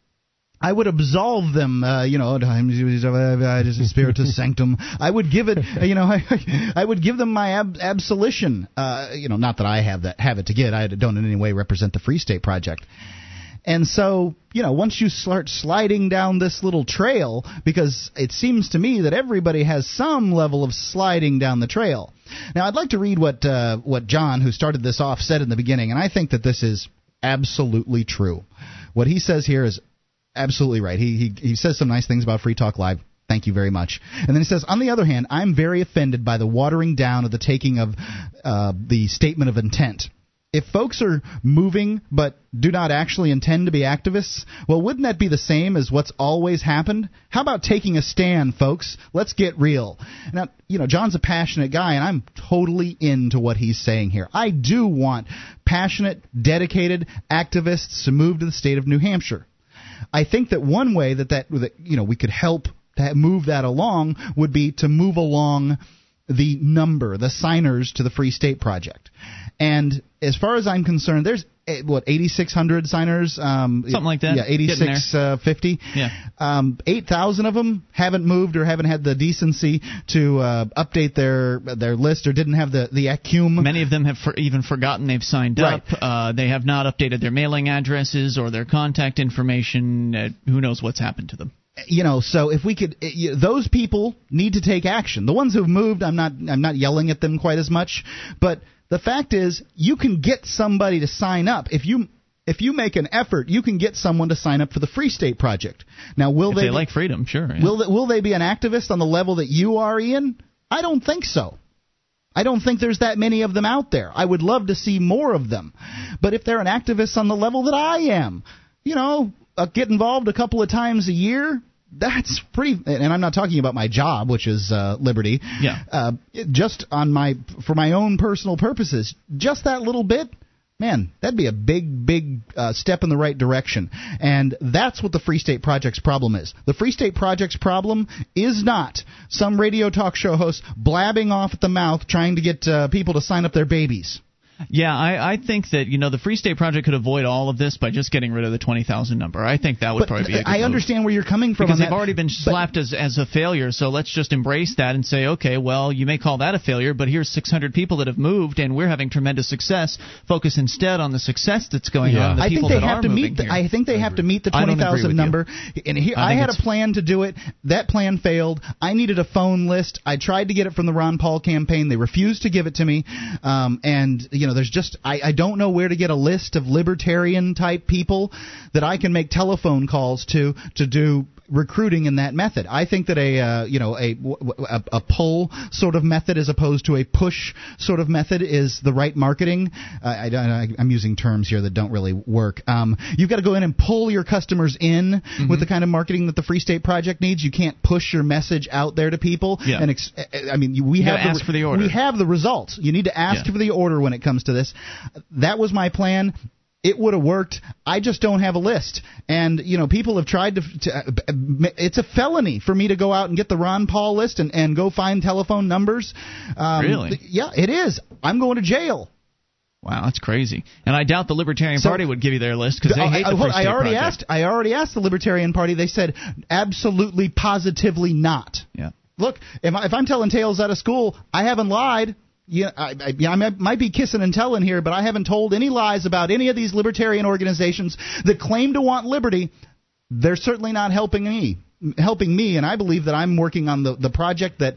I would absolve them, uh, you know, spiritus sanctum. I would give it, you know, I, I would give them my ab- absolution. Uh, you know, not that I have that have it to get. I don't in any way represent the Free State Project. And so, you know, once you start sliding down this little trail, because it seems to me that everybody has some level of sliding down the trail. Now, I'd like to read what uh, what John, who started this off, said in the beginning, and I think that this is absolutely true. What he says here is absolutely right. He he he says some nice things about Free Talk Live. Thank you very much. And then he says, on the other hand, I'm very offended by the watering down of the taking of uh, the statement of intent. If folks are moving but do not actually intend to be activists, well, wouldn't that be the same as what's always happened? How about taking a stand, folks? Let's get real. Now, you know, John's a passionate guy, and I'm totally into what he's saying here. I do want passionate, dedicated activists to move to the state of New Hampshire. I think that one way that that, that you know we could help to move that along would be to move along the number, the signers to the Free State Project. And as far as I'm concerned, there's what 8,600 signers, um,
Something like that.
Yeah,
Getting there.
8650.
Yeah.
Um, 8,000 of them haven't moved or haven't had the decency to uh, update their their list or didn't have the the acumen.
Many of them have for, even forgotten they've signed
Right.
up. Uh, they have not updated their mailing addresses or their contact information. Uh, who knows what's happened to them?
you know so if we could eh, those people need to take action the ones who've moved i'm not i'm not yelling at them quite as much but the fact is you can get somebody to sign up if you if you make an effort you can get someone to sign up for the free state project now will
if
they,
they
be-
like freedom, sure. yeah.
will they, will they be an activist on the level that you are ian i don't think so I don't think there's that many of them out there. I would love to see more of them. But if they're an activist on the level that I am, you know, uh, get involved a couple of times a year, that's pretty. And I'm not talking about my job, which is uh, liberty.
Yeah.
Uh, just on my for my own personal purposes, just that little bit. Man, that'd be a big, big uh, step in the right direction. And that's what the Free State Project's problem is. The Free State Project's problem is not some radio talk show host blabbing off at the mouth trying to get uh, people to sign up their babies.
Yeah, I, I think that you know the Free State Project could avoid all of this by just getting rid of the twenty thousand number. I think that would
But
probably be. A good
I
move.
understand where you're coming from.
because
on
they've
that,
already been slapped as as a failure. So let's just embrace that and say, okay, well, you may call that a failure, but here's 600 people that have moved, and we're having tremendous success. Focus instead on the success that's going on. The
I think
people
they
that
have
are
to
moving
meet. The. I think they have to meet the twenty thousand
you.
number. And here,
I
I, had a plan to do it. That plan failed. I needed a phone list. I tried to get it from the Ron Paul campaign. They refused to give it to me. Um, and you know, there's just I, I don't know where to get a list of libertarian type people that I can make telephone calls to to do recruiting in that method. I think that a uh, you know a, a a pull sort of method as opposed to a push sort of method is the right marketing. Uh, I, I, I'm using terms here that don't really work. Um, you've got to go in and pull your customers in
Mm-hmm.
with the kind of marketing that the Free State Project needs. You can't push your message out there to people.
Yeah.
And ex- I mean, we
You
have
gotta ask for the order.
We have the results. You need to ask
Yeah.
for the order when it comes to this. That was my plan. It would have worked. I just don't have a list. And you know, people have tried to. to uh, it's a felony for me to go out and get the Ron Paul list and, and go find telephone numbers. Um,
Really?
Yeah, it is. I'm going to jail.
Wow, that's crazy. And I doubt the Libertarian
So-
Party would give you their list because they
I,
hate
I-
the Free
I already
Project.
asked. I already asked the Libertarian Party. They said absolutely, positively not.
Yeah.
Look, if, I, if I'm telling tales out of school, I haven't lied. Yeah, I, I, I might- be kissing and telling here, but I haven't told any lies about any of these libertarian organizations that claim to want liberty. They're certainly not helping me. Helping me, and I believe that I'm working on the, the project that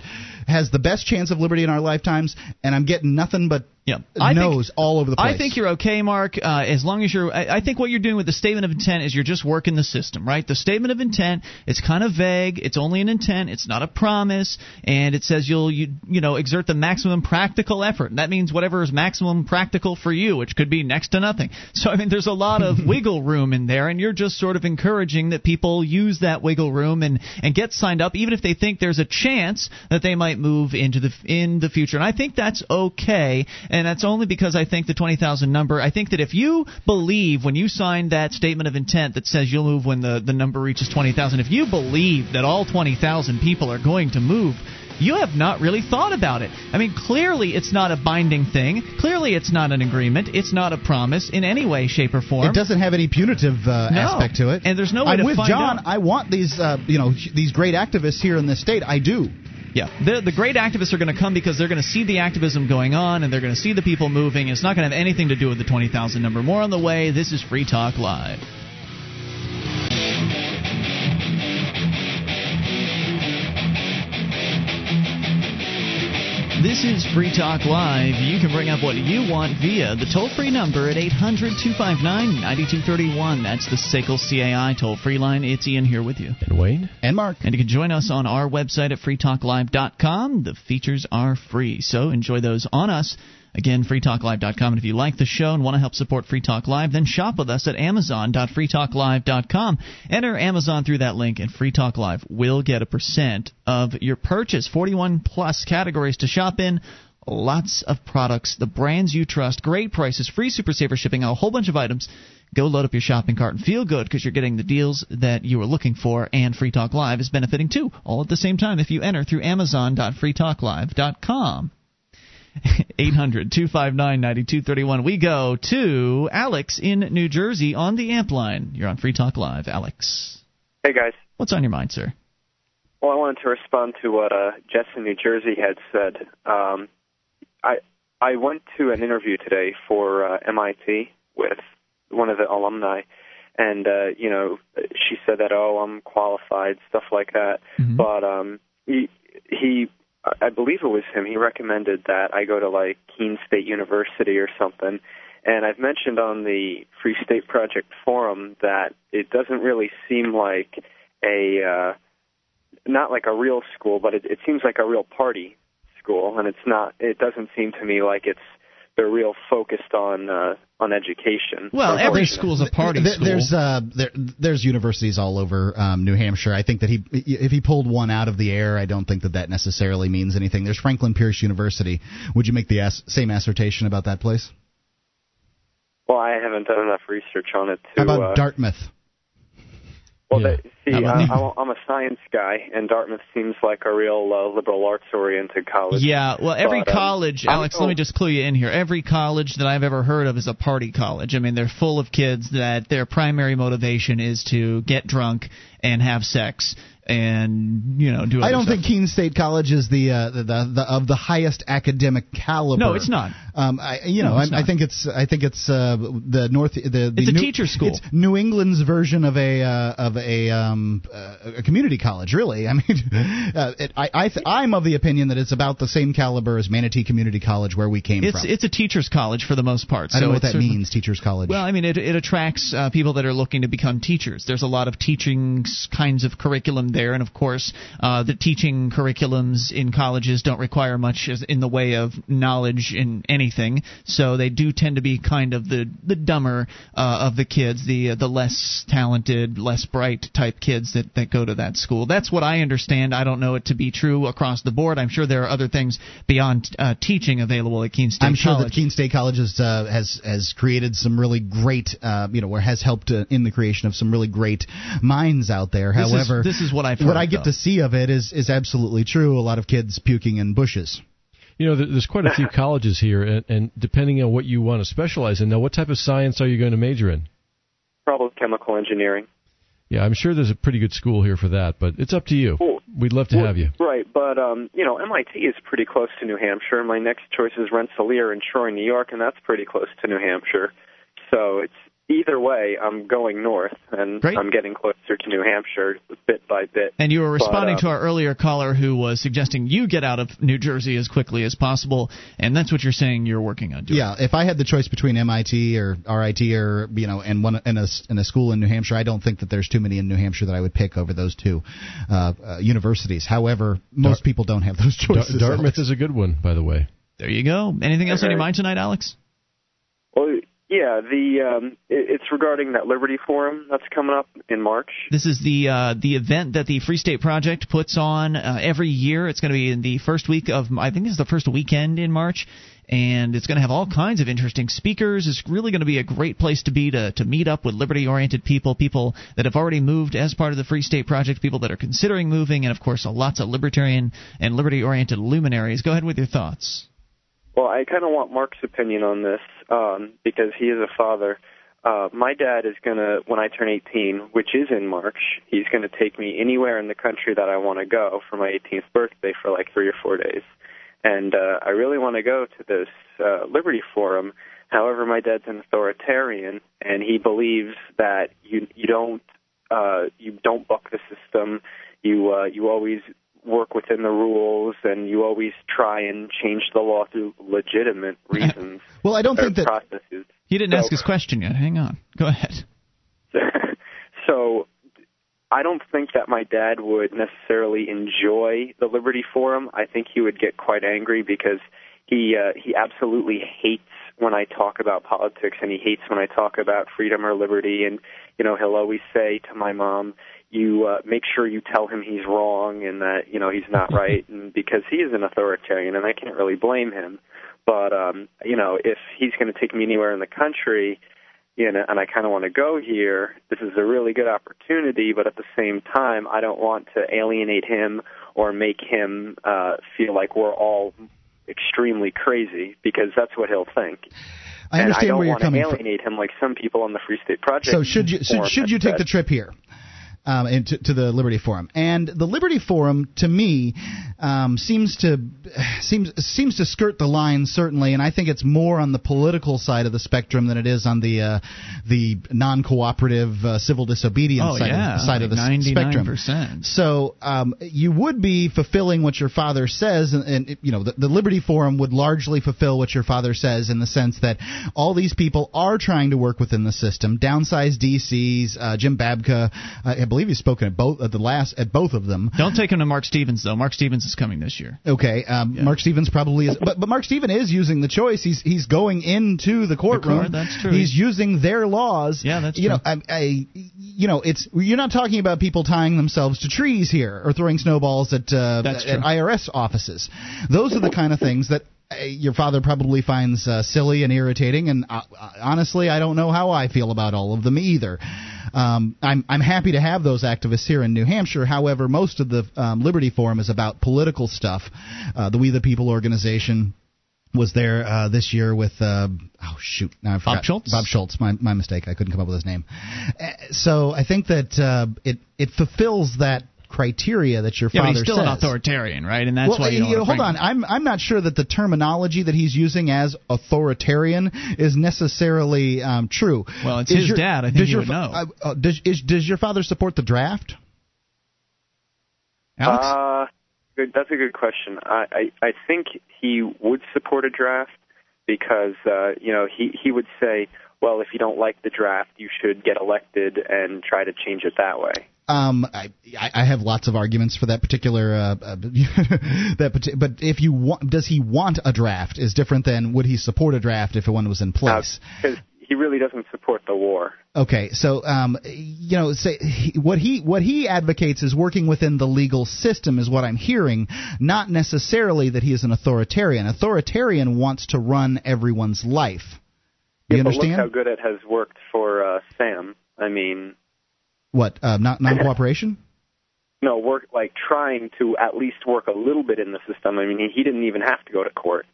has the best chance of liberty in our lifetimes, and I'm getting nothing but
Yeah. I think-
all over the place.
I think you're okay, Mark. Uh, as long as you're, I, I think what you're doing with the statement of intent is you're just working the system, right? The statement of intent, it's kind of vague. It's only an intent. It's not a promise, and it says you'll, you, you know, exert the maximum practical effort. And that means whatever is maximum practical for you, which could be next to nothing. So I mean, there's a lot of wiggle room in there, and you're just sort of encouraging that people use that wiggle room and and get signed up, even if they think there's a chance that they might move into the in the future. And I think that's okay, and that's only because I think the 20,000 number. I think that if you believe when you signed that statement of intent that says you'll move when the the number reaches 20,000, if you believe that all 20,000 people are going to move. You have not really thought about it. I mean, clearly it's not a binding thing. Clearly it's not an agreement. It's not a promise in any way, shape, or form.
It doesn't have any punitive uh,
No.
aspect to it.
And there's no way
I'm with John.
out.
I want these, uh, you know, these great activists here in this state. I do.
Yeah, the the great activists are going to come because they're going to see the activism going on and they're going to see the people moving. It's not going to have anything to do with the 20,000 number. More on the way. This is Free Talk Live. This is Free Talk Live. You can bring up what you want via the toll free number at 800 259 9231. That's the SACL CAI toll free line. It's Ian here with you.
And Wayne?
And Mark.
And you can join us on our website at freetalklive.com. The features are free, so enjoy those on us. Again, freetalklive.com. And if you like the show and want to help support Free Talk Live, then shop with us at amazon.freetalklive.com. Enter Amazon through that link, and Free Talk Live will get a percent of your purchase. 41 plus categories to shop in. Lots of products, the brands you trust, great prices, free Super Saver shipping, a whole bunch of items. Go load up your shopping cart and feel good because you're getting the deals that you were looking for, and Free Talk Live is benefiting too, all at the same time if you enter through Amazon.freetalklive.com. 800 259 9231. We go to Alex in New Jersey on the amp line. You're on Free Talk Live. Alex,
Hey guys.
what's on your mind, sir?
Well, I wanted to respond to what uh, Jess in New Jersey had said. Um, I I went to an interview today for uh, MIT with one of the alumni, and uh, you know she said that oh I'm qualified stuff like that, but um, he he I believe it was him. He recommended that I go to like Keene State University or something. And I've mentioned on the Free State Project forum that it doesn't really seem like a uh, not like a real school, but it, it seems like a real party school, and it's not. It doesn't seem to me like it's they're real focused on uh, on education.
Well, every
Unfortunately.
school's a party
There-
school.
There's uh, there, there's universities all over um, New Hampshire. I think that he if he pulled one out of the air, I don't think that that necessarily means anything. There's Franklin Pierce University. Would you make the ass- same assertion about that place?
Well, I haven't done enough research on it to.
How about
uh,
Dartmouth?
Well, they, see,
How
I, I'm- a science guy, and Dartmouth seems like a real uh, liberal arts-oriented college.
Yeah, well, every
But, um,
college,
I'm
Alex, let me just clue you in here. Every college that I've ever heard of is a party college. I mean, they're full of kids that their primary motivation is to get drunk and have sex and you know do.
I don't
stuff.
think Keene State College is the, uh, the, the, the of the highest academic caliber.
No, it's not.
Um, I, you
No,
know, I, I think it's I think it's uh, the North. The, the
It's a
New,
teacher school.
It's New England's version of a uh, of a um, uh, a community college. Really, I mean, uh, it, I I th- I'm of the opinion that it's about the same caliber as Manatee Community College, where we came
It's
from.
it's a teachers' college for the most part.
I don't
so
know what that means, teachers college.
Well, I mean, it, it attracts uh, people that are looking to become teachers. There's a lot of teaching kinds of curriculum there, and of course, uh, the teaching curriculums in colleges don't require much in the way of knowledge in anything. So they do tend to be kind of the the dumber uh, of the kids, the uh, the less talented, less bright type kids that that go to that school. That's what I understand. I don't know it to be true across the board. I'm sure there are other things beyond uh, teaching available at Keene State College.
I'm sure
College.
that Keene State College has uh, has has created some really great, uh, you know, or has helped uh, in the creation of some really great minds out there.
This is-
However,
this is what I've
what I get
though.
to see of it is is absolutely true. A lot of kids puking in bushes.
You know, there's quite a few colleges here, and, and depending on what you want to specialize in. Now, what type of science are you going to major in?
Probably chemical engineering.
Yeah, I'm sure there's a pretty good school here for that, but it's up to you.
Cool.
We'd love to have you.
Right, but um, you know, MIT is pretty close to New Hampshire. My next choice is Rensselaer in Troy, New York, and that's pretty close to New Hampshire. So it's either way, I'm going north, and
Great.
I'm getting closer to New Hampshire bit by bit.
And you were
But,
responding
uh,
to our earlier caller who was suggesting you get out of New Jersey as quickly as possible, and that's what you're saying you're working on doing.
Yeah, if I had the choice between MIT or RIT or you know and one and a, and a school in New Hampshire, I don't think that there's too many in New Hampshire that I would pick over those two uh, uh, universities. However, most people don't have those
Dar-
choices.
Dartmouth is a good one, by the way.
There you go. Anything else on your mind tonight, Alex?
Well, yeah, the um, it, it's regarding that Liberty Forum that's coming up in March.
This is the uh, the event that the Free State Project puts on uh, every year. It's going to be in the first week of I think it's the first weekend in March, and it's going to have all kinds of interesting speakers. It's really going to be a great place to be to to meet up with liberty-oriented people, people that have already moved as part of the Free State Project, people that are considering moving, and of course, lots of libertarian and liberty-oriented luminaries. Go ahead with your thoughts.
Well, I kind of want Mark's opinion on this um, because he is a father. Uh, my dad is gonna, when I turn 18, which is in March, he's gonna take me anywhere in the country that I want to go for my 18th birthday for like three or four days, and uh, I really want to go to this uh, Liberty Forum. However, my dad's an authoritarian, and he believes that you you don't uh, you don't buck the system. You uh, you always work within the rules, and you always try and change the law through legitimate reasons.
Well, I don't think that
processes.
He didn't
So-
ask his question yet. Hang on. Go ahead.
so I don't think that my dad would necessarily enjoy the Liberty Forum. I think he would get quite angry because he uh, he absolutely hates when I talk about politics and he hates when I talk about freedom or liberty and you know he'll always say to my mom you uh, make sure you tell him he's wrong and that you know he's not right and because he is an authoritarian and I can't really blame him but um you know if he's going to take me anywhere in the country you know, and I kind of want to go here. This is a really good opportunity, but at the same time, I don't want to alienate him or make him uh, feel like we're all extremely crazy because that's what he'll think.
I
and I
understand
don't
where you're
want to
coming from.
alienate him like some people on the Free State Project.
So should you should, should you take
said.
the trip here? Um, and to, to the Liberty Forum, and the Liberty Forum, to me, um, seems to seems seems to skirt the line certainly, and I think it's more on the political side of the spectrum than it is on the uh, the non-cooperative uh, civil disobedience
Oh
side,
yeah,
of, side of the s-
ninety-nine
spectrum. So um, you would be fulfilling what your father says, and, and you know the, the Liberty Forum would largely fulfill what your father says in the sense that all these people are trying to work within the system. Downsize DCs, uh, Jim Babka, I believe he's spoken at both at the last at both of them.
Don't take him to Marc Stevens though. Marc Stevens is coming this year.
Okay, um, Marc Stevens probably is, but but Marc Stevens is using the choice. He's he's going into the courtroom.
court, that's true.
He's using their laws.
Yeah, that's
you
true.
know, I, I you know, it's you're not talking about people tying themselves to trees here or throwing snowballs at uh,
That's
at. IRS offices. Those are the kind of things that. uh, Your father probably finds uh, silly and irritating, and uh, honestly, I don't know how I feel about all of them either. Um, I'm I'm happy to have those activists here in New Hampshire. However, most of the um, Liberty Forum is about political stuff. Uh, the We the People organization was there uh, this year with uh, oh shoot now I forgot
Schultz?
Bob Schultz my my mistake I couldn't come up with his name. Uh, so I think that uh, it it fulfills that criteria that your
yeah,
father
but he's still
says.
an authoritarian, right? And that's
well,
why you don't
you know, hold
bring-
on. I'm I'm not sure that the terminology that he's using as authoritarian is necessarily um, true.
Well, it's
Is
his
your-
dad. I think
does
he
your
would know.
Uh, uh, does is, does your father support the draft? Alex?
Uh, good. That's a good question. I, I I think he would support a draft because uh, you know he he would say, well, if you don't like the draft, you should get elected and try to change it that way.
Um, I, I I have lots of arguments for that particular uh, uh, that but if you want, does he want a draft is different than would he support a draft if one was in place?
Because he really doesn't support the war.
Okay, so um, you know, say he, what he what he advocates is working within the legal system, is what I'm hearing. Not necessarily that he is an authoritarian. Authoritarian wants to run everyone's life. You
Yeah, but
understand?
look how good it has worked for uh, Sam. I mean,
what uh, not non cooperation?
no, work like trying to at least work a little bit in the system. I mean, he, he didn't even have to go to court,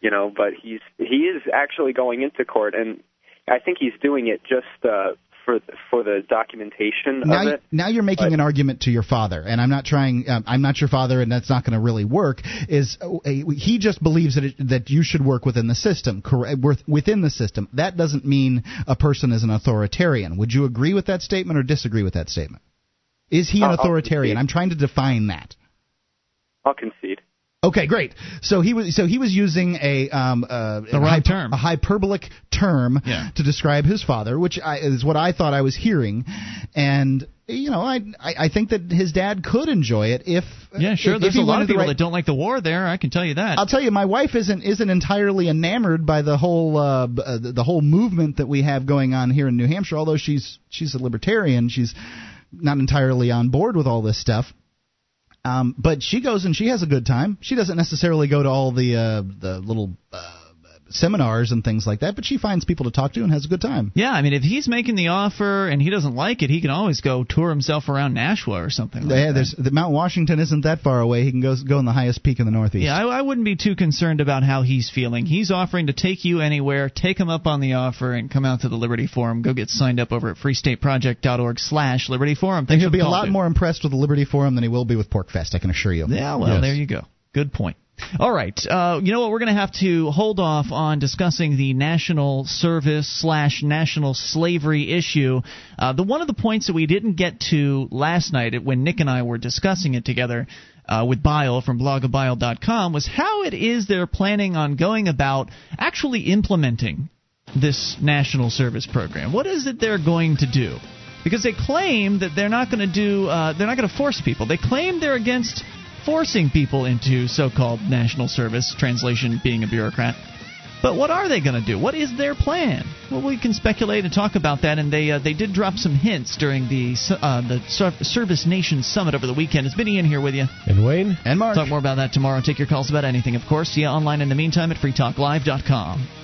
you know, but he's he is actually going into court, and I think he's doing it just uh, for for the documentation
now,
of it.
now you're making an argument to your father, and I'm not trying. Um, I'm not your father, and that's not going to really work. Is uh, he just believes that it, that you should work within the system, correct? Within the system. That doesn't mean a person is an authoritarian. Would you agree with that statement or disagree with that statement? Is he an authoritarian? I'm trying to define that.
I'll concede.
Okay, great. So he was so he was using a um uh,
The
a hyper-
term.
a hyperbolic term
Yeah.
to describe his father, which I, is what I thought I was hearing, and you know I I, I think that his dad could enjoy it if
yeah, sure.
if,
There's
if
a lot of people
right-
that don't like the war there. I can tell you that.
I'll tell you, my wife isn't isn't entirely enamored by the whole uh, uh, the whole movement that we have going on here in New Hampshire. Although she's she's a libertarian, she's not entirely on board with all this stuff. Um, but she goes and she has a good time. She doesn't necessarily go to all the uh, the little uh, seminars and things like that, but she finds people to talk to and has a good time.
Yeah, I mean, if he's making the offer and he doesn't like it, he can always go tour himself around Nashua or something. Like
yeah,
that.
there's the Mount Washington isn't that far away. He can go go in the highest peak in the Northeast.
Yeah, I, I wouldn't be too concerned about how he's feeling. He's offering to take you anywhere. Take him up on the offer and come out to the Liberty Forum. Go get signed up over at freestateproject.org slash Liberty Forum.
and he'll be a lot
dude.
more impressed with the Liberty Forum than he will be with PorcFest. I can assure you.
Yeah, well,
Yes.
there you go. Good point. All right. Uh, you know what? We're going to have to hold off on discussing the national service slash national slavery issue. Uh, the one of the points that we didn't get to last night when Nick and I were discussing it together uh, with Bile from blogabile.com was how it is they're planning on going about actually implementing this national service program. What is it they're going to do? Because they claim that they're not going to do, uh, they're not going to force people. They claim they're against forcing people into so-called national service. Translation being a bureaucrat. But what are they going to do? What is their plan? Well, we can speculate and talk about that. And they uh, they did drop some hints during the uh, the Service Nation Summit over the weekend. It's Benny in here with you.
And Wayne?
And Mark.
Talk more about that tomorrow. Take your calls about anything, of course. See you online in the meantime at freetalklive.com.